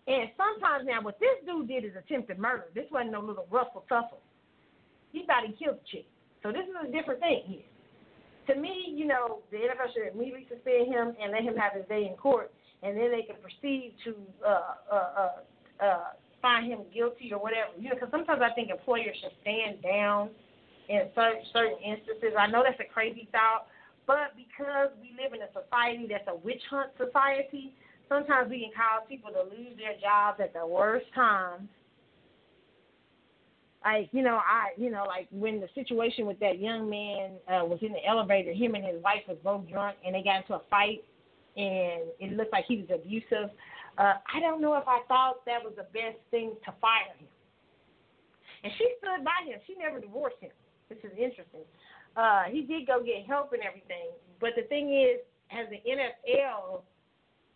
And sometimes now, what this dude did is attempted murder. This wasn't no little ruffle tuffle. He thought he killed the chick. So this is a different thing here. To me, you know, the NFL should immediately suspend him and let him have his day in court, and then they can proceed to uh, uh, uh, uh, find him guilty or whatever. You know, because sometimes I think employers should stand down in certain, certain instances. I know that's a crazy thought, but because we live in a society that's a witch hunt society, sometimes we can cause people to lose their jobs at the worst times. Like you know, I you know like when the situation with that young man uh, was in the elevator, him and his wife was both drunk, and they got into a fight, and it looked like he was abusive. Uh, I don't know if I thought that was the best thing to fire him. And she stood by him. She never divorced him. This is interesting. Uh, he did go get help and everything, but the thing is, as the NFL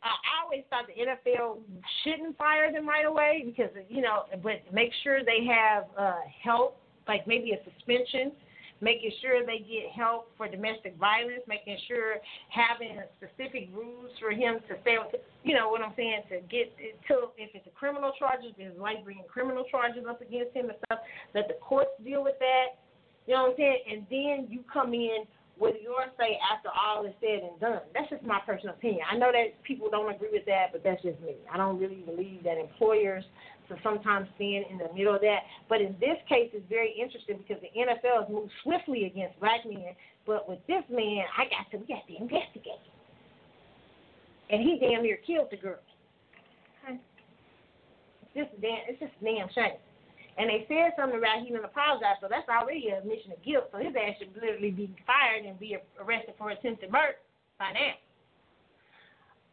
I always thought the NFL shouldn't fire them right away because you know, but make sure they have uh, help, like maybe a suspension, making sure they get help for domestic violence, making sure having specific rules for him to stay you know what I'm saying, to get to if it's a criminal charges, there's like bringing criminal charges up against him and stuff. Let the courts deal with that. You know what I'm saying, and then you come in with your say after all is said and done. That's just my personal opinion. I know that people don't agree with that, but that's just me. I don't really believe that employers to sometimes stand in the middle of that. But in this case, it's very interesting because the NFL has moved swiftly against black men. But with this man, I got to we got to investigate. And he damn near killed the girl. It's just damn. It's just damn shame and they said something about he didn't apologize, so that's already an admission of guilt. So his ass should literally be fired and be arrested for attempted murder by now.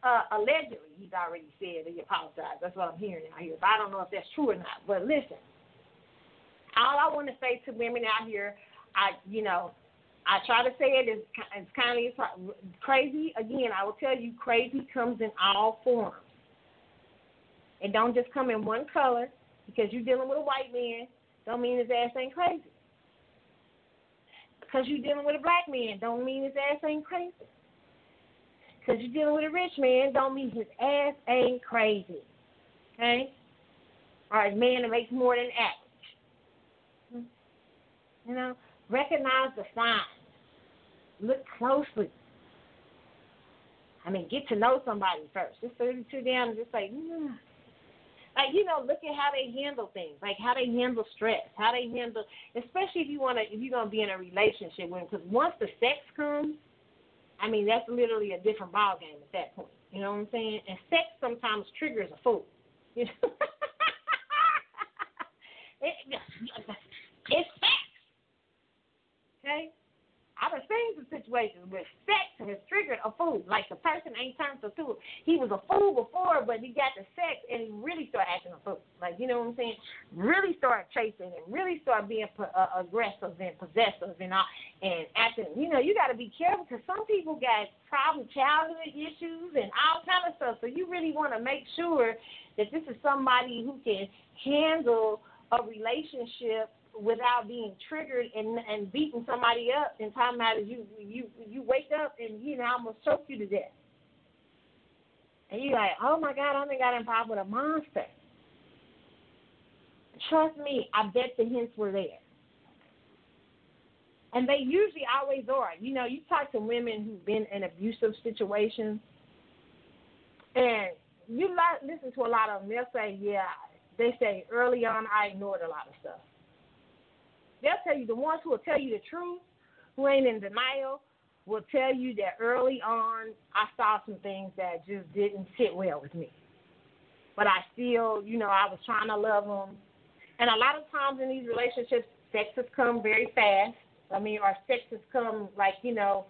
Uh, allegedly, he's already said that he apologized. That's what I'm hearing out here. But I don't know if that's true or not. But listen, all I want to say to women out here, I, you know, I try to say it as, as kindly as crazy. Again, I will tell you, crazy comes in all forms. It don't just come in one color because you're dealing with a white man don't mean his ass ain't crazy. Because you're dealing with a black man don't mean his ass ain't crazy. Because you're dealing with a rich man don't mean his ass ain't crazy. Okay? Or a man that makes more than average. You know, recognize the signs. Look closely. I mean, get to know somebody first. Just 32 down and just like, mm, like you know, look at how they handle things, like how they handle stress, how they handle, especially if you want to, if you're gonna be in a relationship with, because once the sex comes, I mean that's literally a different ball game at that point. You know what I'm saying? And sex sometimes triggers a fool. You know? it, it's sex. Okay. I've been seen some situations where sex has triggered a fool. Like the person ain't turned to fool. He was a fool before, but he got the sex and he really started acting a fool. Like you know what I'm saying? Really started chasing and really started being uh, aggressive and possessive and all, and acting. You know, you got to be careful because some people got problem childhood issues and all kind of stuff. So you really want to make sure that this is somebody who can handle a relationship without being triggered and and beating somebody up and talking about you you you wake up and you know I'm gonna choke you to death. And you're like, oh my God, I only got involved with a monster. Trust me, I bet the hints were there. And they usually always are. You know, you talk to women who've been in abusive situations, and you listen to a lot of them. They'll say, "Yeah," they say early on, I ignored a lot of stuff. They'll tell you the ones who will tell you the truth, who ain't in denial, will tell you that early on I saw some things that just didn't sit well with me. But I still, you know, I was trying to love them. And a lot of times in these relationships, sex has come very fast. I mean, our sex has come like, you know,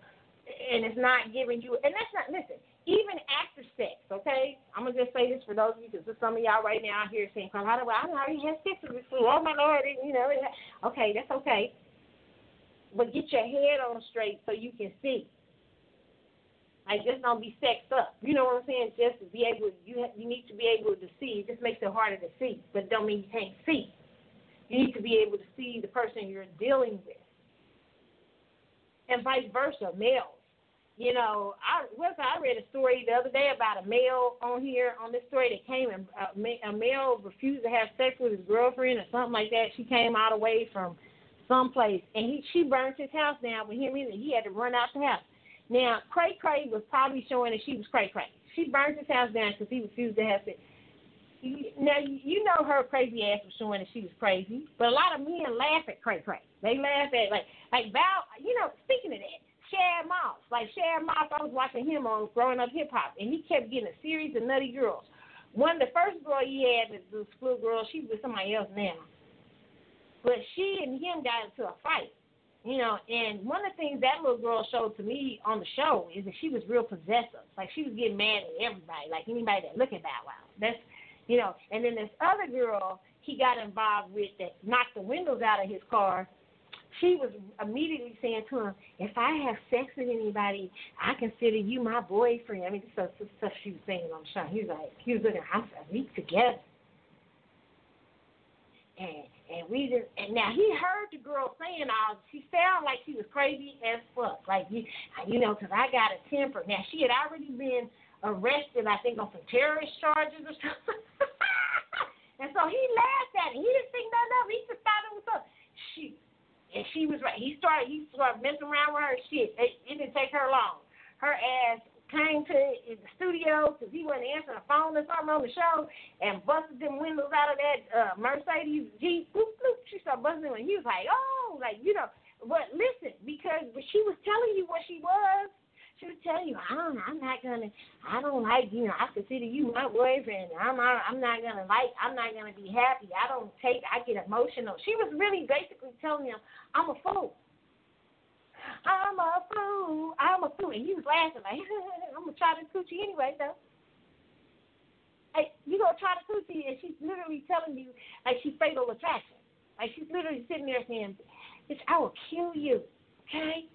and it's not giving you, and that's not, listen, even after sex, okay? I'm gonna just say this for those of you, because some of y'all right now here saying, "How do I? I already had sex with this fool. Oh my lord, you know." Okay, that's okay, but get your head on straight so you can see. Like just don't be sexed up. You know what I'm saying? Just to be able, you you need to be able to see. It just makes it harder to see, but don't mean you can't see. You need to be able to see the person you're dealing with. and vice versa, males. You know, I was I read a story the other day about a male on here on this story that came and uh, a male refused to have sex with his girlfriend or something like that. She came all the way from someplace and he she burned his house down with him in it. He had to run out the house. Now, Cray Cray was probably showing that she was Cray Cray. She burned his house down because he refused to have sex. Now you know her crazy ass was showing that she was crazy, but a lot of men laugh at Cray Cray. They laugh at like like Val. You know, speaking of that, Shad Moss. Like Shad Moss, I was watching him on Growing Up Hip Hop, and he kept getting a series of nutty girls. One, the first girl he had, the school girl, she was somebody else now, but she and him got into a fight. You know, and one of the things that little girl showed to me on the show is that she was real possessive. Like she was getting mad at everybody, like anybody that looked at Bow Wow. That's you know, and then this other girl he got involved with that knocked the windows out of his car. She was immediately saying to him, "If I have sex with anybody, I consider you my boyfriend." I mean, this stuff, she was saying on show. He was like, he was looking, "I'm we together," and and we just and now he heard the girl saying all. She sounded like she was crazy as fuck, like you, you know, because I got a temper. Now she had already been arrested, I think, on some terrorist charges or something. and so he laughed at it. He didn't think nothing of it. He just thought it was up. She, and she was right. He started. He started messing around with her shit. It, it didn't take her long. Her ass came to the studio because he wasn't answering the phone or something on the show and busted them windows out of that uh, Mercedes Jeep. Bloop, bloop. She started busting. And he was like, oh, like, you know. But listen, because she was telling you what she was would tell you, I don't, I'm not gonna, I don't like you. Know, I consider you my boyfriend. I'm, I'm not gonna like, I'm not gonna be happy. I don't take, I get emotional. She was really basically telling him, I'm a fool. I'm a fool. I'm a fool. And he was laughing like, I'm gonna try this coochie anyway, though. Hey, you gonna try the coochie, and she's literally telling you like she's fatal attraction. Like she's literally sitting there saying, "Bitch, I will kill you." Okay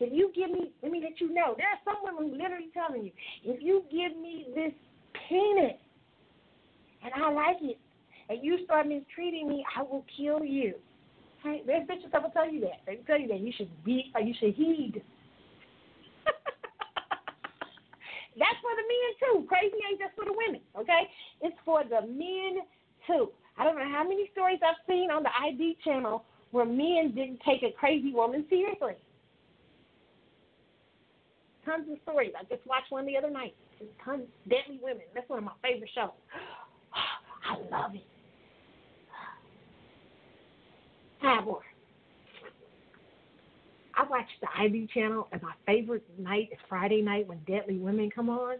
if you give me, let me let you know, there are some women literally telling you, if you give me this penis and I like it, and you start mistreating me, I will kill you. Right? There's bitches that will tell you that. They will tell you that you should be, or you should heed. That's for the men too. Crazy ain't just for the women, okay? It's for the men too. I don't know how many stories I've seen on the ID channel where men didn't take a crazy woman seriously tons of stories. I just watched one the other night. Just tons Deadly Women. That's one of my favorite shows. I love it. Cyborg. I watch the ID channel, and my favorite night is Friday night when Deadly Women come on,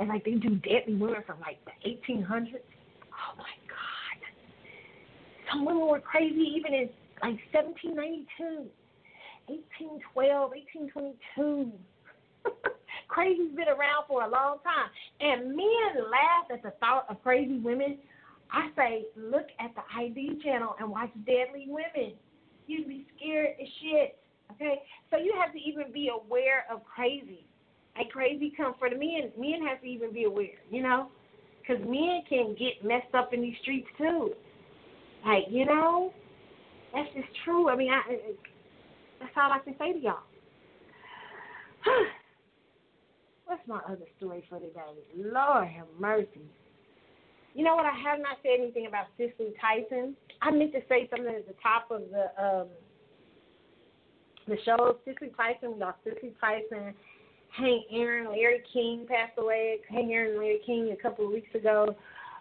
and like they do Deadly Women from like the 1800s. Oh my God! Some women were crazy even in like 1792, 1812, 1822. Crazy's been around for a long time. And men laugh at the thought of crazy women. I say, look at the ID channel and watch Deadly Women. You'd be scared as shit. Okay? So you have to even be aware of crazy. Like crazy come for the men. Men have to even be aware, you know? Because men can get messed up in these streets too. Like, you know? That's just true. I mean, I, that's all I can say to y'all. What's my other story for today? Lord have mercy. You know what? I have not said anything about Cicely Tyson. I meant to say something at the top of the um, the show. Cicely Tyson, we lost Cicely Tyson. Hank Aaron, Larry King passed away. Hank Aaron and Larry King a couple of weeks ago.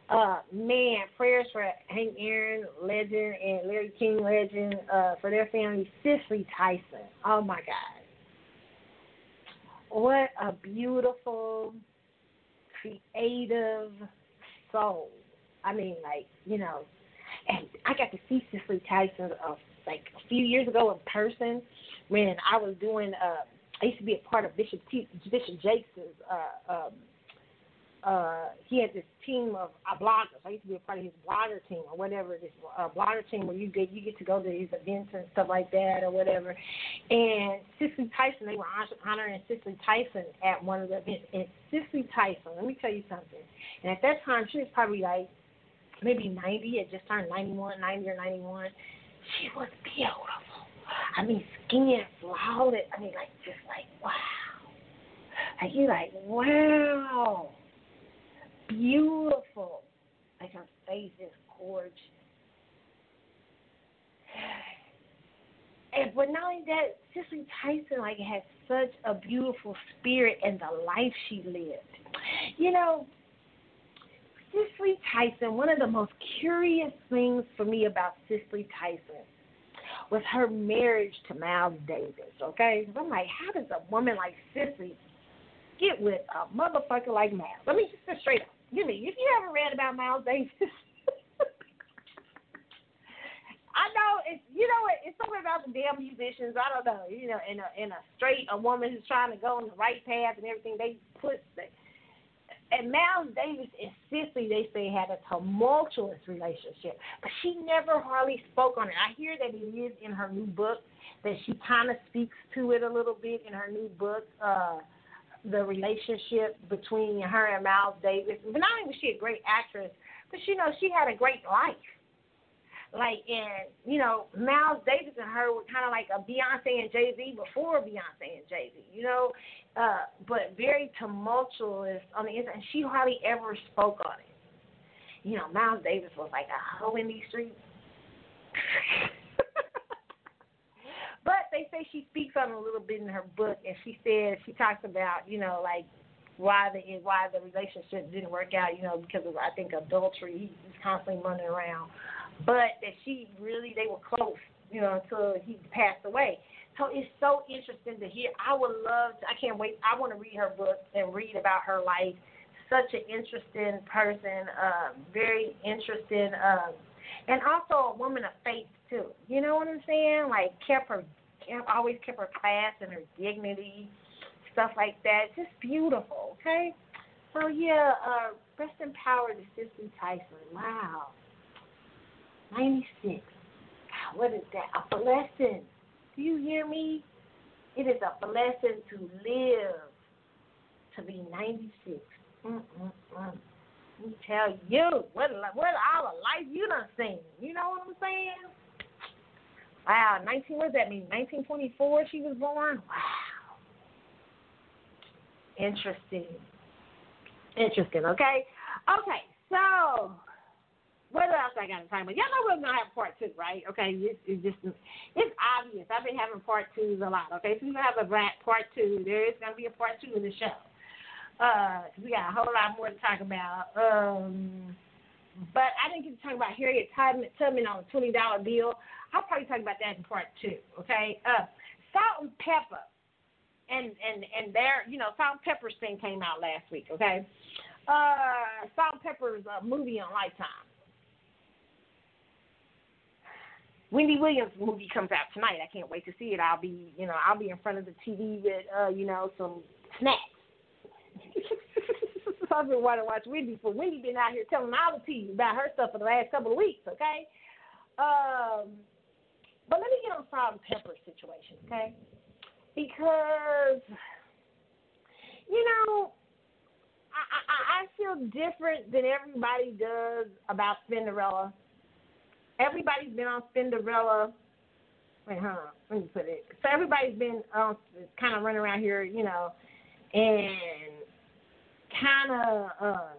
Uh, man, prayers for Hank Aaron, legend, and Larry King, legend, uh, for their family. Cicely Tyson. Oh my God what a beautiful, creative soul. I mean, like, you know, and I got to see Cicely Tyson uh, like a few years ago in person when I was doing. Uh, I used to be a part of Bishop T, Bishop Jakes' uh, um, uh, he had this team of uh, bloggers. I used to be a part of his blogger team or whatever this uh, blogger team where you get you get to go to his events and stuff like that or whatever. And Cicely Tyson, they were honoring Cicely Tyson at one of the events. And Cicely Tyson, let me tell you something. And at that time, she was probably like maybe 90, had just turned 91, 90 or 91. She was beautiful. I mean, skin flawless. I mean, like just like wow. Like you like wow, beautiful. Like her face is gorgeous. And but not only that, Cicely Tyson like has such a beautiful spirit and the life she lived. You know, Cicely Tyson, one of the most curious things for me about Cicely Tyson was her marriage to Miles Davis, okay? I'm like, how does a woman like Cicely get with a motherfucker like Miles? Let me just straight up. Me, if you ever read about Miles Davis, I know it's you know what it's something about the damn musicians. I don't know, you know, in a in a straight a woman who's trying to go on the right path and everything. They put the, and Miles Davis and Cicely they say had a tumultuous relationship, but she never hardly spoke on it. I hear that it is in her new book that she kind of speaks to it a little bit in her new book. uh the relationship between her and Miles Davis. But not only was she a great actress, but you know she had a great life like and you know Miles Davis and her were kind of like a Beyonce and Jay Z before Beyonce and Jay Z, you know, uh, but very tumultuous on the inside. And she hardly ever spoke on it. You know, Miles Davis was like a hoe in these streets. they say she speaks on a little bit in her book, and she says she talks about you know like why the why the relationship didn't work out, you know, because of I think adultery. He's constantly running around but that she really they were close, you know, until he passed away. So it's so interesting to hear. I would love. To, I can't wait. I want to read her book and read about her life. Such an interesting person, um, very interesting, um, and also a woman of faith too. You know what I'm saying? Like kept her, kept, always kept her class and her dignity, stuff like that. Just beautiful. Okay. So yeah, uh, rest in power to Cicely Tyson. Wow. 96. God, what is that? A blessing. Do you hear me? It is a blessing to live to be 96. Mm-mm-mm. Let me tell you, what, what all the life you done seen. You know what I'm saying? Wow, 19, what does that mean? 1924 she was born? Wow. Interesting. Interesting, okay? Okay, so what else I got to talk about? Y'all know we're gonna have part two, right? Okay, it's, it's just it's obvious. I've been having part twos a lot. Okay, so we're gonna have a part two. There is gonna be a part two of the show. Uh, we got a whole lot more to talk about. Um, but I didn't get to talk about Harriet Tubman, Tubman on the twenty dollar bill. I'll probably talk about that in part two. Okay, uh, Salt-N-Pepa, and and and there, you know, Salt-N-Pepa's thing came out last week. Okay, uh, Salt-N-Pepa's a movie on Lifetime Wendy Williams movie comes out tonight. I can't wait to see it. I'll be, you know, I'll be in front of the TV with, uh, you know, some snacks. I've been wanting to watch Wendy for Wendy been out here telling all the tea about her stuff for the last couple of weeks, okay? Um, but let me get on Salt-N-Pepa situation, okay? Because you know, I, I I feel different than everybody does about Spinderella everybody's been on Spinderella. Wait, on. Let me put it. So everybody's been um, kind of running around here, you know, and kind of, uh,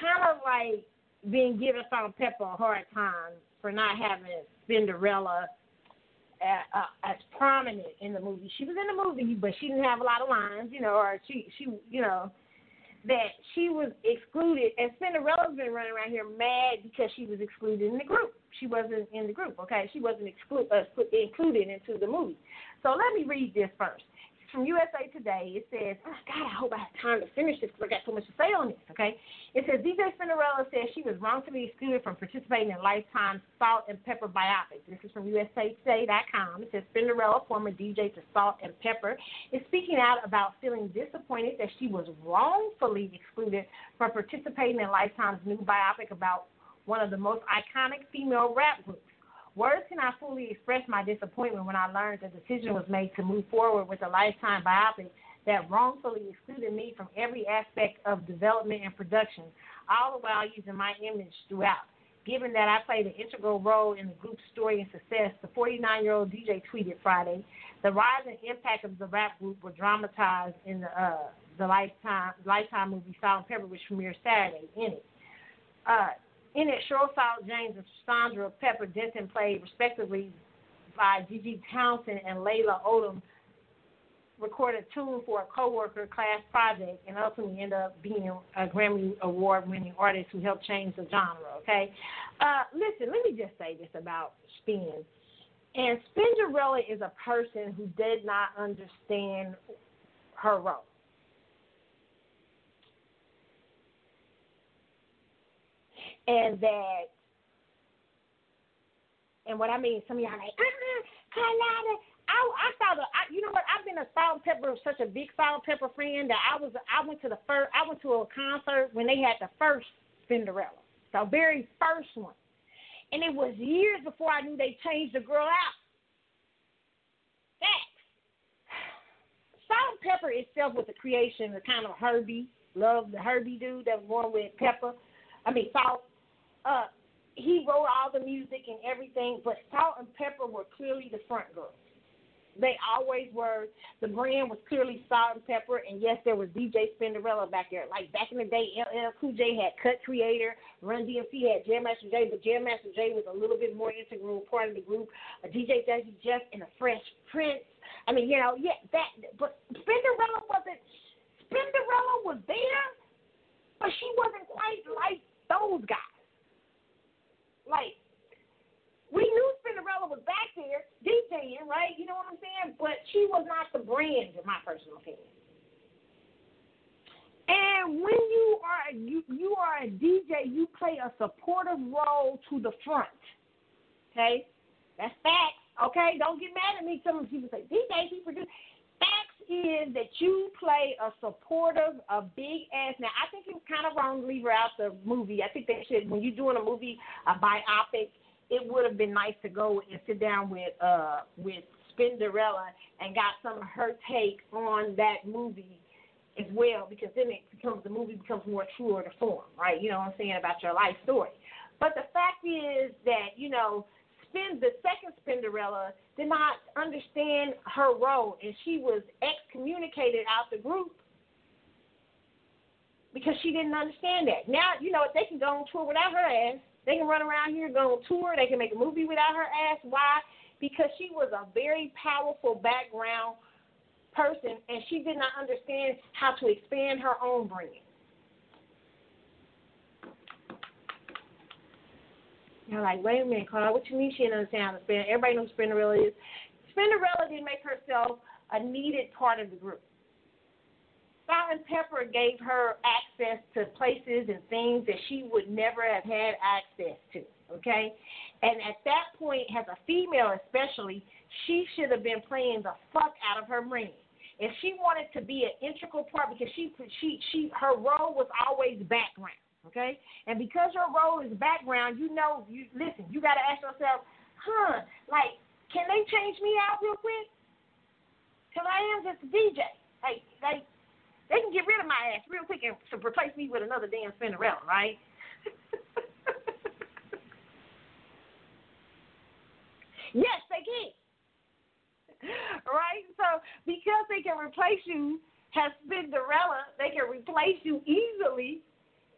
kind of like being given Salt Pepper a hard time for not having Spinderella uh, uh, as prominent in the movie. She was in the movie, but she didn't have a lot of lines, you know, or she, she, you know, that she was excluded, and Spinderella's been running around here mad because she was excluded in the group. She wasn't in the group, okay? She wasn't exclu- uh, included into the movie. So let me read this first from USA Today. It says, oh, God, I hope I have time to finish this because I got so much to say on this, okay? It says, DJ Spinderella says she was wrongfully excluded from participating in Lifetime Salt-N-Pepa biopic. This is from USAToday.com. It says, Spinderella, former DJ to Salt-N-Pepa, is speaking out about feeling disappointed that she was wrongfully excluded from participating in Lifetime's new biopic about one of the most iconic female rap groups. Words cannot fully express my disappointment when I learned the decision was made to move forward with a lifetime biopic that wrongfully excluded me from every aspect of development and production, all the while using my image throughout. Given that I played an integral role in the group's story and success, the 49 year old DJ tweeted Friday the rise and impact of the rap group were dramatized in the, uh, the Lifetime, Lifetime movie Salt-N-Pepa, which premieres Saturday. In it, uh, in it, Cheryl Salt James and Sandra Pepa Denton played respectively by Gigi Townsend and Laila Odom recorded a tune for a co-worker class project and ultimately ended up being a Grammy award-winning artist who helped change the genre. Okay, uh, listen, let me just say this about Spin. And Spinderella is a person who did not understand her role. And that, and what I mean, some of y'all like, uh-uh, Carlotta, I, I saw the, I, you know what? I've been a Salt-N-Pepa, such a big Salt-N-Pepa fan that I was, I went to the first, I went to a concert when they had the first Spinderella, the very first one, and it was years before I knew they changed the girl out. Facts. Salt-N-Pepa itself was the creation of kind of Hurby, love the Hurby dude that was born with Pepa. I mean Salt. Uh, he wrote all the music and everything, but Salt-N-Pepa were clearly the front girls. They always were. The brand was clearly Salt-N-Pepa, and yes, there was DJ Spinderella back there. Like back in the day, LL Cool J had Cut Creator, Run DMC had Jam Master Jay, but Jam Master Jay was a little bit more integral part of the group. A DJ Jazzy Jeff and a Fresh Prince. I mean, you know, yeah, that. But Spinderella wasn't. Spinderella was there, but she wasn't quite like those guys. Like we knew Spinderella was back there DJing, right? You know what I'm saying? But she was not the brand, in my personal opinion. And when you are you you are a DJ, you play a supportive role to the front. Okay, that's facts. Okay, don't get mad at me. Some people say DJ, he produce. Is that you play a supportive, a big ass. Now I think it was kind of wrong to leave her out the movie. I think they should when you're doing a movie, a biopic it would have been nice to go and sit down with uh with Spinderella and got some of her take on that movie as well because then it becomes the movie becomes more truer to form, right? You know what I'm saying about your life story. But the fact is that you know, Spin the second Spinderella did not understand her role, and she was excommunicated out the group because she didn't understand that. Now you know they can go on tour without her ass they can run around here, go on tour. They can make a movie without her ass. Why? Because she was a very powerful background person, and she did not understand how to expand her own brand. You're like, wait a minute, Carl. What you mean she didn't understand how? Everybody knows Spinderella is. Spinderella didn't make herself a needed part of the group. Salt-N-Pepa gave her access to places and things that she would never have had access to. Okay, and at that point, as a female especially, she should have been playing the fuck out of her ring. If she wanted to be an integral part, because she she she her role was always background. Okay, and because her role is background, you know, you listen. You got to ask yourself, huh? Like, can they change me out real quick? Cause I am just a DJ. Like, like they can get rid of my ass real quick and replace me with another damn Spinderella, right? yes, they can. Right? So because they can replace you as Spinderella, they can replace you easily.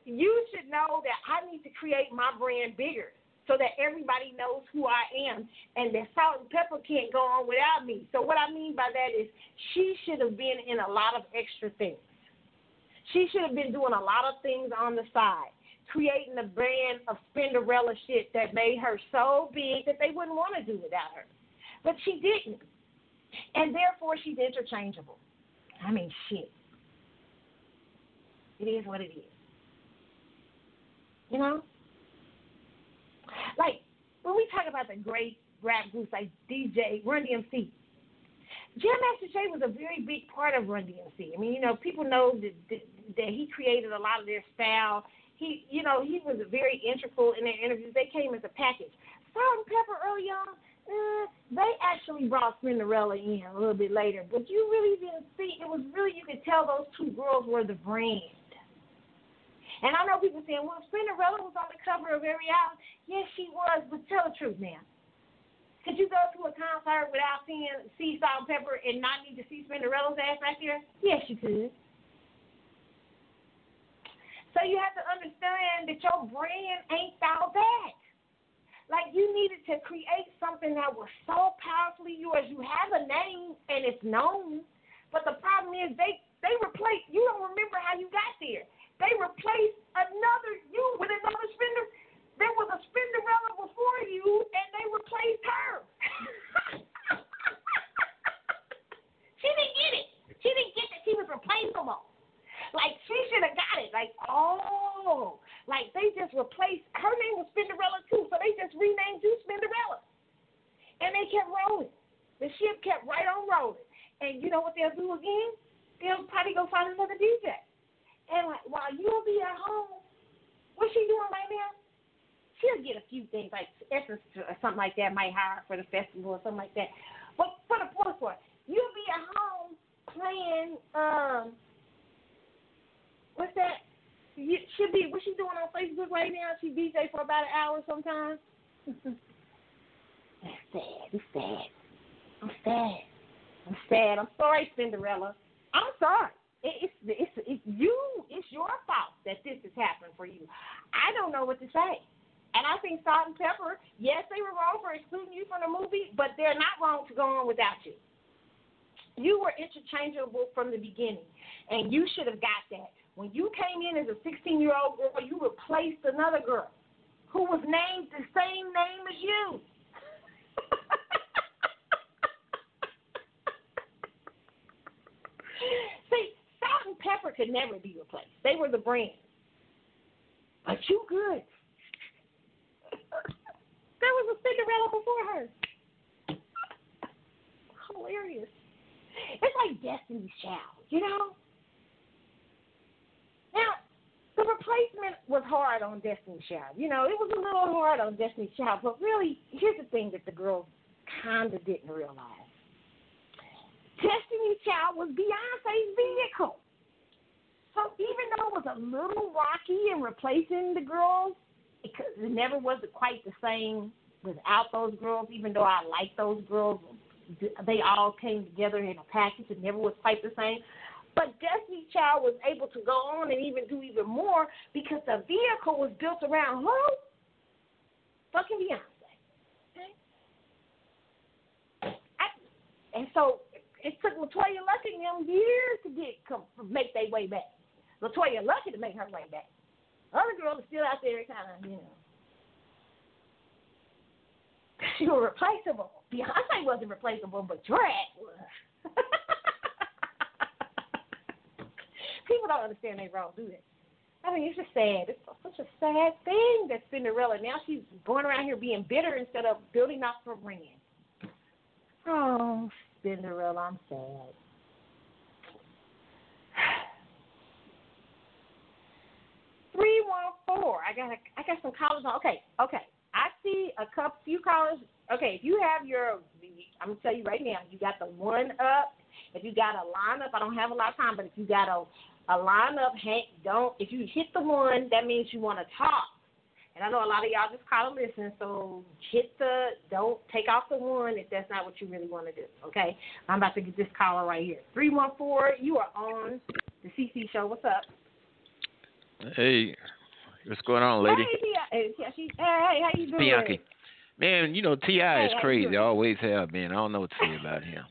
You should know that I need to create my brand bigger so that everybody knows who I am and that Salt-N-Pepa can't go on without me. So what I mean by that is she should have been in a lot of extra things. She should have been doing a lot of things on the side, creating a brand of Spinderella shit that made her so big that they wouldn't want to do without her. But she didn't. And therefore she's interchangeable. I mean shit. It is what it is. You know? Like when we talk about the great rap groups like DJ, Run DMC, Jam Master Jay was a very big part of Run DMC. I mean, you know, people know that, that, that he created a lot of their style. He, you know, he was very integral in their interviews. They came as a package. Salt-N-Pepa early on, uh, they actually brought Spinderella in a little bit later, but you really didn't see. It was really you could tell those two girls were the brand. And I know people saying, well, Spinderella was on the cover of every album. Yes, she was, but tell the truth now. Could you go to a concert without seeing see Salt Pepper and not need to see Spinderella's ass right there? Yes, you could. So you have to understand that your brand ain't all that. Like you needed to create something that was so powerfully yours. You have a name and it's known, but the problem is they they replaced. You don't remember how you got there. They replaced another you with another spender. There was a Spinderella before you, and they replaced her. she didn't get it. She didn't get that she was replaceable. Like she should have got it. Like oh, like they just replaced her name was Spinderella too, so they just renamed you Spinderella, and they kept rolling. The ship kept right on rolling. And you know what they'll do again? They'll probably go find another DJ. And like while you'll be at home, what's she doing right now? She'll get a few things like Essence or something like that might hire for the festival or something like that. But for the most part, you'll be at home playing um what's that? You, she'll be what's she doing on Facebook right now? She DJ for about an hour sometimes. That's sad. It's sad. I'm sad. I'm sad. I'm sorry, Spinderella. I'm sorry. It, it's, it's it's you. It's your fault that this has happened for you. I don't know what to say. And I think Salt-N-Pepa, yes, they were wrong for excluding you from the movie, but they're not wrong to go on without you. You were interchangeable from the beginning, and you should have got that. When you came in as a 16 year old girl, you replaced another girl who was named the same name as you. See, Salt and Pepper could never be replaced. They were the brand. But you good. there was a Spinderella before her. Hilarious. It's like Destiny's Child, you know? Now, the replacement was hard on Destiny's Child. You know, it was a little hard on Destiny's Child, but really, here's the thing that the girls kind of didn't realize. Destiny's Child was Beyonce's vehicle. So even though it was a little rocky in replacing the girls, it, it never was quite the same without those girls. Even though I like those girls, they all came together in a package. It never was quite the same. But Destiny Child was able to go on and even do even more because the vehicle was built around who? Fucking Beyonce. Okay? I, and so it took LeToya and them years to get come make their way back. LeToya Luckett to make her way back. Other girls are still out there kind of, you know. She was replaceable. Beyonce wasn't replaceable, but your was. People don't understand they wrong, do they? I mean, it's just sad. It's such a sad thing that Spinderella. Now she's going around here being bitter instead of building up her brand. Oh, Spinderella, I'm sad. Three one four. I got a, I got some callers on. Okay, okay. I see a couple few callers. Okay, if you have your, I'm gonna tell you right now. You got the one up. If you got a lineup, I don't have a lot of time, but if you got a a lineup, Hank, don't. If you hit the one, that means you want to talk. And I know a lot of y'all just call and listen, so hit the, don't take off the one if that's not what you really want to do, okay? I'm about to get this caller right here. 314, you are on the CC show. What's up? Hey, what's going on, lady? Hey, hey, hey, how you doing? Bianchi. Man, you know, T.I. Hey, is crazy. doing? Always have been. I don't know what to say about him.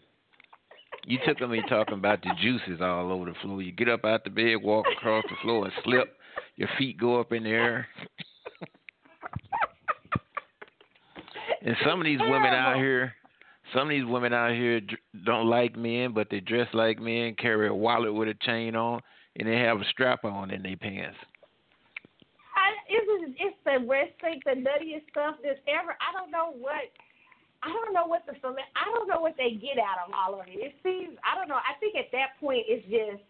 You took me talking about the juices all over the floor. You get up out the bed, walk across the floor, and slip. Your feet go up in the air. and some of these women out here, some of these women out here don't like men, but they dress like men, carry a wallet with a chain on, and they have a strap on in their pants. I, it's, it's the worst thing, the nuttiest stuff that's ever. I don't know what. I don't know what the. I don't know what they get out of all of it. It seems. I don't know. I think at that point it's just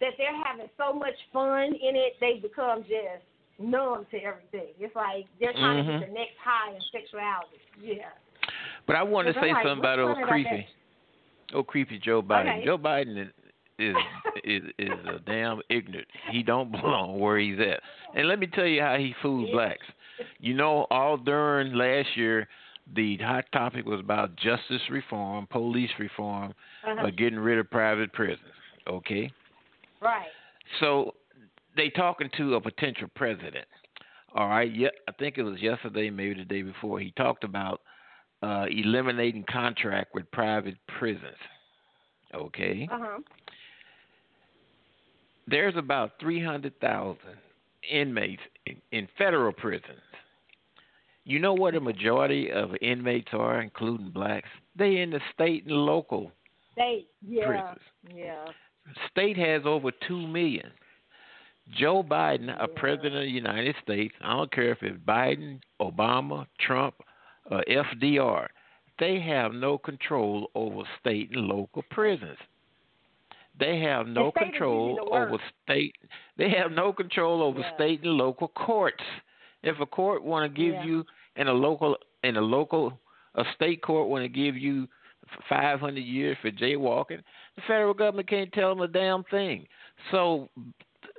that they're having so much fun in it, they become just numb to everything. It's like they're trying to Mhm. get the next high in sexuality. Yeah. But I wanted to say like, something about old creepy, old creepy Joe Biden. Okay. Joe Biden, is is is a damn ignorant. He don't belong where he's at. And let me tell you how he fools blacks. You know, all during last year, the hot topic was about justice reform, police reform, Uh-huh. but getting rid of private prisons. Okay, Right. so they talking to a potential president. All right, yeah, I think it was yesterday, maybe the day before. He talked about uh, eliminating contract with private prisons. Okay, Uh huh. There's about 300,000 inmates in, in federal prisons. You know what a majority of inmates are, including blacks? They in the state and local. state, Yeah. Prisons. Yeah. State has over two million. Joe Biden, a president of the United States, I don't care if it's Biden, Obama, Trump, or FDR, they have no control over state and local prisons. They have no The control usually the worst. over state. They have no control over Yeah. state and local courts. If a court want to give Yeah. you in a local in a local a state court want to give you 500 years for jaywalking, the federal government can't tell them a damn thing. So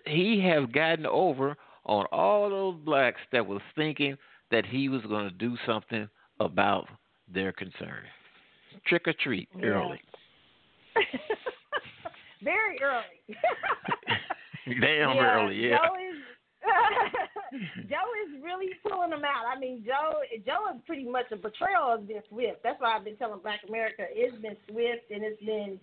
he has gotten over on all those blacks that was thinking that he was going to do something about their concern. Trick or treat Yeah. Very early. Damn yeah, early, yeah. Joe is Joe is really pulling them out. I mean, Joe Joe is pretty much a betrayal of this Swift. That's why I've been telling Black America it's been Swift and it's been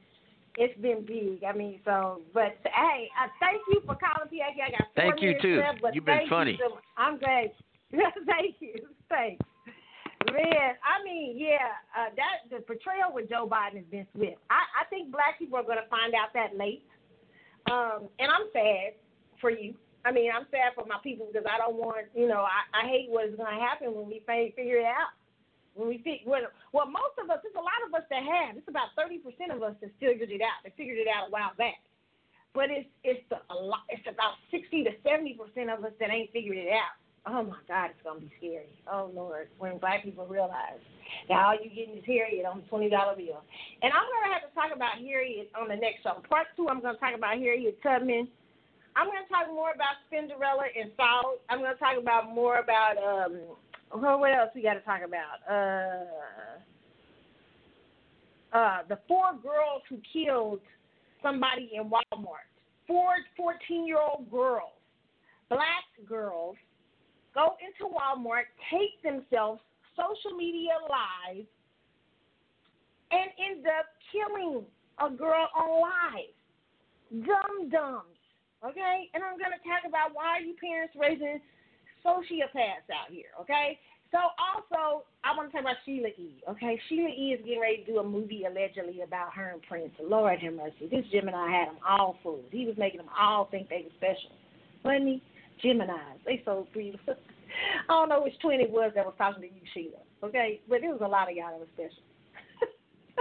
it's been big. I mean, so but hey, I thank you for calling PAK. I got four Thank you, minutes too. Left, You've been funny. You so, I'm glad. thank you. Thanks. Man, I mean, yeah, uh, that the portrayal with Joe Biden has been swift. I, I think black people are going to find out that late, um, and I'm sad for you. I mean, I'm sad for my people because I don't want, you know, I, I hate what is going to happen when we figure it out. When we fig- well, well, most of us, there's a lot of us that have. It's about 30% of us that figured it out. They figured it out a while back. But it's it's the, a lot. It's about 60 to 70% of us that ain't figured it out. Oh my God, it's gonna be scary. Oh Lord, when black people realize that all you getting is Harriet on twenty dollar bill. And I'm gonna have to talk about Harriet on the next show. Part two, I'm gonna talk about Harriet Tubman. I'm gonna talk more about Spinderella and Salt. I'm gonna talk about more about um what else we gotta talk about? Uh uh the four girls who killed somebody in Walmart. Four 14 year old girls, black girls, go into Walmart, take themselves social media live, and end up killing a girl on live. Dumb dumbs. Okay? And I'm gonna talk about why are you parents raising sociopaths out here, okay? So also, I want to talk about Sheila E. Okay, Sheila E. is getting ready to do a movie allegedly about her and Prince. Lord have mercy. This Gemini had them all fooled. He was making them all think they were special. Wasn't he? Geminis. They so free. I don't know which twin it was that was talking to you, Sheila. Okay, but there was a lot of y'all that was special.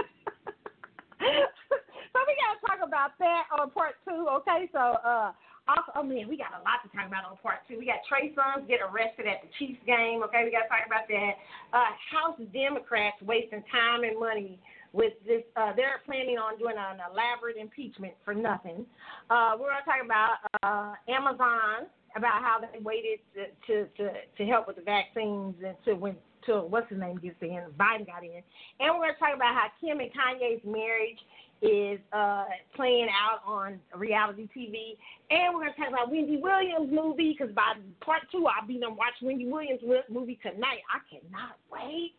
so we gotta talk about that on part two. Okay, so uh. Also, oh man, we got a lot to talk about on part two. We got Trey get arrested at the Chiefs game. Okay, we got to talk about that. Uh, House Democrats wasting time and money with this. Uh, they're planning on doing an elaborate impeachment for nothing. Uh, we're going to talk about uh, Amazon about how they waited to, to to to help with the vaccines and to when to what's his name gets in, Biden got in, and we're going to talk about how Kim and Kanye's marriage is uh, playing out on reality TV. And we're going to talk about Wendy Williams' movie because by part two, I'll be done watch Wendy Williams' movie tonight. I cannot wait.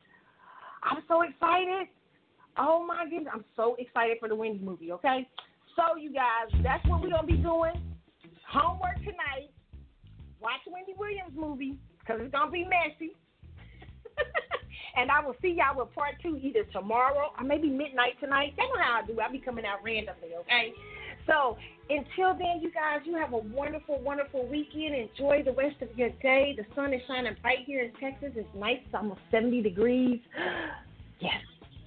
I'm so excited. Oh my goodness, I'm so excited for the Wendy movie, okay? So, you guys, that's what we're going to be doing. Homework tonight. Watch Wendy Williams' movie because it's to be messy. and I will see y'all with part two either tomorrow or maybe midnight tonight. That's how I do. I'll be coming out randomly, okay? So until then, you guys, you have a wonderful, wonderful weekend. Enjoy the rest of your day. The sun is shining bright here in Texas. It's nice. It's almost 70 degrees. Yes.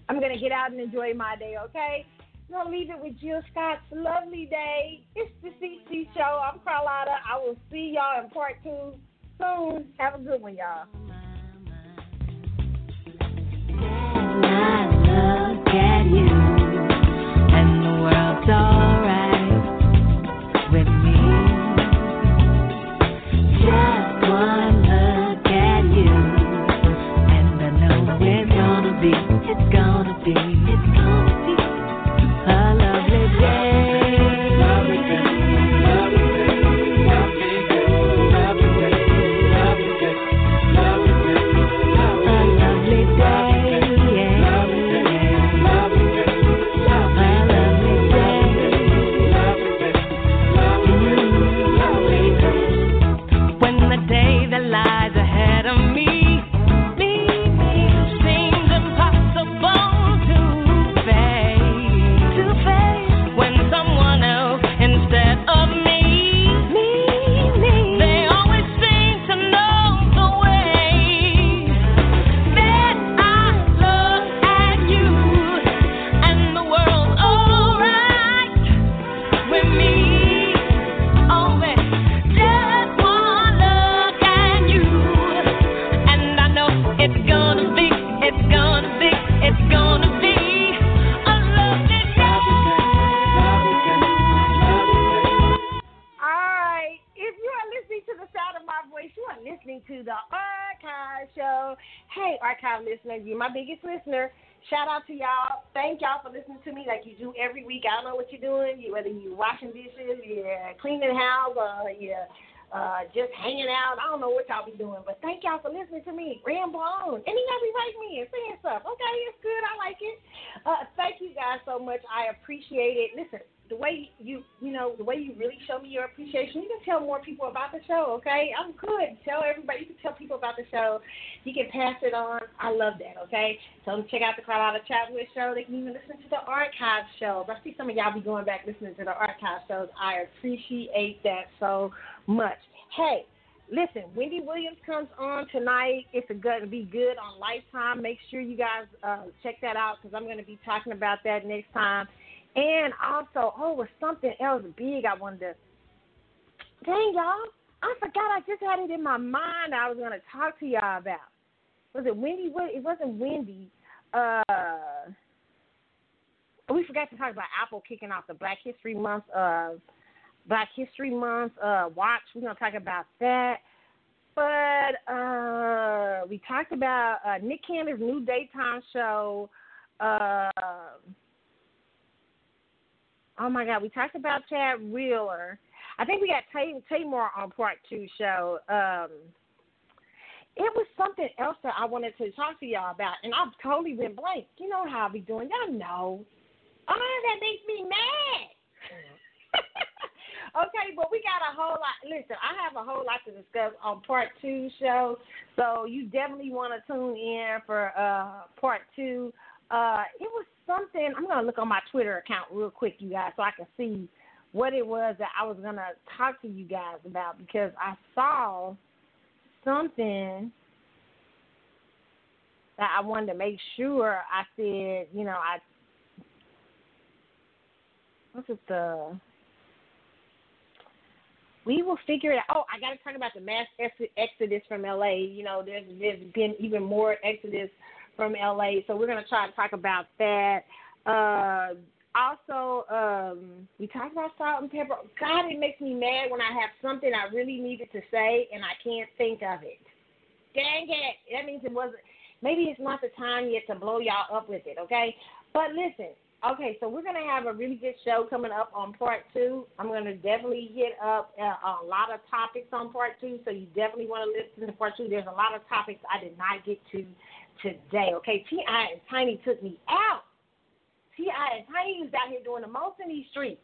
I'm going to get out and enjoy my day, okay? To leave it with Jill Scott's lovely day. It's the CC Show. I'm Carlotta. I will see y'all in part two soon. Have a good one, y'all. I look at you, and the world's alright. Every week. I don't know what you're doing, whether you're washing dishes, you're cleaning the house, uh, or you're uh, just hanging out. I don't know what y'all be doing, but thank y'all for listening to me ramble on. And y'all be writing me and saying stuff. Okay, it's good. I like it. Uh, thank you guys so much. I appreciate it. Listen, the way you you know the way you really show me your appreciation, you can tell more people about the show. Okay, I'm good. Tell everybody. You can tell people about the show. You can pass it on. I love that. Okay, tell them check out the Carlotta Chatwood show. They can even listen to the archive shows. I see some of y'all be going back listening to the archive shows. I appreciate that so much. Hey. Listen, Wendy Williams comes on tonight. It's going to be good on Lifetime. Make sure you guys uh, check that out because I'm going to be talking about that next time. And also, oh, was something else big I wanted to. Dang, y'all. I forgot I just had it in my mind I was going to talk to y'all about. Was it Wendy? It wasn't Wendy. Uh, we forgot to talk about Apple kicking off the Black History Month. Uh, Black History Month uh, watch. We're to talk about that. But uh, we talked about uh, Nick Cannon's new daytime show. Uh, Oh my God, we talked about Chad Wheeler. I think we got Tay on part two show. Um, it was something else that I wanted to talk to y'all about, and I've totally been blank. You know how I be doing. Y'all know. Oh, that makes me mad. okay, but we got a whole lot. Listen, I have a whole lot to discuss on part two show, so you definitely want to tune in for uh, part two. Uh, it was something. I'm gonna look on my Twitter account real quick, you guys, so I can see what it was that I was gonna talk to you guys about because I saw something that I wanted to make sure I said, you know, I what's it the we will figure it out. Oh, I got to talk about the mass exodus from LA. You know, there's there's been even more exodus from LA. So we're going to try to talk about that. Uh, also, um, we talked about Salt-N-Pepa. God, it makes me mad when I have something I really needed to say and I can't think of it. Dang it. That means it wasn't, maybe it's not the time yet to blow y'all up with it, okay? But listen, okay, so we're going to have a really good show coming up on part two. I'm going to definitely hit up uh, a lot of topics on part two, so you definitely want to listen to part two. There's a lot of topics I did not get to today. Okay, T.I. and Tiny took me out. T.I. and Tiny was out here doing the most in these streets.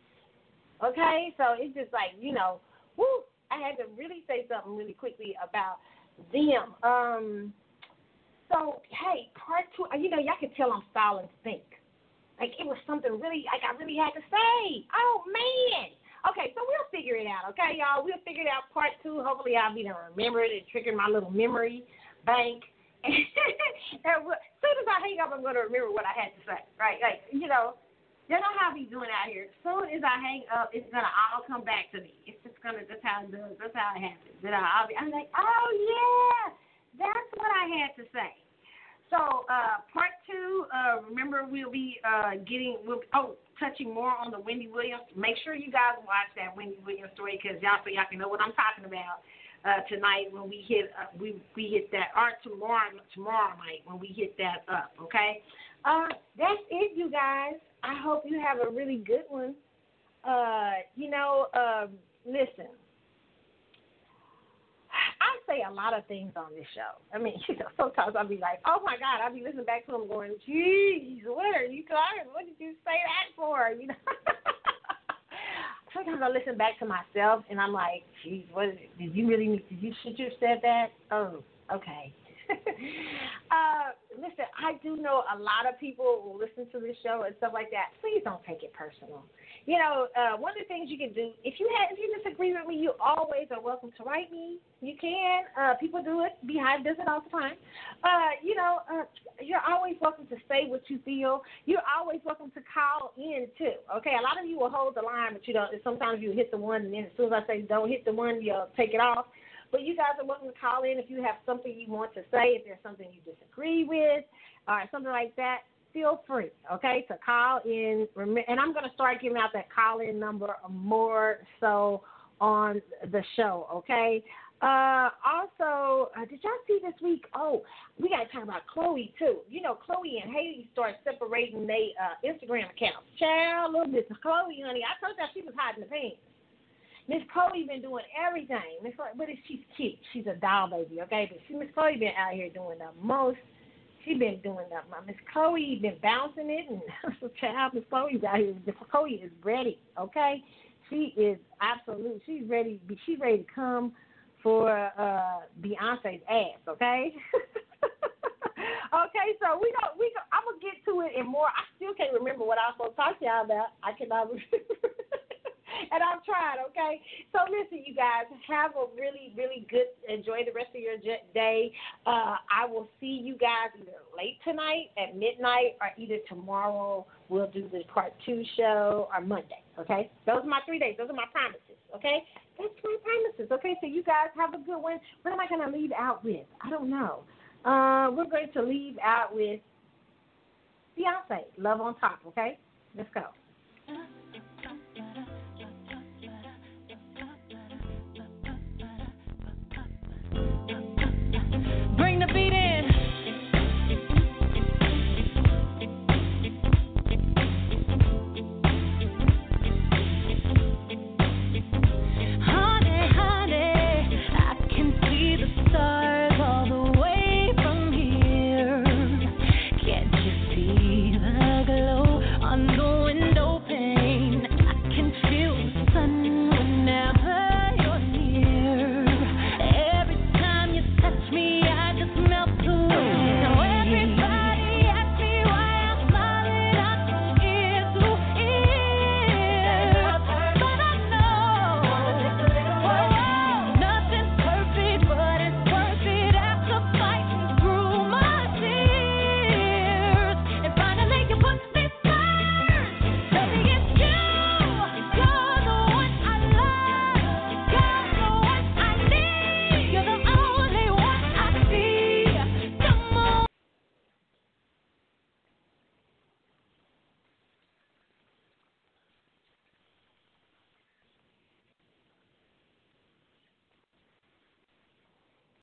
Okay, so it's just like you know, whoo! I had to really say something really quickly about them. Um, so hey, part two. You know, y'all can tell I'm stalling to think. Like it was something really, like I really had to say. Oh man. Okay, so we'll figure it out. Okay, y'all, we'll figure it out. Part two. Hopefully, I'll be able to remember it and trigger my little memory bank And as soon as I hang up, I'm to remember what I had to say, right? Like, you know, you know how he's doing out here. As soon as I hang up, it's to all come back to me. It's just to, that's how it does. That's how it happens. Then I'll be, I'm like, oh, yeah, that's what I had to say. So, uh, part two, uh, remember we'll be uh, getting, we'll, oh, touching more on the Wendy Williams. Make sure you guys watch that Wendy Williams story because y'all so y'all can know what I'm talking about uh, tonight when we hit uh, we we hit that or tomorrow tomorrow night when we hit that up. Okay, uh, that's it, you guys. I hope you have a really good one. Uh, you know, uh, listen. Say a lot of things on this show. I mean, you know, sometimes I'll be like, "Oh my God!" I'll be listening back to them, going, "Geez, what are you talking? What did you say that for?" You know. sometimes I listen back to myself and I'm like, geez, what is it? Did you really did you should you have said that? Oh, okay. uh, listen, I do know a lot of people will listen to this show and stuff like that. Please don't take it personal you know, uh, one of the things you can do if you have if you disagree with me, you always are welcome to write me. You can. Uh, people do it. Behind does it all the time. Uh, you know, uh, you're always welcome to say what you feel. You're always welcome to call in too. Okay, a lot of you will hold the line, but you know sometimes you hit the one, and then as soon as I say don't hit the one, you'll take it off. But you guys are welcome to call in if you have something you want to say, if there's something you disagree with, or something like that feel free, okay, to call in. And I'm going to start giving out that call in number more so on the show, okay? Uh, also, uh, did y'all see this week? Oh, we got to talk about Chloe too. You know, Chloe and Haley started separating their uh, Instagram accounts. Child, little Miss Chloe, honey, I told y'all she was hiding the pants. Miss Chloe been doing everything. Miss, but she's cute. She's a doll baby, okay? But Miss Chloe been out here doing the most. She been doing. My Miss Chloe been bouncing it, and child, Miss Chloe's out here. Miss Chloe is ready, okay? She is absolute. She's ready. She's ready to come for uh Beyonce's ass, okay? okay, so we don't. we go I'm gonna get to it and more. I still can't remember what I was supposed to talk to y'all about. I cannot remember. and I've tried, okay? So listen, you guys, have a really, really good, enjoy the rest of your day. Uh, I will see you guys either late tonight at midnight or either tomorrow. We'll do the part two show or Monday, okay? Those are my three days. Those are my promises, okay? That's my promises. Okay, so you guys have a good one. What am I going to leave out with? I don't know. Uh, we're going to leave out with Beyonce, Love on Top. Okay, let's go.